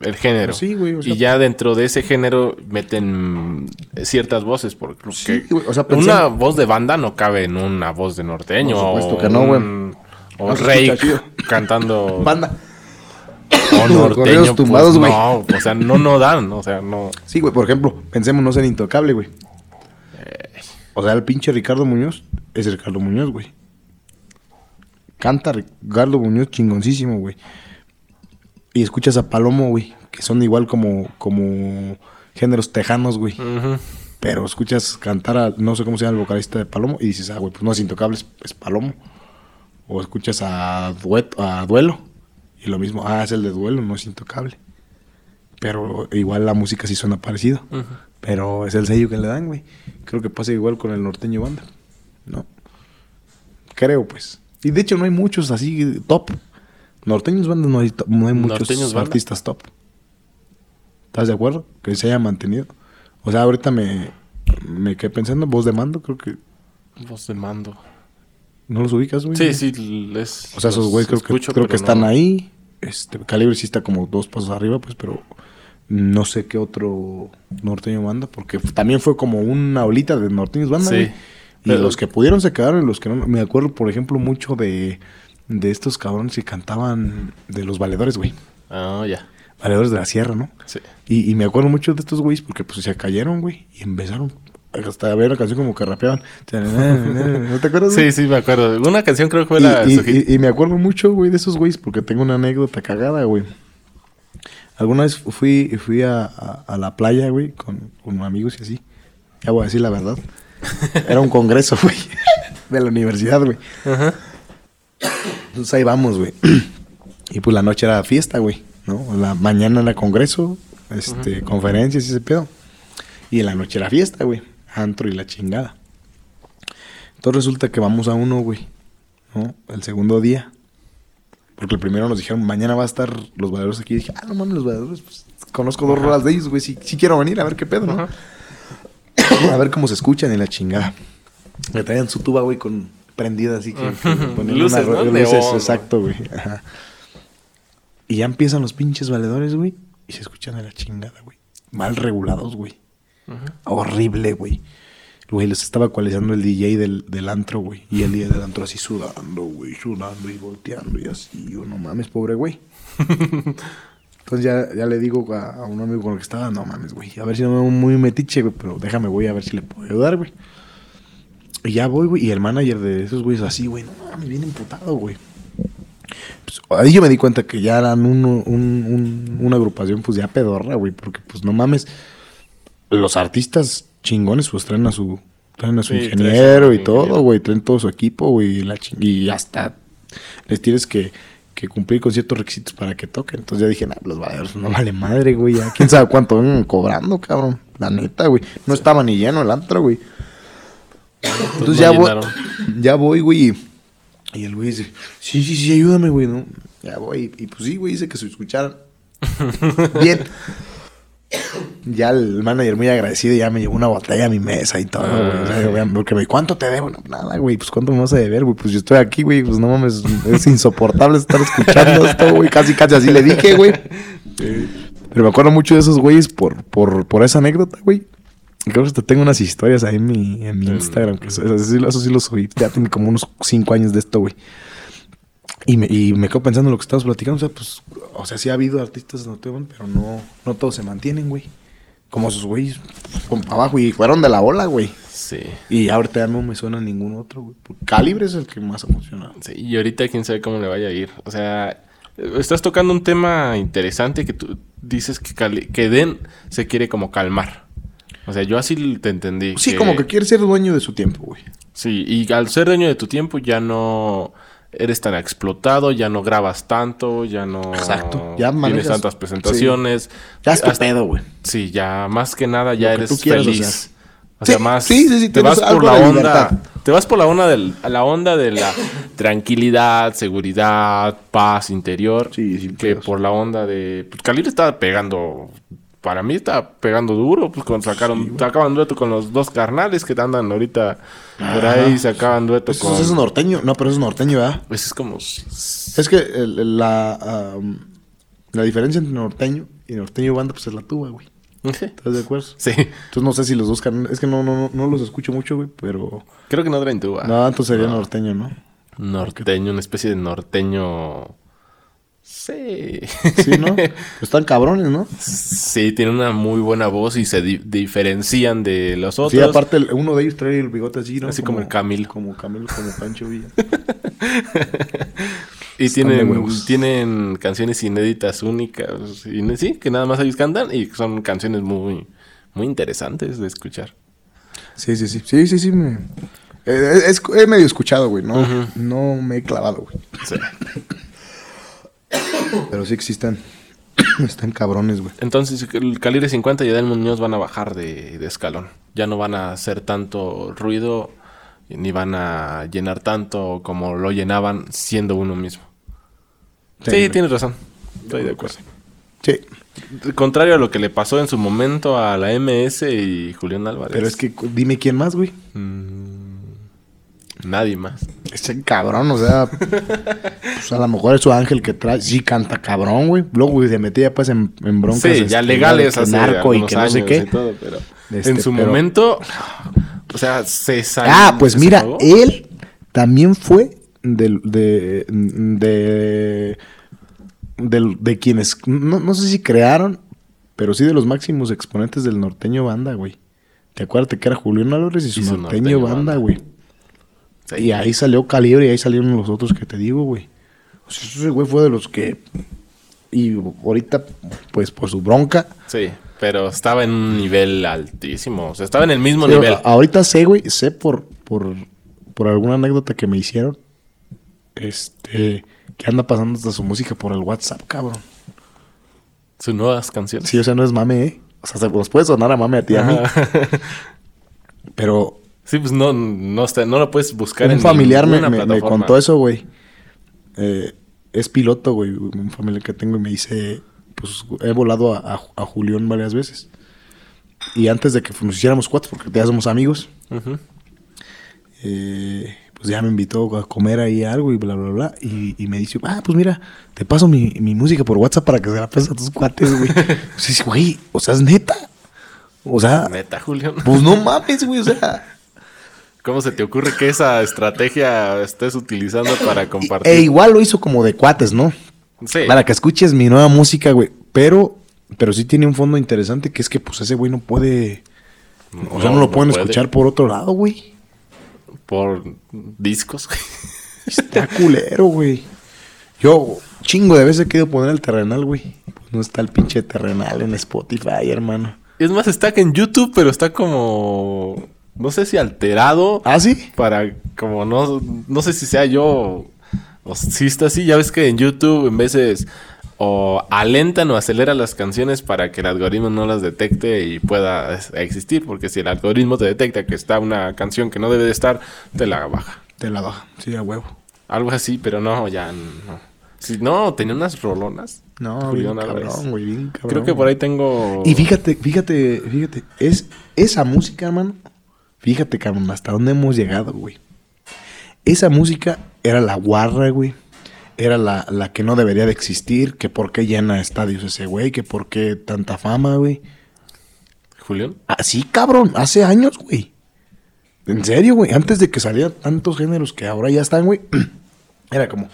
el género. Sí, güey, o sea- y ya dentro de ese género meten ciertas voces. Porque Sí, güey, o sea, una voz de banda no cabe en una voz de norteño. Por supuesto o que no, güey. un- O No Rey (laughs) cantando (laughs) Banda. o norteño. pues, tumbados, güey. no, o sea, no, no dan. O sea, no. Sí, güey, por ejemplo, pensemos no ser intocable, güey. O sea, el pinche Ricardo Muñoz es Ricardo Muñoz, güey. Canta Ricardo Muñoz chingoncísimo, güey. Y escuchas a Palomo, güey, que son igual como, como géneros tejanos, güey. Pero escuchas cantar a, no sé cómo se llama el vocalista de Palomo, y dices, ah, güey, pues no es intocable, es, es Palomo. O escuchas a, dueto, a Duelo, y lo mismo, ah, es el de Duelo, no es intocable. Pero igual la música sí suena parecido. Pero es el sello que le dan, güey. Creo que pasa igual con el norteño banda. ¿No? Creo, pues. Y de hecho no hay muchos así top. Norteños banda no hay, no hay muchos banda. artistas top. ¿Estás de acuerdo? Que se haya mantenido. O sea, ahorita me, me quedé pensando, voz de mando, creo que Voz de mando. no los ubicas, güey. Sí, sí, les. O sea, esos güeyes creo que, creo que están no- ahí. Este, Calibre sí está como dos pasos arriba, pues, pero no sé qué otro norteño banda, porque también fue como una olita de norteños banda. Sí. güey. Y Pero- los que pudieron se quedaron y los que no. Me acuerdo, por ejemplo, mucho de, de estos cabrones que cantaban de los valedores, güey. Ah, ya. Valedores de la sierra, ¿no? Sí. Y, y me acuerdo mucho de estos güeyes porque pues se cayeron, güey, y empezaron. Hasta había una canción como que rapeaban. (laughs) ¿No te acuerdas? güey? Sí, sí, me acuerdo. Una canción creo que fue Y, la. y- y- y me acuerdo mucho, güey, de esos güeyes porque tengo una anécdota cagada, güey. Alguna vez fui, fui a, a- a la playa, güey, con, con amigos y así. Ya voy a decir la verdad. Era un congreso, güey, de la universidad, güey. Ajá. Entonces ahí vamos, güey. Y pues la noche era fiesta, güey, ¿no? La mañana era congreso, este, conferencias y ese pedo. Y en la noche era fiesta, güey. Antro y la chingada. Entonces resulta que vamos a uno, güey, ¿no? El segundo día. Porque el primero nos dijeron, mañana va a estar los valedores aquí. Y dije, ah, no mames, los valedores, pues conozco dos rolas de ellos, güey. Sí, sí quiero venir a ver qué pedo, ¿no? Ajá. (coughs) a ver cómo se escuchan en la chingada. Me traían su tuba, güey, con prendida así que, que ponían Luces, una- ¿no? luces, exacto, güey. Ajá. Y ya empiezan los pinches valedores, güey, y se escuchan en la chingada, güey. Mal regulados, güey. Horrible, güey. Güey, los estaba ecualizando el DJ del, del antro, güey. Y el día del antro así sudando, güey, sudando y volteando y así. Yo, no mames, pobre güey. (laughs) Entonces ya, ya le digo a, a un amigo con el que estaba, no mames, güey. A ver si no me veo muy metiche, güey, pero déjame, güey, a ver si le puedo ayudar, güey. Y ya voy, güey. Y el manager de esos güeyes así, güey, no mames, bien emputado, güey. Pues, ahí yo me di cuenta que ya eran un- un- una agrupación, pues ya pedorra, güey. Porque, pues no mames, los artistas chingones, pues traen a su, traen a su Sí, ingeniero y todo, güey. Traen todo su equipo, güey. Y, y hasta les tienes que, que cumplir con ciertos requisitos para que toquen. Entonces ya dije, nah, los valedores no vale madre, güey. Ya quién sabe cuánto vengan cobrando, cabrón. La neta, güey. No estaba ni lleno el antro, güey. Entonces ya voy, ya voy, güey. y- Y el güey dice, sí, sí, sí, ayúdame, güey, ¿no? Ya voy. Y pues sí, güey, dice que se escucharan. (laughs) Bien. (coughs) Ya el manager muy agradecido ya me llevó una botella a mi mesa y todo, güey. O sea, güey, porque me ¿cuánto te debo? No, nada, güey, pues ¿cuánto me vas a deber, güey? Pues yo estoy aquí, güey, pues no mames, es insoportable estar escuchando (laughs) esto, güey. Casi, casi así le dije, güey. Pero me acuerdo mucho de esos güeyes por, por, por esa anécdota, güey. Y Creo que hasta tengo unas historias ahí en mi, en mi Instagram. Que eso, eso sí, eso sí lo subí. Ya tiene como unos cinco años de esto, güey. Y me, y me quedo pensando en lo que estabas platicando. O sea, pues, o sea, sí ha habido artistas de Norteón, pero no, no todos se mantienen, güey. Como esos güeyes, abajo. Y fueron de la ola, güey. Sí. Y ahorita ya no me suena ningún otro, güey. Calibre es el que más ha funcionado. Sí, y ahorita quién sabe cómo le vaya a ir. O sea, estás tocando un tema interesante que tú dices que, cali- que Den se quiere como calmar. O sea, yo así te entendí. Sí, como que quiere ser dueño de su tiempo, güey. Sí, y al ser dueño de tu tiempo ya no eres tan explotado, ya no grabas tanto, ya no Exacto, ya tienes manejas- tantas presentaciones. Ya es tu pedo, güey. Sí, ya más que nada ya que eres feliz. hacer. O sea, Sí, más sí, sí, sí, te tienes vas por la onda, libertad. te vas por la onda del a la onda de la (laughs) tranquilidad, seguridad, paz interior, Sí, sin que por la onda de pues, Khalil estaba pegando para mí está pegando duro. Pues cuando sacaron, sacaban dueto con los dos carnales que andan ahorita por ahí, sacaban dueto Eso con. es norteño. No, pero eso es norteño, ¿verdad? Pues es como. Es que el- la, la diferencia entre norteño y norteño banda, pues es la tuba, güey. ¿Estás de acuerdo? Sí. Entonces no sé si los dos can- Es que no, no, no, no los escucho mucho, güey, pero... Creo que no traen tuba. No, entonces sería norteño, ¿no? Norteño, una especie de norteño. Sí. Sí, ¿no? Pues están cabrones, ¿no? Sí, tiene una muy buena voz y se di- diferencian de los otros. Sí, aparte el- uno de ellos trae el bigote así, ¿no? Así como el Camilo. Como Camilo, como Pancho Villa. (laughs) Y Están tienen, tienen canciones inéditas únicas. Y, sí, que nada más ellos cantan y son canciones muy, muy interesantes de escuchar. Sí, sí, sí. Sí, sí, sí. Me... eh, es, he medio escuchado, güey. No, no me he clavado, güey. Sí. (laughs) Pero sí existen. (coughs) Están cabrones, güey. Entonces, el Calibre 50 y Adel Muñoz van a bajar de, de escalón. Ya no van a hacer tanto ruido ni van a llenar tanto como lo llenaban siendo uno mismo. Sí, güey. tienes razón. Estoy de acuerdo. Sí. Contrario a lo que le pasó en su momento a la MS y Julián Álvarez. Pero es que dime quién más, güey. Nadie más. Ese cabrón, o sea, pues a lo mejor es su ángel que trae. Sí, canta cabrón, güey. Luego, güey, se metía pues en, en broncas. Sí, ya este, legales que hace narco y que no sé qué. todo, pero Este, en su pero- momento, o sea, se salió. Ah, pues mira, él también fue del- de, de, del- de quienes, no, no sé si crearon, pero sí de los máximos exponentes del norteño banda, güey. ¿Te acuerdas que era Julián Álvarez y su, Y su norteño, banda. güey? Sí. Y ahí salió Calibre y ahí salieron los otros que te digo, güey. O sea, ese güey fue de los que... Y ahorita, pues por su bronca... Sí, pero estaba en un nivel altísimo. O sea, estaba en el mismo Pero nivel. ahorita sé, güey, sé por, por, por alguna anécdota que me hicieron, este, que anda pasando hasta su música por el WhatsApp, cabrón. Sus nuevas canciones. Sí, o sea, no es mame, ¿eh? O sea, se nos puede sonar a mame a ti a mí. (laughs) Pero Sí, pues no, no, está, no lo puedes buscar un en familiar me, me- me contó eso, güey. Eh, es piloto, güey, un familiar que tengo y me dice, pues he volado a, a, a Julián varias veces. Y antes de que nos hiciéramos cuatro, porque ya somos amigos, eh, pues ya me invitó a comer ahí algo y bla, bla, bla. Y, y me dice, ah, pues mira, te paso mi, mi música por WhatsApp para que se la pases a tus cuates, güey. (laughs) Pues dice, güey, o sea, es neta. O sea, Neta, Julián. pues no mames, güey, o sea. ¿Cómo se te ocurre que esa estrategia estés utilizando para compartir? E igual lo hizo como de cuates, ¿no? sí. Para que escuches mi nueva música, güey. Pero, pero sí tiene un fondo interesante que es que, pues, ese güey no puede. O sea, no, lo pueden puede. escuchar por otro lado, güey. Por discos. (laughs) Está culero, güey. Yo, chingo de veces he querido poner el terrenal, güey. Pues no está el pinche terrenal en Spotify, hermano. es más, está que en YouTube, pero está como. No sé si alterado. ¿Ah, sí? Para como no. No sé si sea yo. O si está así. Ya ves que en YouTube en veces. O alentan o aceleran las canciones para que el algoritmo no las detecte y pueda existir. Porque si el algoritmo te detecta que está una canción que no debe de estar, te la baja. Te la baja. Sí, a huevo. Algo así, pero no, ya no. Si no, tenía unas rolonas. No, Julián bien cabrón, güey, bien cabrón. Creo que por ahí tengo. Y fíjate, fíjate, fíjate. Es esa música, hermano. Fíjate, cabrón, hasta dónde hemos llegado, güey. Esa música era la guarra, güey. Era la, la que no debería de existir. Que por qué llena estadios ese güey. Que por qué tanta fama, güey. Julián. Así, cabrón, hace años, güey. En serio, güey. Antes de que salieran tantos géneros que ahora ya están, güey. (clears throat) Era como.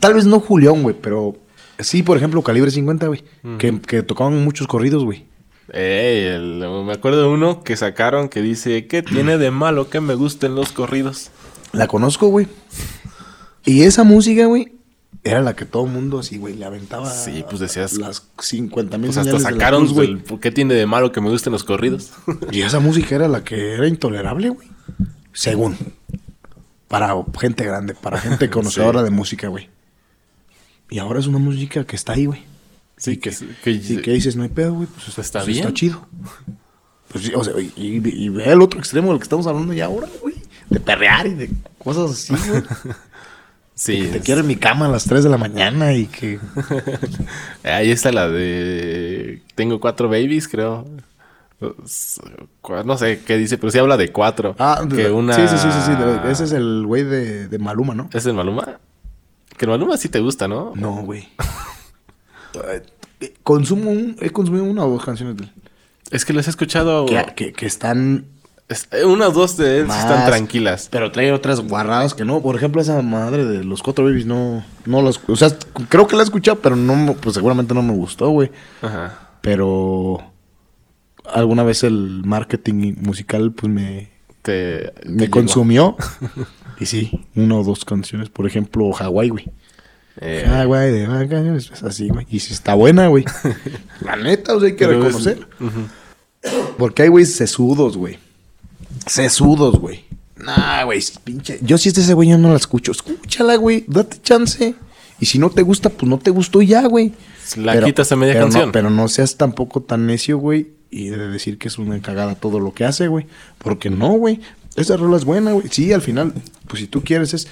Tal vez no Julián, güey, pero sí, por ejemplo, Calibre 50, güey. que, que tocaban muchos corridos, güey. Ey, el- me acuerdo de uno que sacaron que dice: ¿Qué tiene de malo que me gusten los corridos? La conozco, güey. Y esa música, güey, era la que todo el mundo así, güey, le aventaba. Sí, pues decías- Las 50 mil Pues hasta sacaron güey. ¿Qué tiene de malo que me gusten los corridos? Y esa música era la que era intolerable, güey. Según. Para gente grande, para gente (laughs) conocedora de música, güey. Y ahora es una música que está ahí, güey. Sí, que, que, Y que dices, no hay pedo, güey. Pues Está pues bien. Está chido. Pues o sea, y, y- ve el otro extremo del que estamos hablando ya ahora, güey. De perrear y de cosas así, güey. (laughs) sí, Te es- quiero en mi cama a las 3 de la mañana y que... (laughs) Ahí está la de tengo cuatro babies, creo. No sé qué dice, pero sí habla de cuatro. Ah, que de- una... sí, sí, sí, sí, Ese es el güey de, de Maluma, ¿no? ¿Es el Maluma? Que el Maluma sí te gusta, ¿no? No, güey. (laughs) Consumo un, he consumido una o dos canciones de él. Es que los he escuchado... Que, que, que están. es- eh, Una o dos de él Más. están tranquilas. Pero trae otras guarradas que no. Por ejemplo, esa madre de los cuatro babies no. No las. O sea, creo que la he escuchado, pero no. Pues seguramente no me gustó, güey. Ajá. Pero. Alguna vez el marketing musical, pues me. Te, Me consumió. (laughs) y sí, una o dos canciones. Por ejemplo, Hawái, güey. Eh, Hawái de vacaciones. Es así, güey. Y si está buena, güey. (laughs) La neta, o sea, hay que pero es- reconocer. Porque hay güeyes sesudos, güey. Sesudos, güey. Nah, güey, pinche. Yo si es de ese güey, yo no la escucho. Escúchala, güey. Date chance. Y si no te gusta, pues no te gustó ya, güey. La quitas a media pero canción. No, pero no seas tampoco tan necio, güey. Y de decir que es una cagada todo lo que hace, güey. Porque no, güey. Esa rola es buena, güey. Sí, al final, pues si tú quieres, es.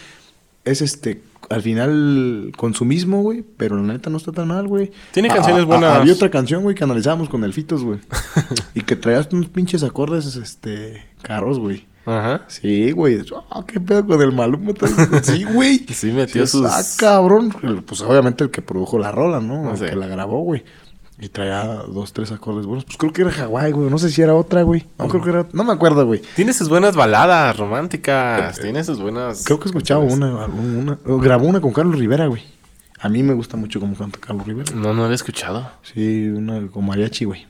Es este. Al final, consumismo, güey. Pero la neta no está tan mal, güey. Tiene Ah, canciones ah, buenas. Había otra canción, güey, que analizábamos con el Fitos, güey. (laughs) y que traías unos pinches acordes, este. Caros, güey. Ajá. Sí, güey. Ah, qué pedo con el Maluma. (laughs) Sí, güey. Sí metió sus- Ah, cabrón. Pues obviamente el que produjo la rola, ¿no? El Sí. que la grabó, güey. Y traía dos, tres acordes buenos. Pues creo que era Hawái, güey. No sé si era otra, güey. No, creo que era... No me acuerdo, güey. Tiene sus buenas baladas románticas. Tiene sus buenas. Creo que escuchaba una, una... Grabó una con Carlos Rivera, güey. A mí me gusta mucho cómo canta Carlos Rivera. No, no la he escuchado. Sí, una con mariachi, güey.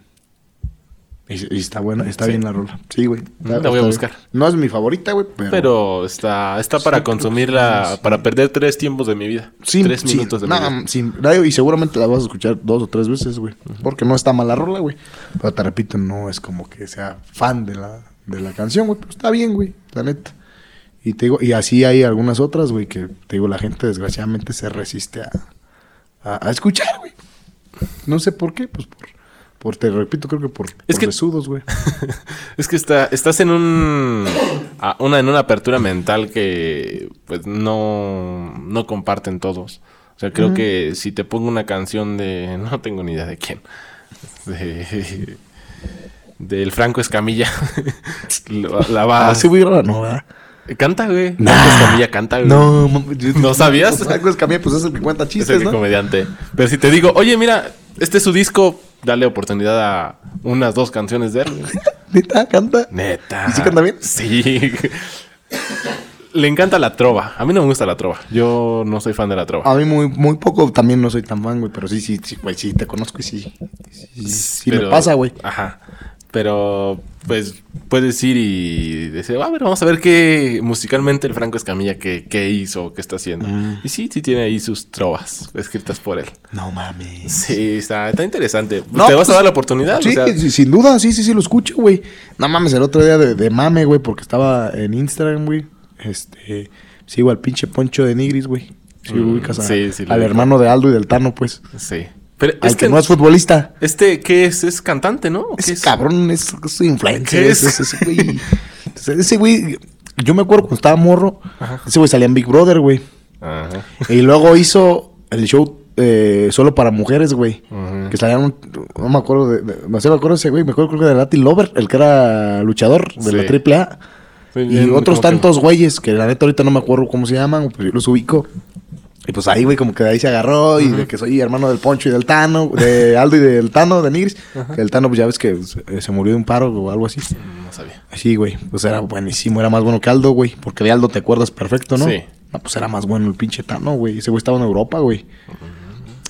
Y, y está buena, está Sí. bien la rola. Sí, güey. La voy a buscar. bien. No es mi favorita, güey, pero... Pero está, está para consumirla, para perder tres tiempos de mi vida. Tres minutos de mi vida. sin radio y seguramente la vas a escuchar dos o tres veces, güey. Porque no está mala rola, güey. Pero te repito, no es como que sea fan de la, de la canción, güey. Pero está bien, güey, la neta. Y te digo, y así hay algunas otras, güey, que te digo, la gente desgraciadamente se resiste a, a, a escuchar, güey. No sé por qué, pues por, por te repito, creo que por, Es por que- besudos, güey. (laughs) Es que está, estás en un a- una, en una apertura mental que pues no, no comparten todos. O sea, creo que si te pongo una canción de. (laughs) No tengo ni idea de quién. De, del Franco Escamilla. (laughs) la, la va. Ah, sí, ¿verdad? Canta, güey. Nah. Franco Escamilla canta, güey. No, yo- ¿No sabías? Franco Escamilla, pues es el que cuenta Es chistes, el ¿no? comediante. Pero si te digo, oye, mira, este es su disco, dale oportunidad a unas dos canciones de él. (laughs) Neta, canta. Neta. ¿Y sí canta bien? Sí. Le encanta la trova. A mí no me gusta la trova. Yo no soy fan de la trova. A mí muy, muy poco, también no soy tan fan, güey, pero sí, sí, sí, güey, sí, te conozco y sí. Sí, sí me Pero- pasa, güey. Ajá. Pero, pues, puedes ir y decir, a ver, vamos a ver qué musicalmente el Franco Escamilla, qué, qué hizo, qué está haciendo. Mm. Y sí, sí tiene ahí sus trovas escritas por él. No mames. Sí, está, está interesante. No, ¿Te vas pues, a dar la oportunidad? Sí, O sea, sí, sin duda, sí, sí, sí, lo escucho, güey. No mames, el otro día de, de mame, güey, porque estaba en Instagram, güey. Este, sigo al pinche Poncho de Nigris, güey. Sí, Mm, ubicas a- sí, sí, al hermano de Aldo y del Tano, pues. sí. Pero Al es que, no es futbolista. Este, ¿qué es? Es cantante, ¿no? ¿O qué Ese cabrón es, es influencer. ¿Qué es? es? Ese güey. ese güey, yo me acuerdo cuando estaba morro, ese güey salía en Big Brother, güey. Ajá. Y luego hizo el show eh, solo para mujeres, güey. Que salían, no me acuerdo de, de- no sé, me acuerdo de ese güey, me acuerdo creo que de Latin Lover, el que era luchador de la. AAA. Sí, Y bien, otros que- tantos güeyes que la neta ahorita no me acuerdo cómo se llaman, pues yo los ubico. Y pues ahí, güey, como que de ahí se agarró y de que soy hermano del Poncho y del Tano, de Aldo y del Tano, de Nigris. El Tano, pues ya ves que se, se murió de un paro o algo así. No sabía. Sí, güey, pues era buenísimo, era más bueno que Aldo, güey, porque de Aldo te acuerdas perfecto, ¿no? Sí. No, pues era más bueno el pinche Tano, güey. Ese güey estaba en Europa, güey.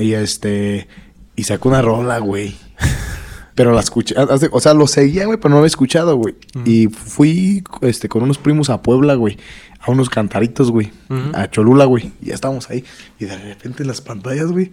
Y este, y sacó una rola, güey. Pero la escuché, o sea, lo seguía, güey, pero no lo había escuchado, güey. Y fui este, con unos primos a Puebla, güey. A unos cantaritos, güey. A Cholula, güey. Y ya estábamos ahí. Y de repente en las pantallas, güey.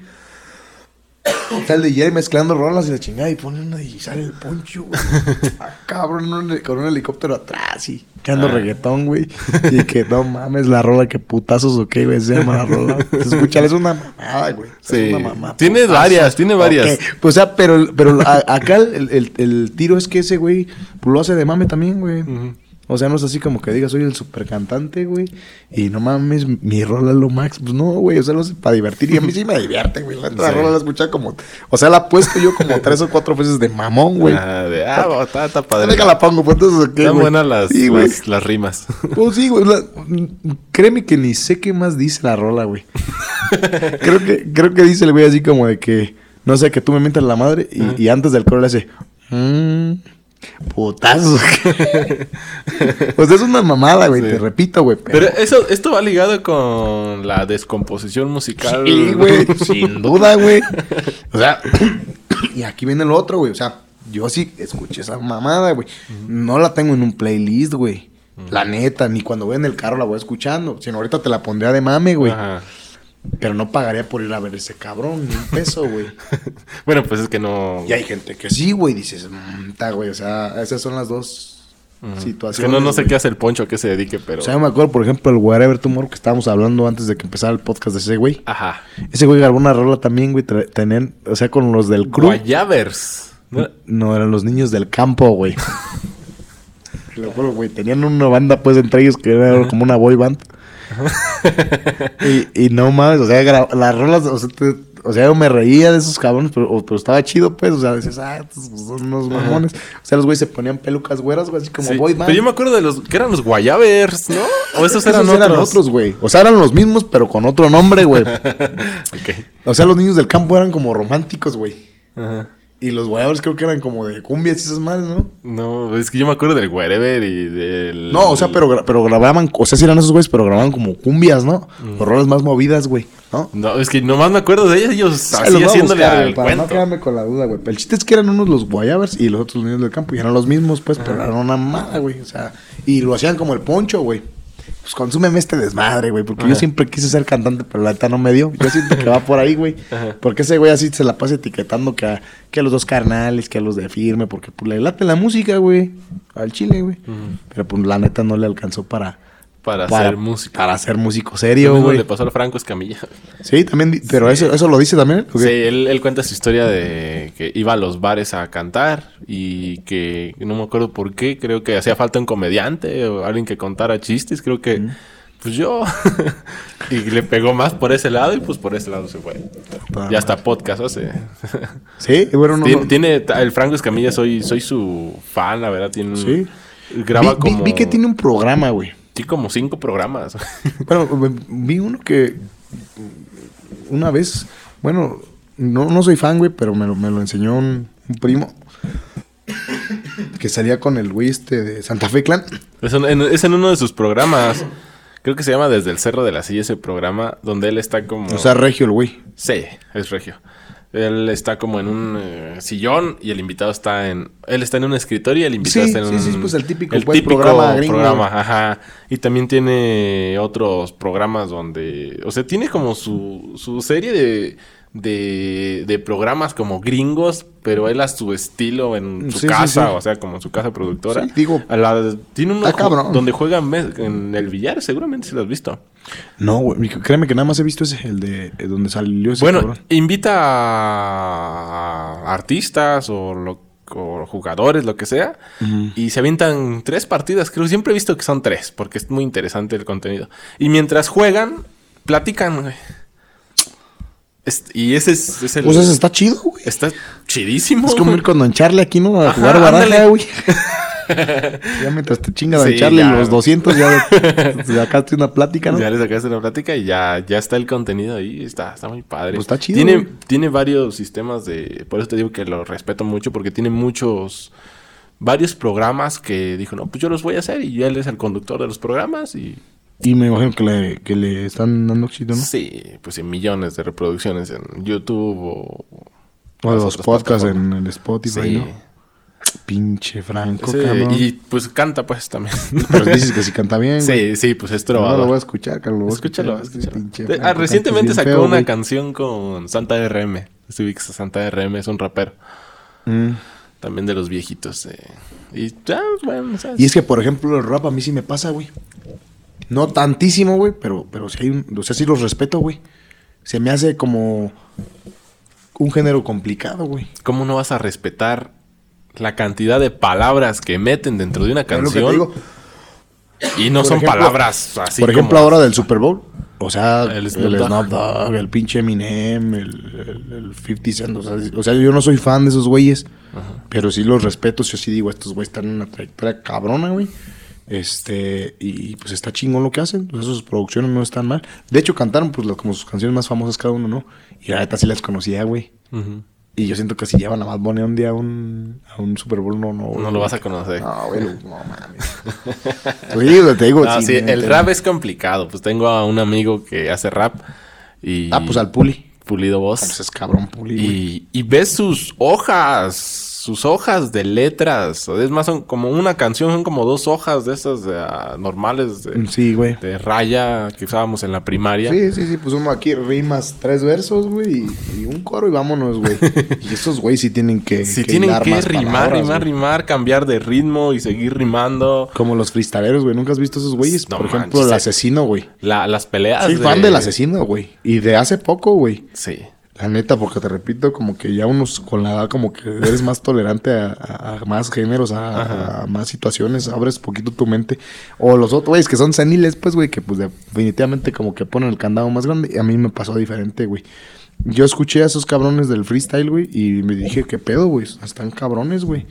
Está el DJ mezclando rolas y la chingada. Y pone una y sale el poncho, güey. (laughs) Ah, cabrón, un- con un helicóptero atrás y cantando Ah. reggaetón, güey. (laughs) Y que no mames la rola, que putazos o qué, güey, se llama la rola. Escuchar es una mamada, güey. Es Sí. una mamada, Tiene varias, tiene varias. Pues, o sea, pero, pero a- acá el, el- el tiro es que ese güey pues, lo hace de mame también, güey. Ujú. O sea, no es así como que digas, soy el super cantante, güey. Y no mames, mi rola es lo max. Pues no, güey, o sea, lo hace para divertir. Y a mí sí me divierte, güey. La, Sí. rola la escucha como. O sea, la he puesto yo como tres o cuatro veces de mamón, güey. Ah, de, ah, está, está padre. Déjala la pongo, pues entonces, ¿qué, Están buenas las, Sí, las, las rimas. Pues sí, güey. la- créeme que ni sé qué más dice la rola, güey. creo, que, creo que dice el güey así como de que, no sé, que tú me mientas la madre y, y antes del coro le hace, mmm, putazo. (laughs) pues es una mamada, güey, Sí. te repito, güey. Pero eso, esto va ligado con la descomposición musical. Sí, güey, (laughs) sin duda, güey. O sea, (coughs) y aquí viene lo otro, güey. O sea, yo sí escuché esa mamada, güey. No la tengo en un playlist, güey. La neta, ni cuando voy en el carro la voy escuchando. Sino ahorita te la pondría de mame, güey. Ajá. Pero no pagaría por ir a ver ese cabrón, ni un peso, güey. (laughs) Bueno, pues es que no. y hay gente que sí, güey. Dices, "Mm, ta, güey. O sea, esas son las dos situaciones. que no, no sé güey. qué hace el poncho, a qué se dedique, pero. O sea, yo me acuerdo, por ejemplo, el Wherever Tomorrow que estábamos hablando antes de que empezara el podcast de ese güey. Ajá. Ese güey grabó una rola también, güey. Tenían, o sea, con los del crew. Guayabers. ¿no? No, eran los niños del campo, güey. (laughs) Lo juro, güey. Tenían una banda, pues, entre ellos que era como una boy band. Y, y no mames, o sea, las rolas, o sea, te- o sea, yo me reía de esos cabrones, pero, estaba chido, pues, o sea, decías, ah, estos son unos mamones. O sea, los güeyes se ponían pelucas güeras, güey, así como Sí, boy. Pero yo me acuerdo de los. que eran los Guayabers, ¿no? O esos eran otros. otros, güey. O sea, eran los mismos, pero con otro nombre, güey. (laughs) Ok. o sea, los niños del campo eran como románticos, güey. Ajá. Y los guayabos creo que eran como de cumbias y esas madres, ¿no? No, es que yo me acuerdo del Wherever y del. No, o sea, pero, pero grababan, o sea, sí eran esos güeyes, pero grababan como cumbias, ¿no? O rolas más movidas, güey, ¿no? No, es que nomás me acuerdo de ellos, ellos Se así los haciéndole buscar, güey, para cuento. no quedarme con la duda, güey. Pero el chiste es que eran unos los guayabers y los otros niños del campo. Y eran los mismos, pues, pero eran una mamada, güey. O sea, y lo hacían como el poncho, güey. Pues consúmeme este desmadre, güey. Porque yo siempre quise ser cantante, pero la neta no me dio. Yo siento que va por ahí, güey. (laughs) Porque ese güey así se la pasa etiquetando que a, que a los dos carnales, que a los de firme. Porque pues, le late la música, güey. Al chile, güey. Pero pues la neta no le alcanzó para... Para, hacer música. Para ser músico serio, güey. le pasó al Franco Escamilla. Sí, también. Pero Eso, eso lo dice también. Sí, él, él cuenta su historia de que iba a los bares a cantar y que no me acuerdo por qué, creo que hacía falta un comediante o alguien que contara chistes, creo que pues yo (laughs) y le pegó más por ese lado y pues por ese lado se fue. Toda Ya hasta podcast hace. Sí, bueno, no, tiene, el Franco Escamilla soy soy su fan, la verdad, tiene un- Sí. graba vi, vi- como vi que tiene un programa, güey. Sí, como cinco programas. (laughs) Bueno, vi uno que una vez, bueno, no, no soy fan, güey, pero me lo, me lo enseñó un, un primo que salía con el güey este de Santa Fe Clan. Es en, en- es en uno de sus programas. Creo que se llama Desde el Cerro de la Silla ese programa, donde él está como... O sea, regio el güey. Sí, es regio. Él está como en un eh, sillón y el invitado está en... Él está en un escritorio y el invitado Sí, está en sí, un... sí, pues el típico, pues, programa gringo. programa, ajá. Y también tiene otros programas donde... O sea, tiene como su, su serie de, de, de programas como gringos, pero él a su estilo en su Sí, casa, sí. o sea, como su casa productora. Sí, digo, A la- tiene uno cabrón. donde juegan me- en el billar, seguramente si lo has visto. No, güey, créeme que nada más he visto ese, el de eh, donde salió ese Bueno, cabrón. invita a artistas o, lo- o jugadores, lo que sea, y se avientan tres partidas. Creo siempre he visto que son tres, porque es muy interesante el contenido. Y mientras juegan, platican, güey. Es- y ese es, es el. Pues ese está chido, güey. Está chidísimo. Es como ir con Don Charlie aquí, ¿no? A Ajá, jugar baraja, güey. (laughs) ya mientras te chinga Don Sí, Charlie ya. los 200, ya (laughs) sacaste una plática, ¿no? Ya le sacaste una plática y ya, ya está el contenido ahí. Está, está muy padre. Pues está chido, Tiene, güey. tiene varios sistemas de. Por eso te digo que lo respeto mucho, porque tiene muchos. Varios programas que dijo, no, pues yo los voy a hacer. Y él es el conductor de los programas. Y Y me imagino que le, que le están dando éxito, ¿no? sí, pues en millones de reproducciones en YouTube o. O los podcasts en el Spotify, Sí. ¿no? Pinche Franco, Ese- cabrón. y pues canta, pues también. (laughs) Pero dices que si canta bien, güey. sí, sí, pues es No, trovador. lo voy a escuchar, Carlos. Escúchalo, ah, recientemente sacó feo, una güey. canción con Santa RM. Ubicas a Santa RM, es un rapero. Mm. También de los viejitos. eh. Y ya, bueno, ¿sabes? Y es que, por ejemplo, el rap a mí sí me pasa, güey. No tantísimo, güey, pero, pero sí hay o sea, sí los respeto, güey. Se me hace como un género complicado, güey. ¿Cómo no vas a respetar la cantidad de palabras que meten dentro de una Es lo que te canción? digo. Y no Por son ejemplo- palabras así Por ejemplo, como- ahora del Super Bowl. O sea, El el Snoop Dogg. Dogg, el pinche Eminem, el, el, el 50 Cent. O sea, o sea, yo no soy fan de esos güeyes. Pero sí los respeto. Yo sí digo, estos güeyes están en una trayectoria cabrona, güey. Este, y pues está chingón lo que hacen. Pues, sus producciones no están mal. De hecho, cantaron pues como sus canciones más famosas cada uno, ¿no? Y la neta sí las conocía, güey. Y yo siento que si llevan a Bad Bunny un día a un, a un Super Bowl, no, no. No lo vas a conocer. No, güey, no mames. (laughs) te digo. No, sí, sí, el rap es complicado. Pues tengo a un amigo que hace rap y... Ah, pues al Puli. Pulido voz. Ah, pues es cabrón Puli. Y, y ves sus hojas, sus hojas de letras. Es más, son como una canción, son como dos hojas de esas ah, normales de, Sí, güey. de raya que usábamos en la primaria. Sí, sí, sí, pues uno aquí rimas tres versos, güey, y, y un coro y vámonos, güey. (laughs) y esos güey sí tienen que. Que tienen que más rimar, palabras, rimar, güey. rimar, cambiar de ritmo y seguir rimando. Como los freestaleros, güey. ¿Nunca has visto esos güeyes? No Por ejemplo, el asesino, güey. La- las peleas. Soy de- fan del asesino, güey. Y de hace poco, güey. Sí. La neta, porque te repito, como que ya unos con la edad, como que eres más tolerante a, a- a más géneros, a, a más situaciones, abres poquito tu mente. O los otros, güeyes que son seniles, pues, güey, que pues definitivamente como que ponen el candado más grande. Y a mí me pasó diferente, güey. Yo escuché a esos cabrones del freestyle, güey, y me dije, ¿qué pedo, güey? Están cabrones, güey.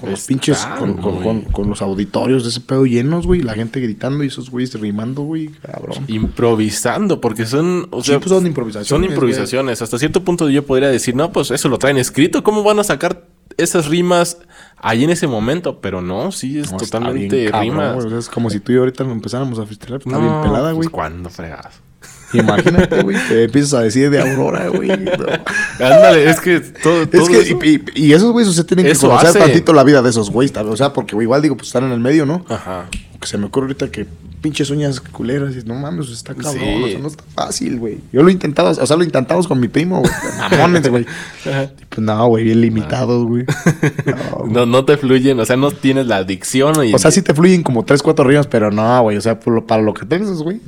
Con los pinches, con, con- con- con los auditorios de ese pedo llenos, güey. La gente gritando y esos güeyes rimando, güey, cabrón. Improvisando, porque son. O Sí, sea, pues son improvisaciones, Son improvisaciones. Hasta cierto punto yo podría decir, no, pues eso lo traen escrito. ¿Cómo van a sacar esas rimas ahí en ese momento? Pero no, sí, es No, totalmente bien rimas. es como si tú y yo ahorita empezáramos a freestylear. pues, Está bien pelada, güey. Pues cuando fregas. Imagínate, güey, (laughs) que empiezas a decir de Aurora, güey. Ándale, es que todo. todo Es que, eso- y, y- y esos güeyes, o sea, tienen que conocer hace. tantito la vida de esos güeyes, o sea, porque güey, igual digo, pues están en el medio, ¿no? Ajá. Que se me ocurre ahorita que pinches uñas culeras, y no mames, está cabrón, Sí. o sea, no está fácil, güey. Yo lo he intentado, o sea, lo intentamos con mi primo, güey. (laughs) Mamones, güey. Pues no, güey, bien limitados, güey. (laughs) No, No, no te fluyen, o sea, no tienes la adicción. Y, O sea, sí te fluyen como tres, cuatro rimas, pero no, güey. O sea, para lo que tengas, güey.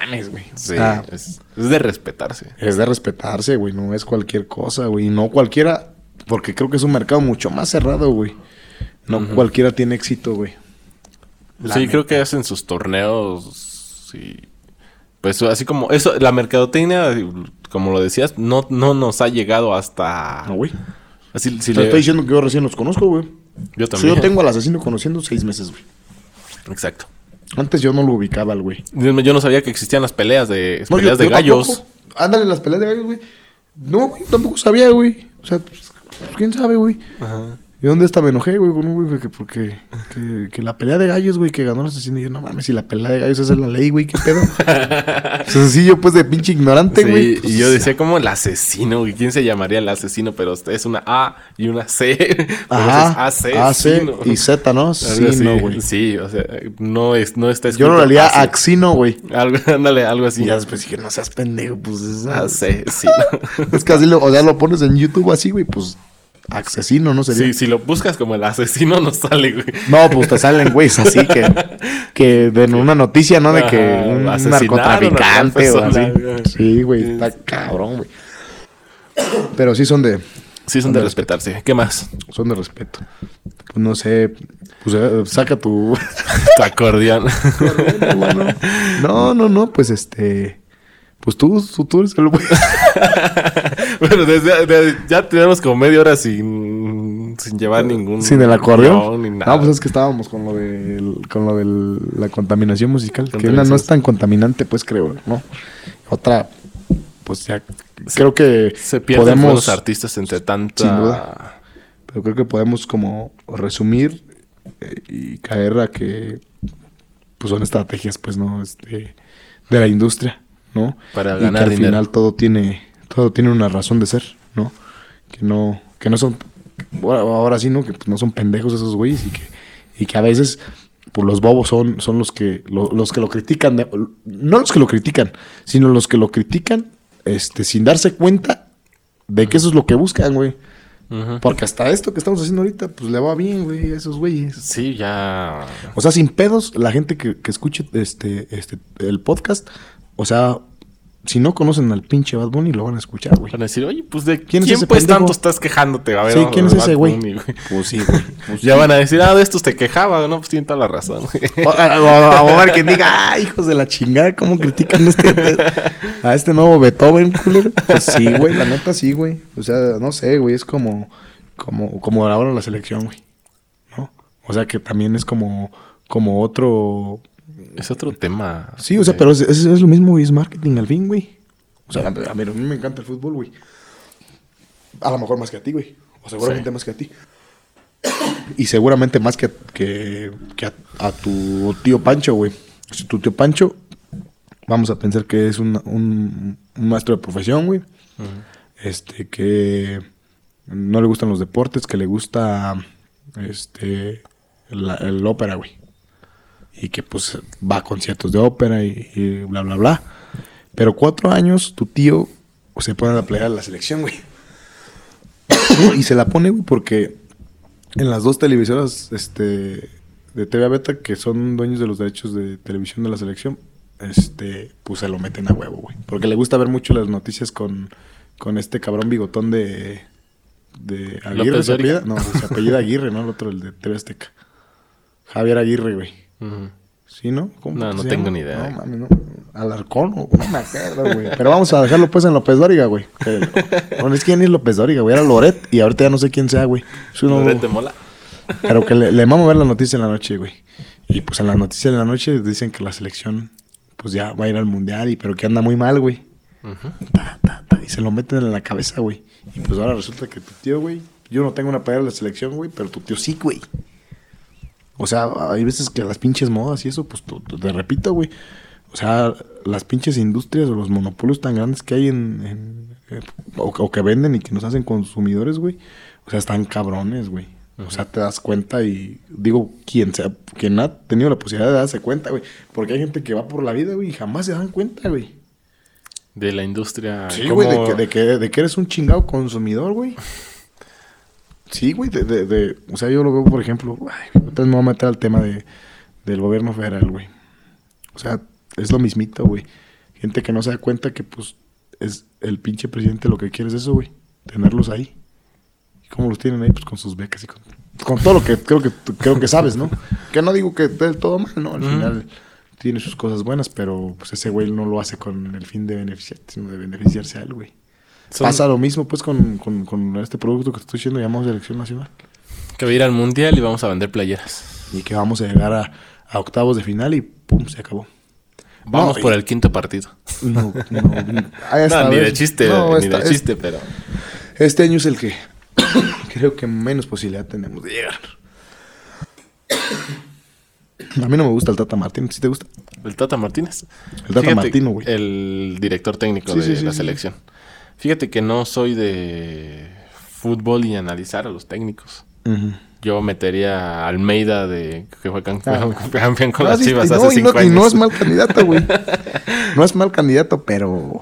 Mames, güey. Sí, Ah, es, es de respetarse. es de respetarse, güey. No es cualquier cosa, güey. Y No cualquiera, porque creo que es un mercado mucho más cerrado, güey. No cualquiera tiene éxito, güey. La sí, neta. creo que hacen sus torneos y pues así como eso, la mercadotecnia, como lo decías, no, no nos ha llegado hasta No, güey. así si Te le- estoy diciendo que yo recién los conozco, güey. yo Sí, también. yo tengo al asesino conociendo seis meses, güey. Exacto. Antes yo no lo ubicaba al güey. Yo no sabía que existían las peleas de No, peleas yo- de yo gallos. tampoco. Ándale, las peleas de gallos, güey. No, güey, tampoco sabía, güey. O sea, pues, quién sabe, güey. Ajá. ¿Y dónde hasta me enojé, güey? Con un güey que porque que, que la pelea de gallos, güey, que ganó el asesino. Y yo, no mames, si la pelea de gallos es la ley, güey, qué pedo. (laughs) o sea, sí, yo pues de pinche ignorante, Sí, güey. pues, y yo decía como el asesino, güey. ¿Quién se llamaría el asesino? Pero es una A y una C. (laughs) Ajá. es AC asesino. y Z, ¿no? Sí, no, güey. Sí, o sea, no, es, no está Yo escrito no le haría así. Axino, güey. Algo, (laughs) ándale, algo así. Y ya después dije, no seas pendejo, pues es, Asesino. es que así lo, o sea, lo pones en YouTube así, güey, pues asesino, ¿no sería? Sí, si lo buscas como el asesino, no sale, güey. No, pues te salen güeyes así que, (laughs) que de una noticia, ¿no? De que un narcotraficante o así. güey. Sí, güey, está cabrón, güey. Pero sí son de, Sí, son de respetarse. ¿Qué más? son de respeto. Pues no sé, pues eh, saca tu... (laughs) Tu acordeón. (laughs) No, no, no, pues este... Pues tú, tú, eres el (laughs) bueno, desde, de- ya tenemos como media hora sin, sin llevar ningún... Sin el acordeón. guion Ni nada. No, pues es que estábamos con lo de con lo de la contaminación musical, que una no es tan contaminante, pues creo, ¿no? Otra, pues ya creo que Se pierden podemos, buenos artistas entre tanta... Sin duda. pero creo que podemos como resumir eh, y caer a que pues son estrategias, pues, ¿no? Este, de la industria, ¿no? Para y ganar que al dinero. final todo tiene, todo tiene una razón de ser, ¿no? Que no, que no son, ahora sí, ¿no? Que pues, no son pendejos esos güeyes y que, y que a veces, pues los bobos son, son los que, lo- los que lo critican, de- no los que lo critican, sino los que lo critican, este, sin darse cuenta de que eso es lo que buscan, güey. Porque hasta esto que estamos haciendo ahorita, pues le va bien, güey, a esos güeyes. Sí, ya... O sea, sin pedos, la gente que, que escuche este, este, el podcast, o sea, si no conocen al pinche Bad Bunny, lo van a escuchar, güey. Van a decir, oye, pues de ¿Quién quién, es ese pues pendejo? tanto estás quejándote? A ver, Sí, ¿quién a es ese güey? Bunny, Pues sí, güey. Pues Ya van a decir, ah, de estos te quejaba, no, pues tienen toda la razón. güey. O, o- o a ver que diga, ah, hijos de la chingada, ¿cómo critican a este, a este nuevo Beethoven, culero? Pues sí, güey, la neta sí, güey. O sea, no sé, güey, es como, como, como ahora la selección, güey. ¿No? O sea, que también es como, como otro... Es otro tema. Sí, o sea, pero es, es- es lo mismo, es marketing al fin, güey. O sea, a ver, a mí me encanta el fútbol, güey. A lo mejor más que a ti, güey. O seguramente Sí. más que a ti. Y seguramente más que, que, que a, a tu tío Pancho, güey. Sea, tu tío Pancho, vamos a pensar que es un, un- un maestro de profesión, güey. Este, que no le gustan los deportes, que le gusta este la- el ópera, güey. Y que pues va a conciertos de ópera y, y bla, bla, bla. Pero cuatro años, tu tío se pone a pelear a la selección, güey. y se la pone, güey, porque en las dos televisoras este, de TV Beta, que son dueños de los derechos de televisión de la selección, este, pues se lo meten a huevo, güey. Porque le gusta ver mucho las noticias con, con este cabrón bigotón de, de Aguirre, ¿se apellida? No, se apellida Aguirre, ¿no? El otro, el de TV Azteca. Javier Aguirre, güey. ¿Sí, no? ¿Cómo No, no tengo llama? ni idea. No, mami, no. Alarcón, o- no me acuerdo, güey. Pero vamos a dejarlo pues en López Dóriga, güey. Bueno, es que ni es López Dóriga, güey. Era Loret y ahorita ya no sé quién sea, güey. Uno- ¿Loret de mola? pero que le, le mamo ver la noticia en la noche, güey. Y pues en la noticia de la noche dicen que la selección, pues ya va a ir al mundial y pero que anda muy mal, güey. Ujú. Ta, ta, ta, y se lo meten en la cabeza, güey. Y pues ahora resulta que tu tío, güey, yo no tengo una playera de la selección, güey, pero tu tío sí, güey. O sea, hay veces que las pinches modas y eso, pues te repito, güey. O sea, las pinches industrias o los monopolios tan grandes que hay en... en- eh, o, o que venden y que nos hacen consumidores, güey. O sea, están cabrones, güey. O sea, te das cuenta y digo, quien sea, quien ha tenido la posibilidad de darse cuenta, güey. Porque hay gente que va por la vida, güey, y jamás se dan cuenta, güey. De la industria. Sí, ¿cómo- güey, de que, de, que, de que eres un chingado consumidor, güey. (laughs) Sí, güey, de, de, de- o sea, yo lo veo, por ejemplo, ay, entonces me voy a meter al tema de, del gobierno federal, güey. O sea, es lo mismito, güey. Gente que no se da cuenta que, pues, es el pinche presidente lo que quiere es eso, güey. Tenerlos ahí. ¿Y cómo los tienen ahí? Pues con sus becas y con, con todo lo que creo que creo que sabes, ¿no? (laughs) Que no digo que del todo mal, ¿no? Al final tiene sus cosas buenas, pero pues ese güey no lo hace con el fin de beneficiar, sino de beneficiarse a él, güey. Son- Pasa lo mismo, pues, con, con, con este producto que te estoy diciendo llamado Selección Nacional. Que va a ir al mundial y vamos a vender playeras. Y que vamos a llegar a, a octavos de final y pum, se acabó. Vamos No, por y- el quinto partido. No, no, (laughs) ah, No, ni vez- de chiste, no, ni esta- de es- chiste, pero. Este año es el que (coughs) creo que menos posibilidad tenemos de llegar. (coughs) A mí no me gusta el Tata Martín, ¿sí te gusta? El Tata Martínez. El Tata Martino, güey. El director técnico Sí, de sí, la selección. Fíjate que no soy de fútbol y analizar a los técnicos. Yo metería a Almeida de que fue campeón, Ah. (laughs) con las Chivas hace cinco no, y años. no es mal candidato, güey. (laughs) No es mal candidato, pero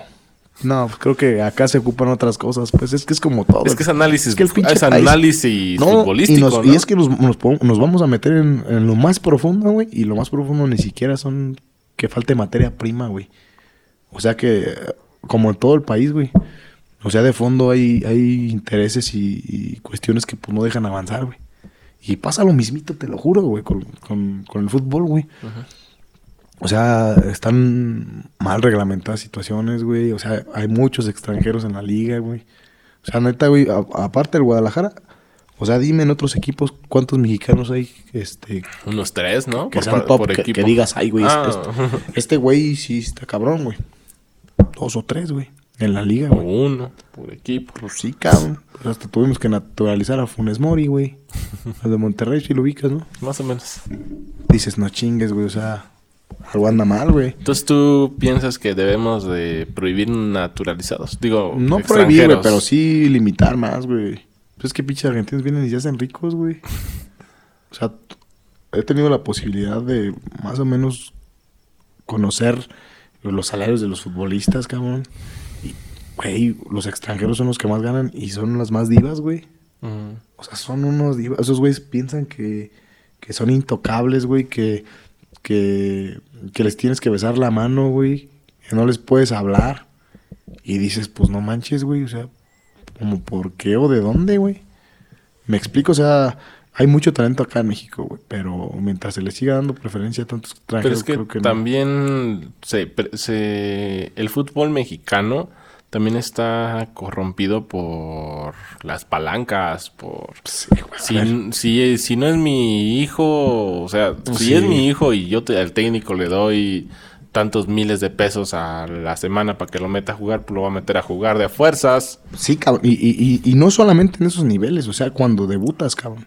no, pues creo que acá se ocupan otras cosas. Pues es que es como todo. Es que es análisis, Es que el pinche es análisis No, futbolístico, y, nos- ¿no? y es que nos, nos podemos- nos vamos a meter en, en lo más profundo, güey. Y lo más profundo ni siquiera son que falte materia prima, güey. O sea que, como en todo el país, güey. O sea, de fondo hay, hay intereses y, y cuestiones que pues, no dejan avanzar, güey. Y pasa lo mismito, te lo juro, güey, con, con- con el fútbol, güey. O sea, están mal reglamentadas situaciones, güey. O sea, hay muchos extranjeros en la liga, güey. O sea, neta, güey, aparte del Guadalajara, o sea, dime en otros equipos cuántos mexicanos hay este, Unos tres, ¿no? que Por sean top, por que, equipo. que digas, ay, güey, Ah. este- este- este güey sí está cabrón, güey. Dos o tres, güey, en la liga, güey. uno por equipo. Pues sí, cabrón. Pues hasta tuvimos que naturalizar a Funes Mori, güey. (laughs) Al de Monterrey, si lo ubicas, ¿no? Más o menos. Dices, no chingues, güey, o sea, algo anda mal, güey. Entonces tú piensas que debemos de prohibir naturalizados. Digo, No prohibir, güey, pero sí limitar más, güey. Pues es que pinches argentinos vienen y se hacen ricos, güey. O sea, he tenido la posibilidad de más o menos conocer los salarios de los futbolistas, cabrón. Güey, los extranjeros son los que más ganan y son las más divas, güey. O sea, son unos divas. Esos güeyes piensan que, que son intocables, güey, que, que, que les tienes que besar la mano, güey, que no les puedes hablar. Y dices, pues no manches, güey, o sea, como por qué o de dónde, güey. Me explico, o sea, hay mucho talento acá en México, güey, pero mientras se le siga dando preferencia a tantos Pero extranjeros, es que, creo que no. también se, se- el fútbol mexicano también está corrompido por las palancas, por... Sí. Si, si, si no es mi hijo, o sea, si es mi hijo y yo te- al técnico le doy tantos miles de pesos a la semana para que lo meta a jugar, pues lo va a meter a jugar de a fuerzas. Sí, cabrón. Y, y, y, y no solamente en esos niveles, o sea, cuando debutas, cabrón.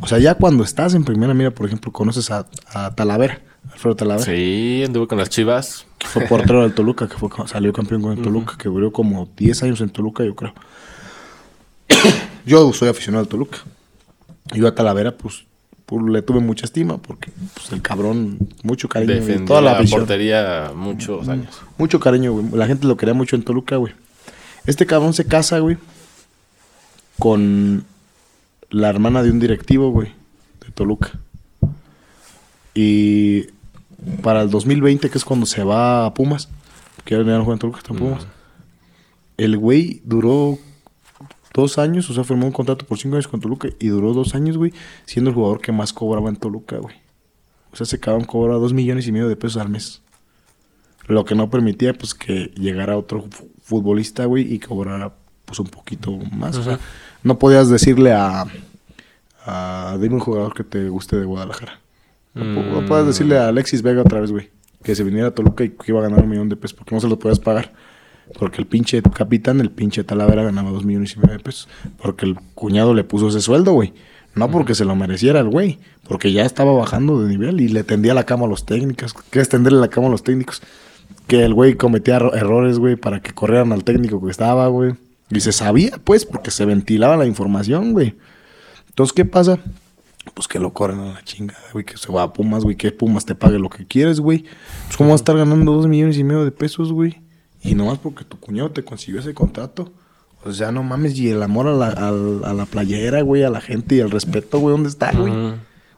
O sea, ya cuando estás en primera mira, por ejemplo, conoces a, a Talavera, Alfredo Talavera. Sí, anduve con las chivas. Fue portero del Toluca, que fue, salió campeón con el Toluca, que duró como 10 años en Toluca, yo creo. (coughs) yo soy aficionado al Toluca. Y yo a Talavera, pues, pues, le tuve mucha estima, porque pues, el cabrón, mucho cariño. Defendió toda la la, portería muchos años. Mucho cariño, güey. La gente lo quería mucho en Toluca, güey. Este cabrón se casa, güey, con la hermana de un directivo, güey, de Toluca. Y para el 2020, que es cuando se va a Pumas, que ya no juega en Toluca, está en Pumas. El güey duró dos años, o sea, firmó un contrato por cinco años con Toluca y duró dos años, güey, siendo el jugador que más cobraba en Toluca, güey. O sea, ese cabrón cobra dos millones y medio de pesos al mes. Lo que no permitía, pues, que llegara otro fu- futbolista, güey, y cobrara, pues, un poquito más. O sea, no podías decirle a, a... Dime un jugador que te guste de Guadalajara. No, Mm. puedes decirle a Alexis Vega otra vez, güey, que se viniera a Toluca y que iba a ganar un millón de pesos, porque no se lo podías pagar. Porque el pinche capitán, el pinche Talavera, ganaba dos millones y medio de pesos. Porque el cuñado le puso ese sueldo, güey. No porque se lo mereciera el güey, porque ya estaba bajando de nivel y le tendía la cama a los técnicos. ¿Qué es tenderle la cama a los técnicos? Que el güey cometía erro- errores, güey, para que corrieran al técnico que estaba, güey. Y se sabía, pues, porque se ventilaba la información, güey. Entonces, ¿qué pasa? Pues que lo corren a la chingada, güey, que se va a Pumas, güey, que Pumas te pague lo que quieres, güey. Pues, ¿cómo vas a estar ganando dos millones y medio de pesos, güey? Y nomás porque tu cuñado te consiguió ese contrato. O sea, no mames, y el amor a la, al- a la playera, güey, a la gente y el respeto, güey, ¿dónde está, güey?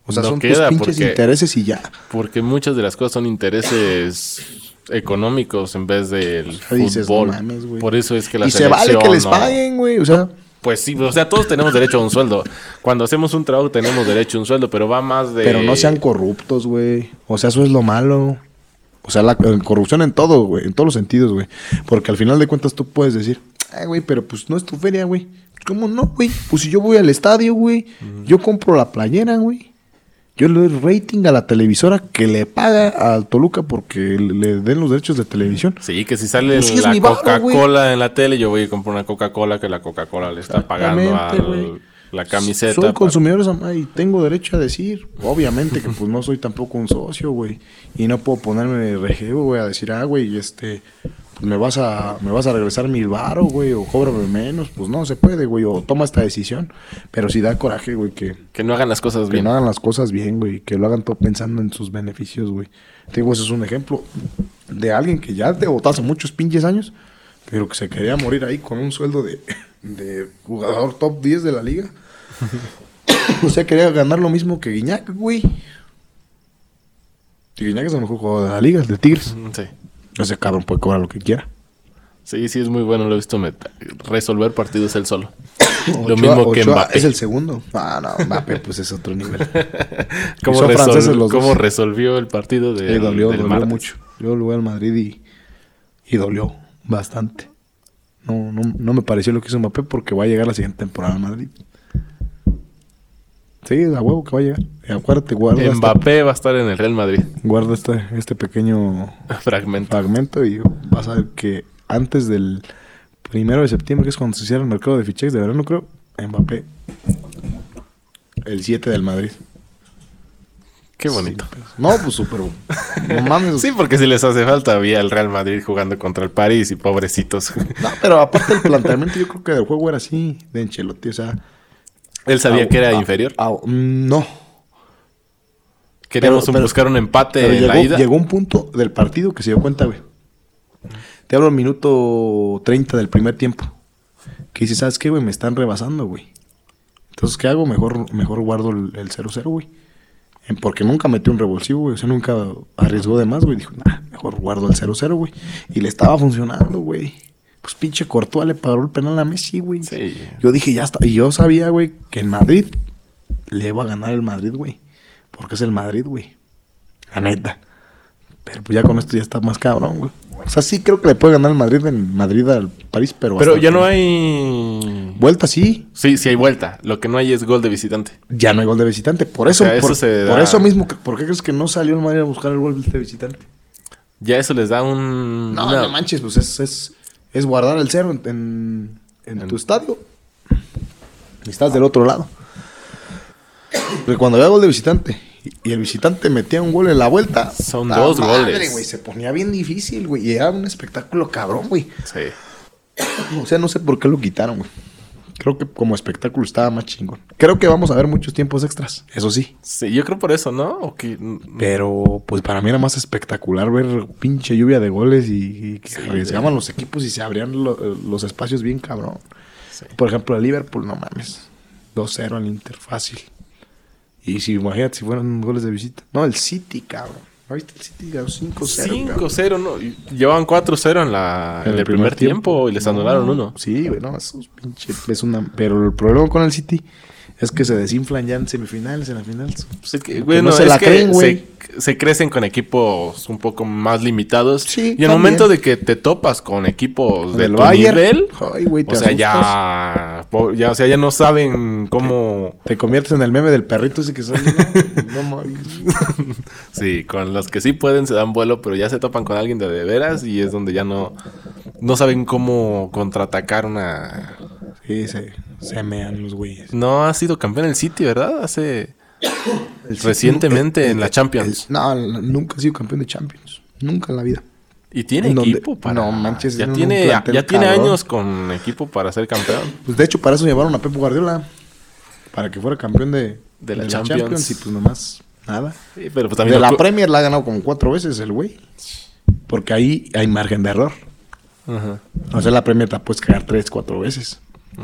O sea, No son queda tus pinches porque- intereses y ya. Porque muchas de las cosas son intereses económicos en vez del sea, dices, fútbol. no mames, güey. Por eso es que la y se vale que les paguen, güey. O sea, Pues sí, o sea, todos tenemos derecho a un sueldo. Cuando hacemos un trabajo tenemos derecho a un sueldo, pero va más de... pero no sean corruptos, güey. O sea, eso es lo malo. O sea, la corrupción en todo, güey. En todos los sentidos, güey. Porque al final de cuentas tú puedes decir, ay, güey, pero pues no es tu feria, güey. ¿Cómo no, güey? Pues si yo voy al estadio, güey. Yo compro la playera, güey. Yo le doy rating a la televisora que le paga al Toluca porque le den los derechos de televisión. Sí, que si sale Pues la Coca-Cola en la tele, yo voy a comprar una Coca-Cola que la Coca-Cola le está pagando Exactamente, a güey. la camiseta. Soy consumidor esa- y tengo derecho a decir, obviamente que pues no soy tampoco un socio, güey, y no puedo ponerme rejego, güey, a decir, ah, güey, este, me vas a, me vas a regresar mil baros, güey, o cóbrame menos, pues no se puede, güey, o toma esta decisión, pero sí da coraje, güey, que, Que no hagan las cosas que bien. no hagan las cosas bien, güey, que lo hagan todo pensando en sus beneficios, güey. Te digo, ese es un ejemplo de alguien que ya debutó hace muchos pinches años, pero que se quería morir ahí con un sueldo de, de jugador top 10 de la liga. (coughs) o sea, quería ganar lo mismo que Guiñac, güey. Y Guiñac es el mejor jugador de la liga, el de Tigres. Sí. Ese cabrón puede cobrar lo que quiera. Sí, sí, es muy bueno. Lo he visto resolver partidos él solo. (laughs) lo Ochoa- mismo que Ochoa Mbappé. Es el segundo. Ah, no, Mbappé pues es otro nivel. (laughs) ¿Cómo, resol- resolvió el partido de, Sí, dolió, del dolió martes? mucho. Yo lo voy al Madrid y, y dolió bastante. No, no, no me pareció lo que hizo Mbappé porque va a llegar la siguiente temporada al Madrid. Sí, a huevo que va a llegar. Y acuérdate, guarda, este, Mbappé va a estar en el Real Madrid. guarda este, este pequeño (laughs) Fragmento. fragmento y vas a ver que antes del primero de septiembre, que es cuando se cierra el mercado de fichajes de verano, creo, Mbappé, el 7 del Madrid. Qué bonito. No, pues súper. (laughs) No mames. Sí, porque si les hace falta, había el Real Madrid jugando contra el París y pobrecitos. No, pero aparte el (laughs) planteamiento, yo creo que del juego era así, de Ancelotti, o sea. Él sabía ah, que era ah, inferior. ah, no. Queríamos pero- un- pero- buscar un empate en la llegó, ida. llegó un punto del partido que se dio cuenta, güey. Te hablo al minuto 30 del primer tiempo. Que dice, ¿sabes qué, güey? Me están rebasando, güey. Entonces, ¿qué hago? Mejor, mejor guardo el el 0-0, güey. Porque nunca metió un revulsivo, güey. O sea, nunca arriesgó de más, güey. Dijo, nah, mejor guardo el 0-0, güey. Y le estaba funcionando, güey. Pues pinche Courtois le paró el penal a Messi, güey. Sí. Yo dije, ya está. Y yo sabía, güey, que en Madrid le iba a ganar el Madrid, güey. Porque es el Madrid, güey. La neta. Pero pues ya con esto ya está más cabrón, güey. O sea, sí creo que le puede ganar el Madrid en Madrid al París, pero... Pero ya no hay. Vuelta, sí. Sí, sí hay vuelta. Lo que no hay es gol de visitante. Ya no hay gol de visitante. Por eso, sea, eso por, se por da- eso mismo, ¿por qué crees que no salió el Madrid a buscar el gol de visitante? Ya eso les da un. No, no manches, pues es, es, es guardar el cero en, en, en tu estadio. Y estás del otro lado. Porque cuando había gol de visitante y, el visitante metía un gol en la vuelta. Son ¡ta dos madre, goles. Se ponía bien difícil, güey. Y era un espectáculo cabrón, güey. Sí. O sea, no sé por qué lo quitaron, güey. Creo que como espectáculo estaba más chingón. Creo que vamos a ver muchos tiempos extras, eso sí. Sí, yo creo por eso, ¿no? O que. Pero, pues para mí era más espectacular ver pinche lluvia de goles y, y que arriesgaban los equipos y se abrían lo- los espacios bien cabrón. Sí. Por ejemplo, el Liverpool, no mames. 2-0 al Inter, fácil. Y si imagínate si fueran goles de visita. No, el City, cabrón. ¿No viste el City? Ganó 5-0. cabrón. 5-0, ¿no? Llevaban 4-0 en, la, en, el primer, tiempo, y les anularon No, uno. Sí, güey, no, eso es pinche. Es una, pero el problema con el City es que se desinflan ya en semifinales, en la final. Pues es que, Como que bueno, no se es la que creen, güey. se, se crecen con equipos un poco más limitados. Sí, y al momento de que te topas con equipos de Del tu Bayern. nivel, Ay, te o sea, ya, o sea, ya no saben cómo, Te conviertes en el meme del perrito ese que sale. No, (laughs) no sí, con los que sí pueden se dan vuelo, pero ya se topan con alguien de de veras y es donde ya no, no saben cómo contraatacar una. Sí, se, se mean los güeyes. No ha sido campeón el City, ¿verdad? Hace El recientemente en la Champions. el- no, nunca ha sido campeón de Champions. Nunca en la vida. Y tiene equipo para. No manches, ya tiene, años con equipo para ser campeón. Pues de hecho, para eso llevaron a Pep Guardiola. Para que fuera campeón de, De la Champions. Y pues nomás, nada. Sí, pero pues también De la Premier la ha ganado como cuatro veces el güey. Porque ahí hay margen de error. Ajá. O sea, la Premier te la puedes cagar tres, cuatro veces.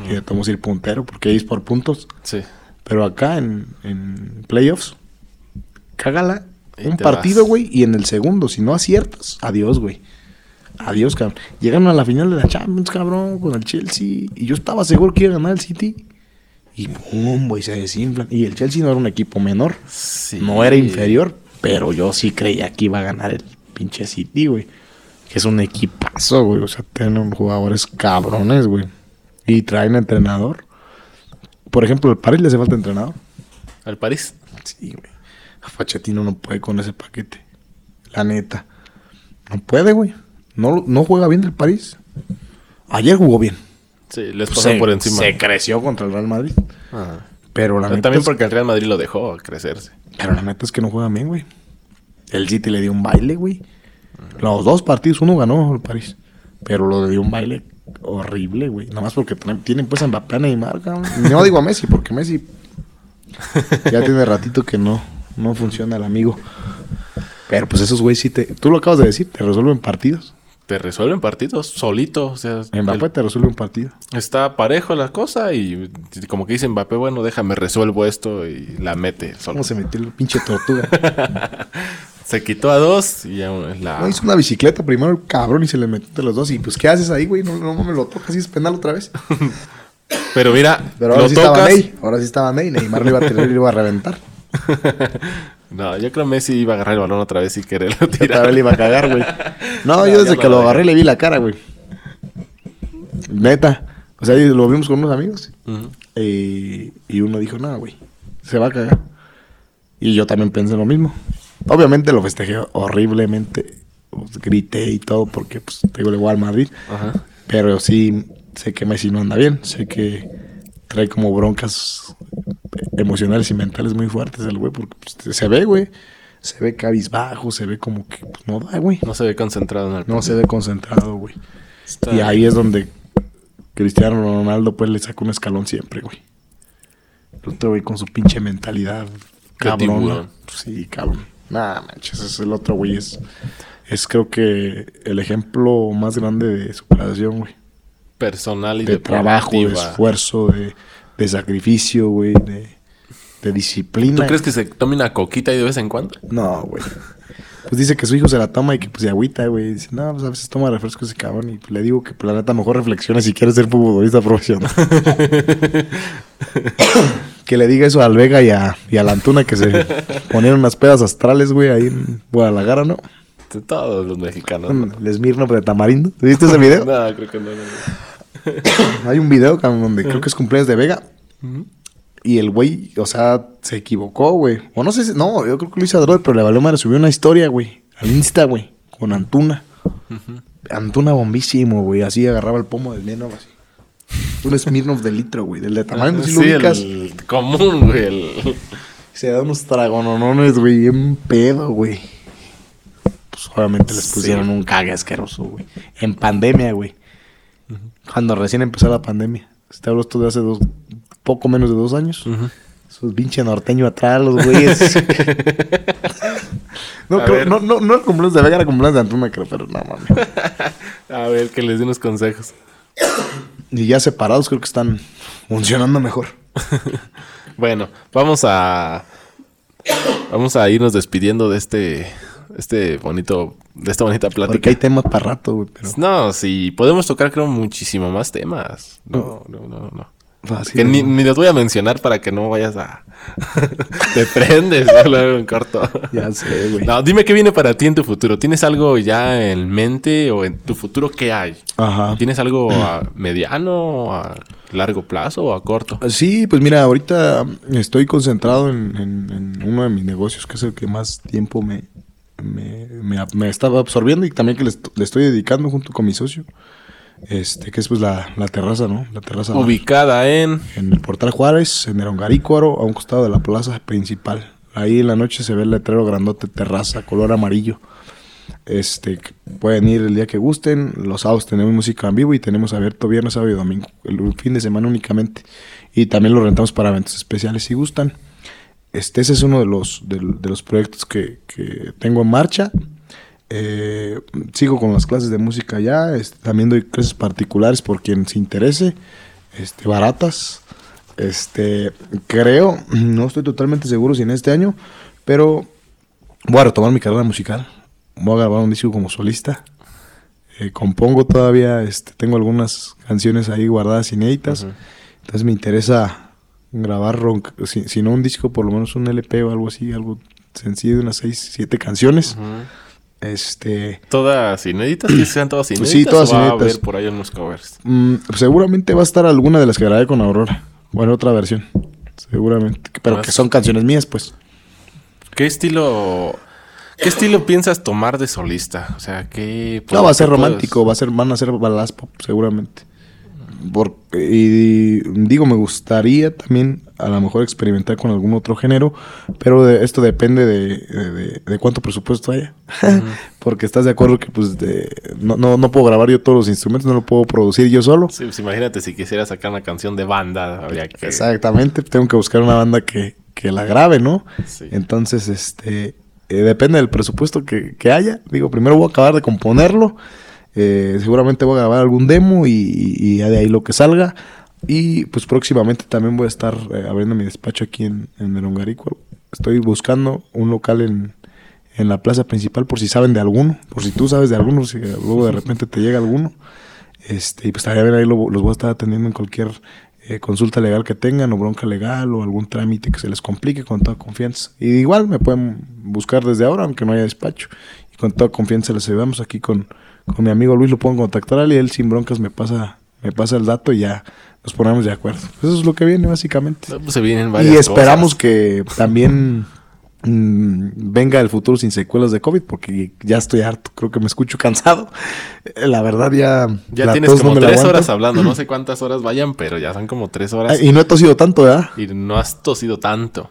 Y ya te vamos a ir puntero porque es por puntos. Sí. Pero acá en, en playoffs, cágala Y un partido, güey, y en el segundo, si no aciertas, adiós, güey. Adiós, cabrón. Llegaron a la final de la Champions, cabrón, con el Chelsea. Y yo estaba seguro que iba a ganar el City. Y pum, güey, se desinflan. Y el Chelsea no era un equipo menor. Sí. No era inferior. Pero yo sí creía que iba a ganar el pinche City, güey. Que es un equipazo, güey. O sea, tienen jugadores cabrones, güey. Y traen entrenador. Por ejemplo, el París le hace falta entrenador. Al París. Sí, güey. Fachetino no puede con ese paquete. La neta. No puede, güey. No, no juega bien del París. Ayer jugó bien. Sí, les pasó Se- por encima. Se creció contra el Real Madrid. Ajá. Pero la Pero neta también es- porque el Real Madrid lo dejó crecerse. Pero la neta es que no juega bien, güey. El City le dio un baile, güey. Los dos partidos, uno ganó el París. Pero lo le dio un baile horrible, güey. Nada más porque tienen- pues a Mbappé, a Neymar, cabrón. (laughs) No digo a Messi, porque Messi ya tiene ratito que no, no funciona el amigo. Pero pues esos güey sí te... Tú lo acabas de decir, te resuelven partidos. Te resuelven partidos solito. O sea, Mbappé el- te resuelve un partido. está parejo la cosa y como que dice Mbappé, bueno, déjame resuelvo esto y la mete solo. ¿Cómo se metió el pinche tortuga? (laughs) Se quitó a dos y aún es la... No, hizo una bicicleta primero el cabrón y se le metió entre los dos. Y pues, ¿qué haces ahí, güey? No, no me lo tocas, y es penal otra vez. (laughs) Pero mira, Pero ahora lo sí estaba. Ney. Ahora sí estaba Ney. Neymar le iba a (laughs) tirar y le iba a reventar. (laughs) No, yo creo que Messi iba a agarrar el balón otra vez y quererlo Otra tirar. vez le iba a cagar, güey. No, No, yo ya desde que lo lo agarré le vi la cara, güey. Neta. O sea, lo vimos con unos amigos. Eh, y uno dijo, no, güey. Se va a cagar. Y yo también pensé lo mismo. Obviamente lo festejé horriblemente. Pues, grité y todo porque, pues, te digo, le voy al Madrid. Ajá. Pero sí sé que Messi no anda bien. Sé que trae como broncas emocionales y mentales muy fuertes el güey. Porque pues, se ve, güey. Se ve cabizbajo, se ve como que pues, no da, güey. No se ve concentrado en el No se ve concentrado, güey. Está- Y ahí es donde Cristiano Ronaldo pues le saca un escalón siempre, güey. El otro güey con su pinche mentalidad cabrón. tiburón. Sí, cabrón. Nah, manches, es el otro güey es es creo que el ejemplo más grande de superación, güey. personal y De trabajo, de esfuerzo, de, de sacrificio, güey, de, de disciplina. ¿Tú crees que se tome una coquita ahí de vez en cuando? No, güey. Pues dice que su hijo se la toma y que pues se agüita, güey. Dice, no, pues a veces toma refresco ese cabrón. Y pues, le digo que pues, la neta mejor reflexione si quiere ser futbolista profesional. (laughs) (coughs) (coughs) que le diga eso al Vega y a, y a la Antuna que se (laughs) ponieron unas pedas astrales, güey, ahí en Guadalajara, ¿no? De todos los mexicanos. El Smirnoff de Tamarindo. ¿Viste ese video? (laughs) no, creo que no. no, no. (coughs) Hay un video donde creo que es cumpleaños de Vega. Y el güey, o sea, se equivocó, güey. O no sé si, no, yo creo que lo hizo a pero le valió madre. Subió una historia, güey, al Insta, güey, con Antuna. Antuna bombísimo, güey. Así agarraba el pomo del Smirnoff, así. Un Smirnoff de litro, güey. Del de Tamarindo, si Sí, el común, güey. el- Se da unos tragononones, güey, bien pedo, güey. Pues obviamente les Sí. pusieron un cague asqueroso, güey. En pandemia, güey. Cuando recién empezó la pandemia. Este hablo esto de hace dos, poco menos de dos años. Esos pinche norteño atrás, los güeyes. (laughs) no, creo- no, no, no el cumpleaños de Vega, era cumpleaños de Antuna, creo, pero no mames. (laughs) A ver, que les dé unos consejos. Y ya separados creo que están funcionando mejor. (laughs) Bueno, vamos a. Vamos a irnos despidiendo de este. Este bonito. De esta bonita Porque plática. hay temas para rato, güey, pero... No, sí, podemos tocar, creo, muchísimo más temas. No, no, no, no. Fácil, Que ni, ni los voy a mencionar para que no vayas a. (laughs) Te prendes, ¿no? Luego en corto. Ya sé, güey. No, dime qué viene para ti en tu futuro. ¿Tienes algo ya en mente o en tu futuro qué hay? Ajá. ¿Tienes algo (clears throat) a mediano, a largo plazo o a corto? Sí, pues mira, ahorita estoy concentrado en, en- en uno de mis negocios, que es el que más tiempo me, me, me, me estaba absorbiendo y también que le estoy dedicando junto con mi socio. Este, que es pues la, la terraza, ¿no? La terraza Ubicada en. en el Portal Juárez, en el Ongarícuaro, a un costado de la plaza principal. Ahí en la noche se ve el letrero grandote terraza, color amarillo. Este, pueden ir el día que gusten. Los sábados tenemos música en vivo y tenemos abierto viernes, sábado y domingo. El fin de semana únicamente. Y también lo rentamos para eventos especiales si gustan. Este, ese es uno de los, de, de los proyectos que, que tengo en marcha. Eh, sigo con las clases de música ya. este, también doy clases particulares por quien se interese. Este, baratas. Este, creo, no estoy totalmente seguro si en este año, pero voy a retomar mi carrera musical. Voy a grabar un disco como solista. Eh, compongo todavía, este, tengo algunas canciones ahí guardadas inéditas. Entonces me interesa grabar, si, si no un disco, por lo menos un LP o algo así, algo sencillo de unas 6, 7 canciones. Este, ¿Todas inéditas? ¿Que sean todas inéditas? sí, todas o va inéditas. a haber por ahí unos covers? mm, seguramente va a estar alguna de las que grabé con Aurora, o en otra versión. Seguramente, pero que son canciones mías, pues. ¿Qué estilo. ¿Qué estilo piensas tomar de solista? O sea, ¿qué. No, va a ser puedes- romántico, va a ser, van a ser baladas pop, seguramente. Por- y digo, me gustaría también a lo mejor experimentar con algún otro género, pero de- esto depende de, de- de- de cuánto presupuesto haya. (laughs) Porque estás de acuerdo que pues de- no, no, no puedo grabar yo todos los instrumentos, no lo puedo producir yo solo. Sí, pues imagínate si quisiera sacar una canción de banda, habría que. Exactamente, tengo que buscar una banda que, que la grabe, ¿no? Sí. Entonces, este, eh, depende del presupuesto que, que haya. Digo, primero voy a acabar de componerlo. Eh, seguramente voy a grabar algún demo y, y- de ahí lo que salga. Y pues próximamente también voy a estar eh, abriendo mi despacho aquí en, en el Hongarico. Estoy buscando un local en, en la plaza principal por si saben de alguno, por si tú sabes de alguno, si luego de repente te llega alguno. Este, y pues también ahí lo- los voy a estar atendiendo en cualquier eh, consulta legal que tengan o bronca legal o algún trámite que se les complique con toda confianza. Y igual me pueden buscar desde ahora, aunque no haya despacho. Y con toda confianza les ayudamos aquí con, con mi amigo Luis, lo puedo contactar a él y él sin broncas me pasa, me pasa el dato y ya nos ponemos de acuerdo. Eso es lo que viene básicamente. No, pues se vienen varias Y esperamos cosas. que también mm, venga el futuro sin secuelas de COVID, porque ya estoy harto, creo que me escucho cansado. Eh, La verdad ya... Ya tienes no como tres horas hablando. No sé (clears throat) cuántas horas vayan, pero ya son como tres horas. Ah, y no he tosido tanto, ¿verdad? Y no has tosido tanto.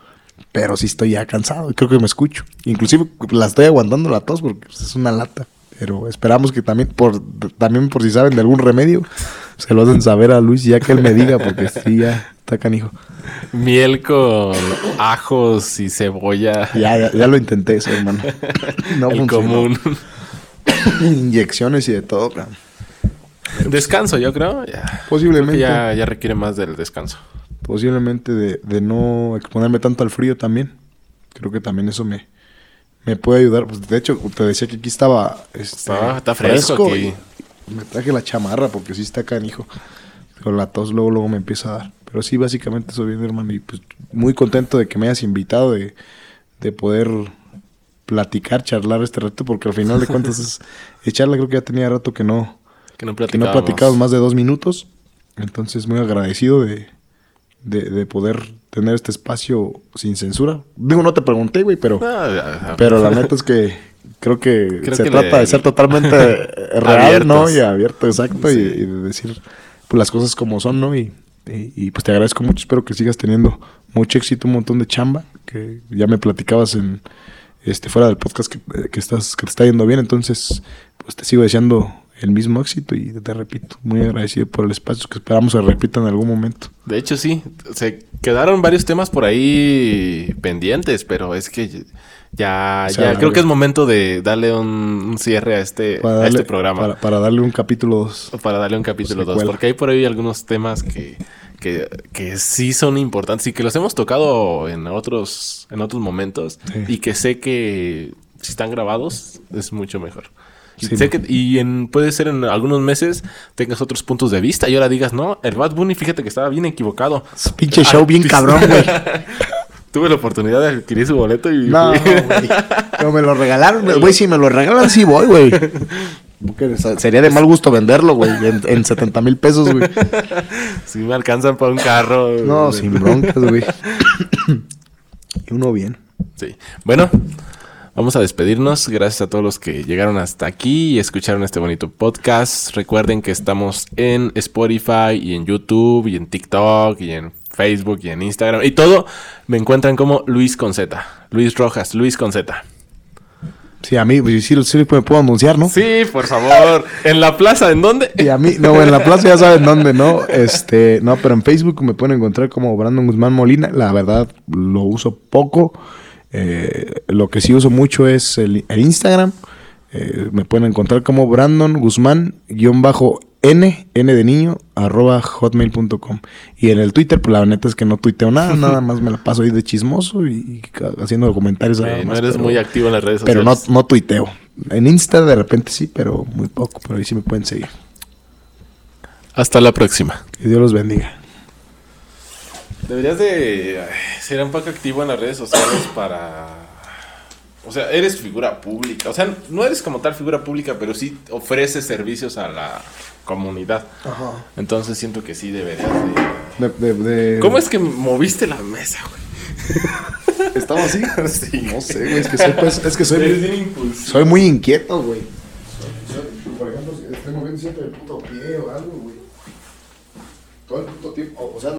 Pero sí estoy ya cansado y creo que me escucho. Inclusive la estoy aguantando la tos porque pues, es una lata. Pero esperamos que también por también por si saben de algún remedio se lo hacen saber a Luis ya que él me diga porque sí ya está canijo. Miel con ajos y cebolla. Ya, ya, ya lo intenté eso, hermano. (laughs) No el funcionó. común. (coughs) Inyecciones y de todo, cabrón. descanso, yo creo. Ya. Posiblemente. Creo ya, ya requiere más del descanso. Posiblemente de, de no exponerme tanto al frío también. Creo que también eso me, me puede ayudar. Pues, de hecho, te decía que aquí estaba. Está- está fresco aquí. y Me traje la chamarra porque sí está canijo. Con la tos luego, luego me empieza a dar. Pero sí, básicamente eso viene, hermano. Y pues muy contento de que me hayas invitado, de, de poder platicar, charlar este rato, porque al final de cuentas es, (laughs) es charla. Creo que ya tenía rato que no, Que no que no platicamos más de dos minutos. Entonces, muy agradecido de, de, de poder tener este espacio sin censura. Digo, no te pregunté, güey, pero, Ah, pero la neta es que creo que (laughs) Creo se que trata le- de ser totalmente (laughs) real, Abiertos. ¿no? Y abierto, exacto, y, de decir pues, las cosas como son, ¿no? Y, y, y, pues te agradezco mucho, espero que sigas teniendo mucho éxito, un montón de chamba, que ya me platicabas en este fuera del podcast que, que estás que te está yendo bien, entonces pues te sigo deseando el mismo éxito y te repito, muy agradecido por el espacio que esperamos se repita en algún momento. De hecho, sí. Se quedaron varios temas por ahí pendientes, pero es que ya, ya creo que es momento de darle un, un cierre a este, a este programa. Para, para darle un capítulo 2. O Para darle un capítulo 2, Secuela. porque hay por ahí algunos temas que, que, que sí son importantes y que los hemos tocado en otros, en otros momentos Sí. y que sé que si están grabados es mucho mejor. Y, Sí, sé que, y en, puede ser en algunos meses tengas otros puntos de vista y ahora digas, no, el Bad Bunny, fíjate que estaba bien equivocado. Pinche show bien cabrón, güey. (laughs) Tuve la oportunidad de adquirir su boleto y No, güey. No me lo regalaron, güey. Si me lo regalan, sí voy, güey. (laughs) Sería de mal gusto venderlo, güey. En, en 70 mil pesos, güey. si me alcanzan para un carro. No, sin broncas, güey. (coughs) Y uno bien. Sí. Bueno, vamos a despedirnos. Gracias a todos los que llegaron hasta aquí y escucharon este bonito podcast. Recuerden que estamos en Spotify y en YouTube y en TikTok y en Facebook y en Instagram. Y todo me encuentran como Luis con Z. Luis Rojas, Luis con Z. Sí, a mí, pues, sí, sí me puedo anunciar, ¿no? Sí, por favor. ¿En la plaza? ¿En dónde? Y a mí, no, en la plaza ya saben dónde, ¿no? Este, no, pero en Facebook me pueden encontrar como Brandon Guzmán Molina. La verdad, lo uso poco. Eh, lo que sí uso mucho es el, el Instagram. Eh, me pueden encontrar como Brandon Guzmán, guion bajo N, N de niño, arroba hotmail.com. Y en el Twitter, pues la neta es que no tuiteo nada, (laughs) nada más me la paso ahí de chismoso y, haciendo comentarios. no eres pero- muy activo en las redes Pero sociales. no, no tuiteo. En Insta de repente sí, pero muy poco. Pero ahí sí me pueden seguir. Hasta la próxima. Que Dios los bendiga. Deberías de ser un poco activo en las redes sociales para... O sea, eres figura pública. O sea, no eres como tal figura pública, pero sí ofreces servicios a la comunidad. Entonces siento que sí deberías de... De, de- de- ¿Cómo es que moviste la mesa, güey? (laughs) ¿Estaba así? (laughs) Sí. No sé, güey. Es que soy, pues, es que soy, Eres muy, bien impulsivo. soy muy inquieto, güey. Soy- soy- Por ejemplo, si estoy moviendo siempre el puto pie o algo, güey. Todo el puto tiempo. O sea,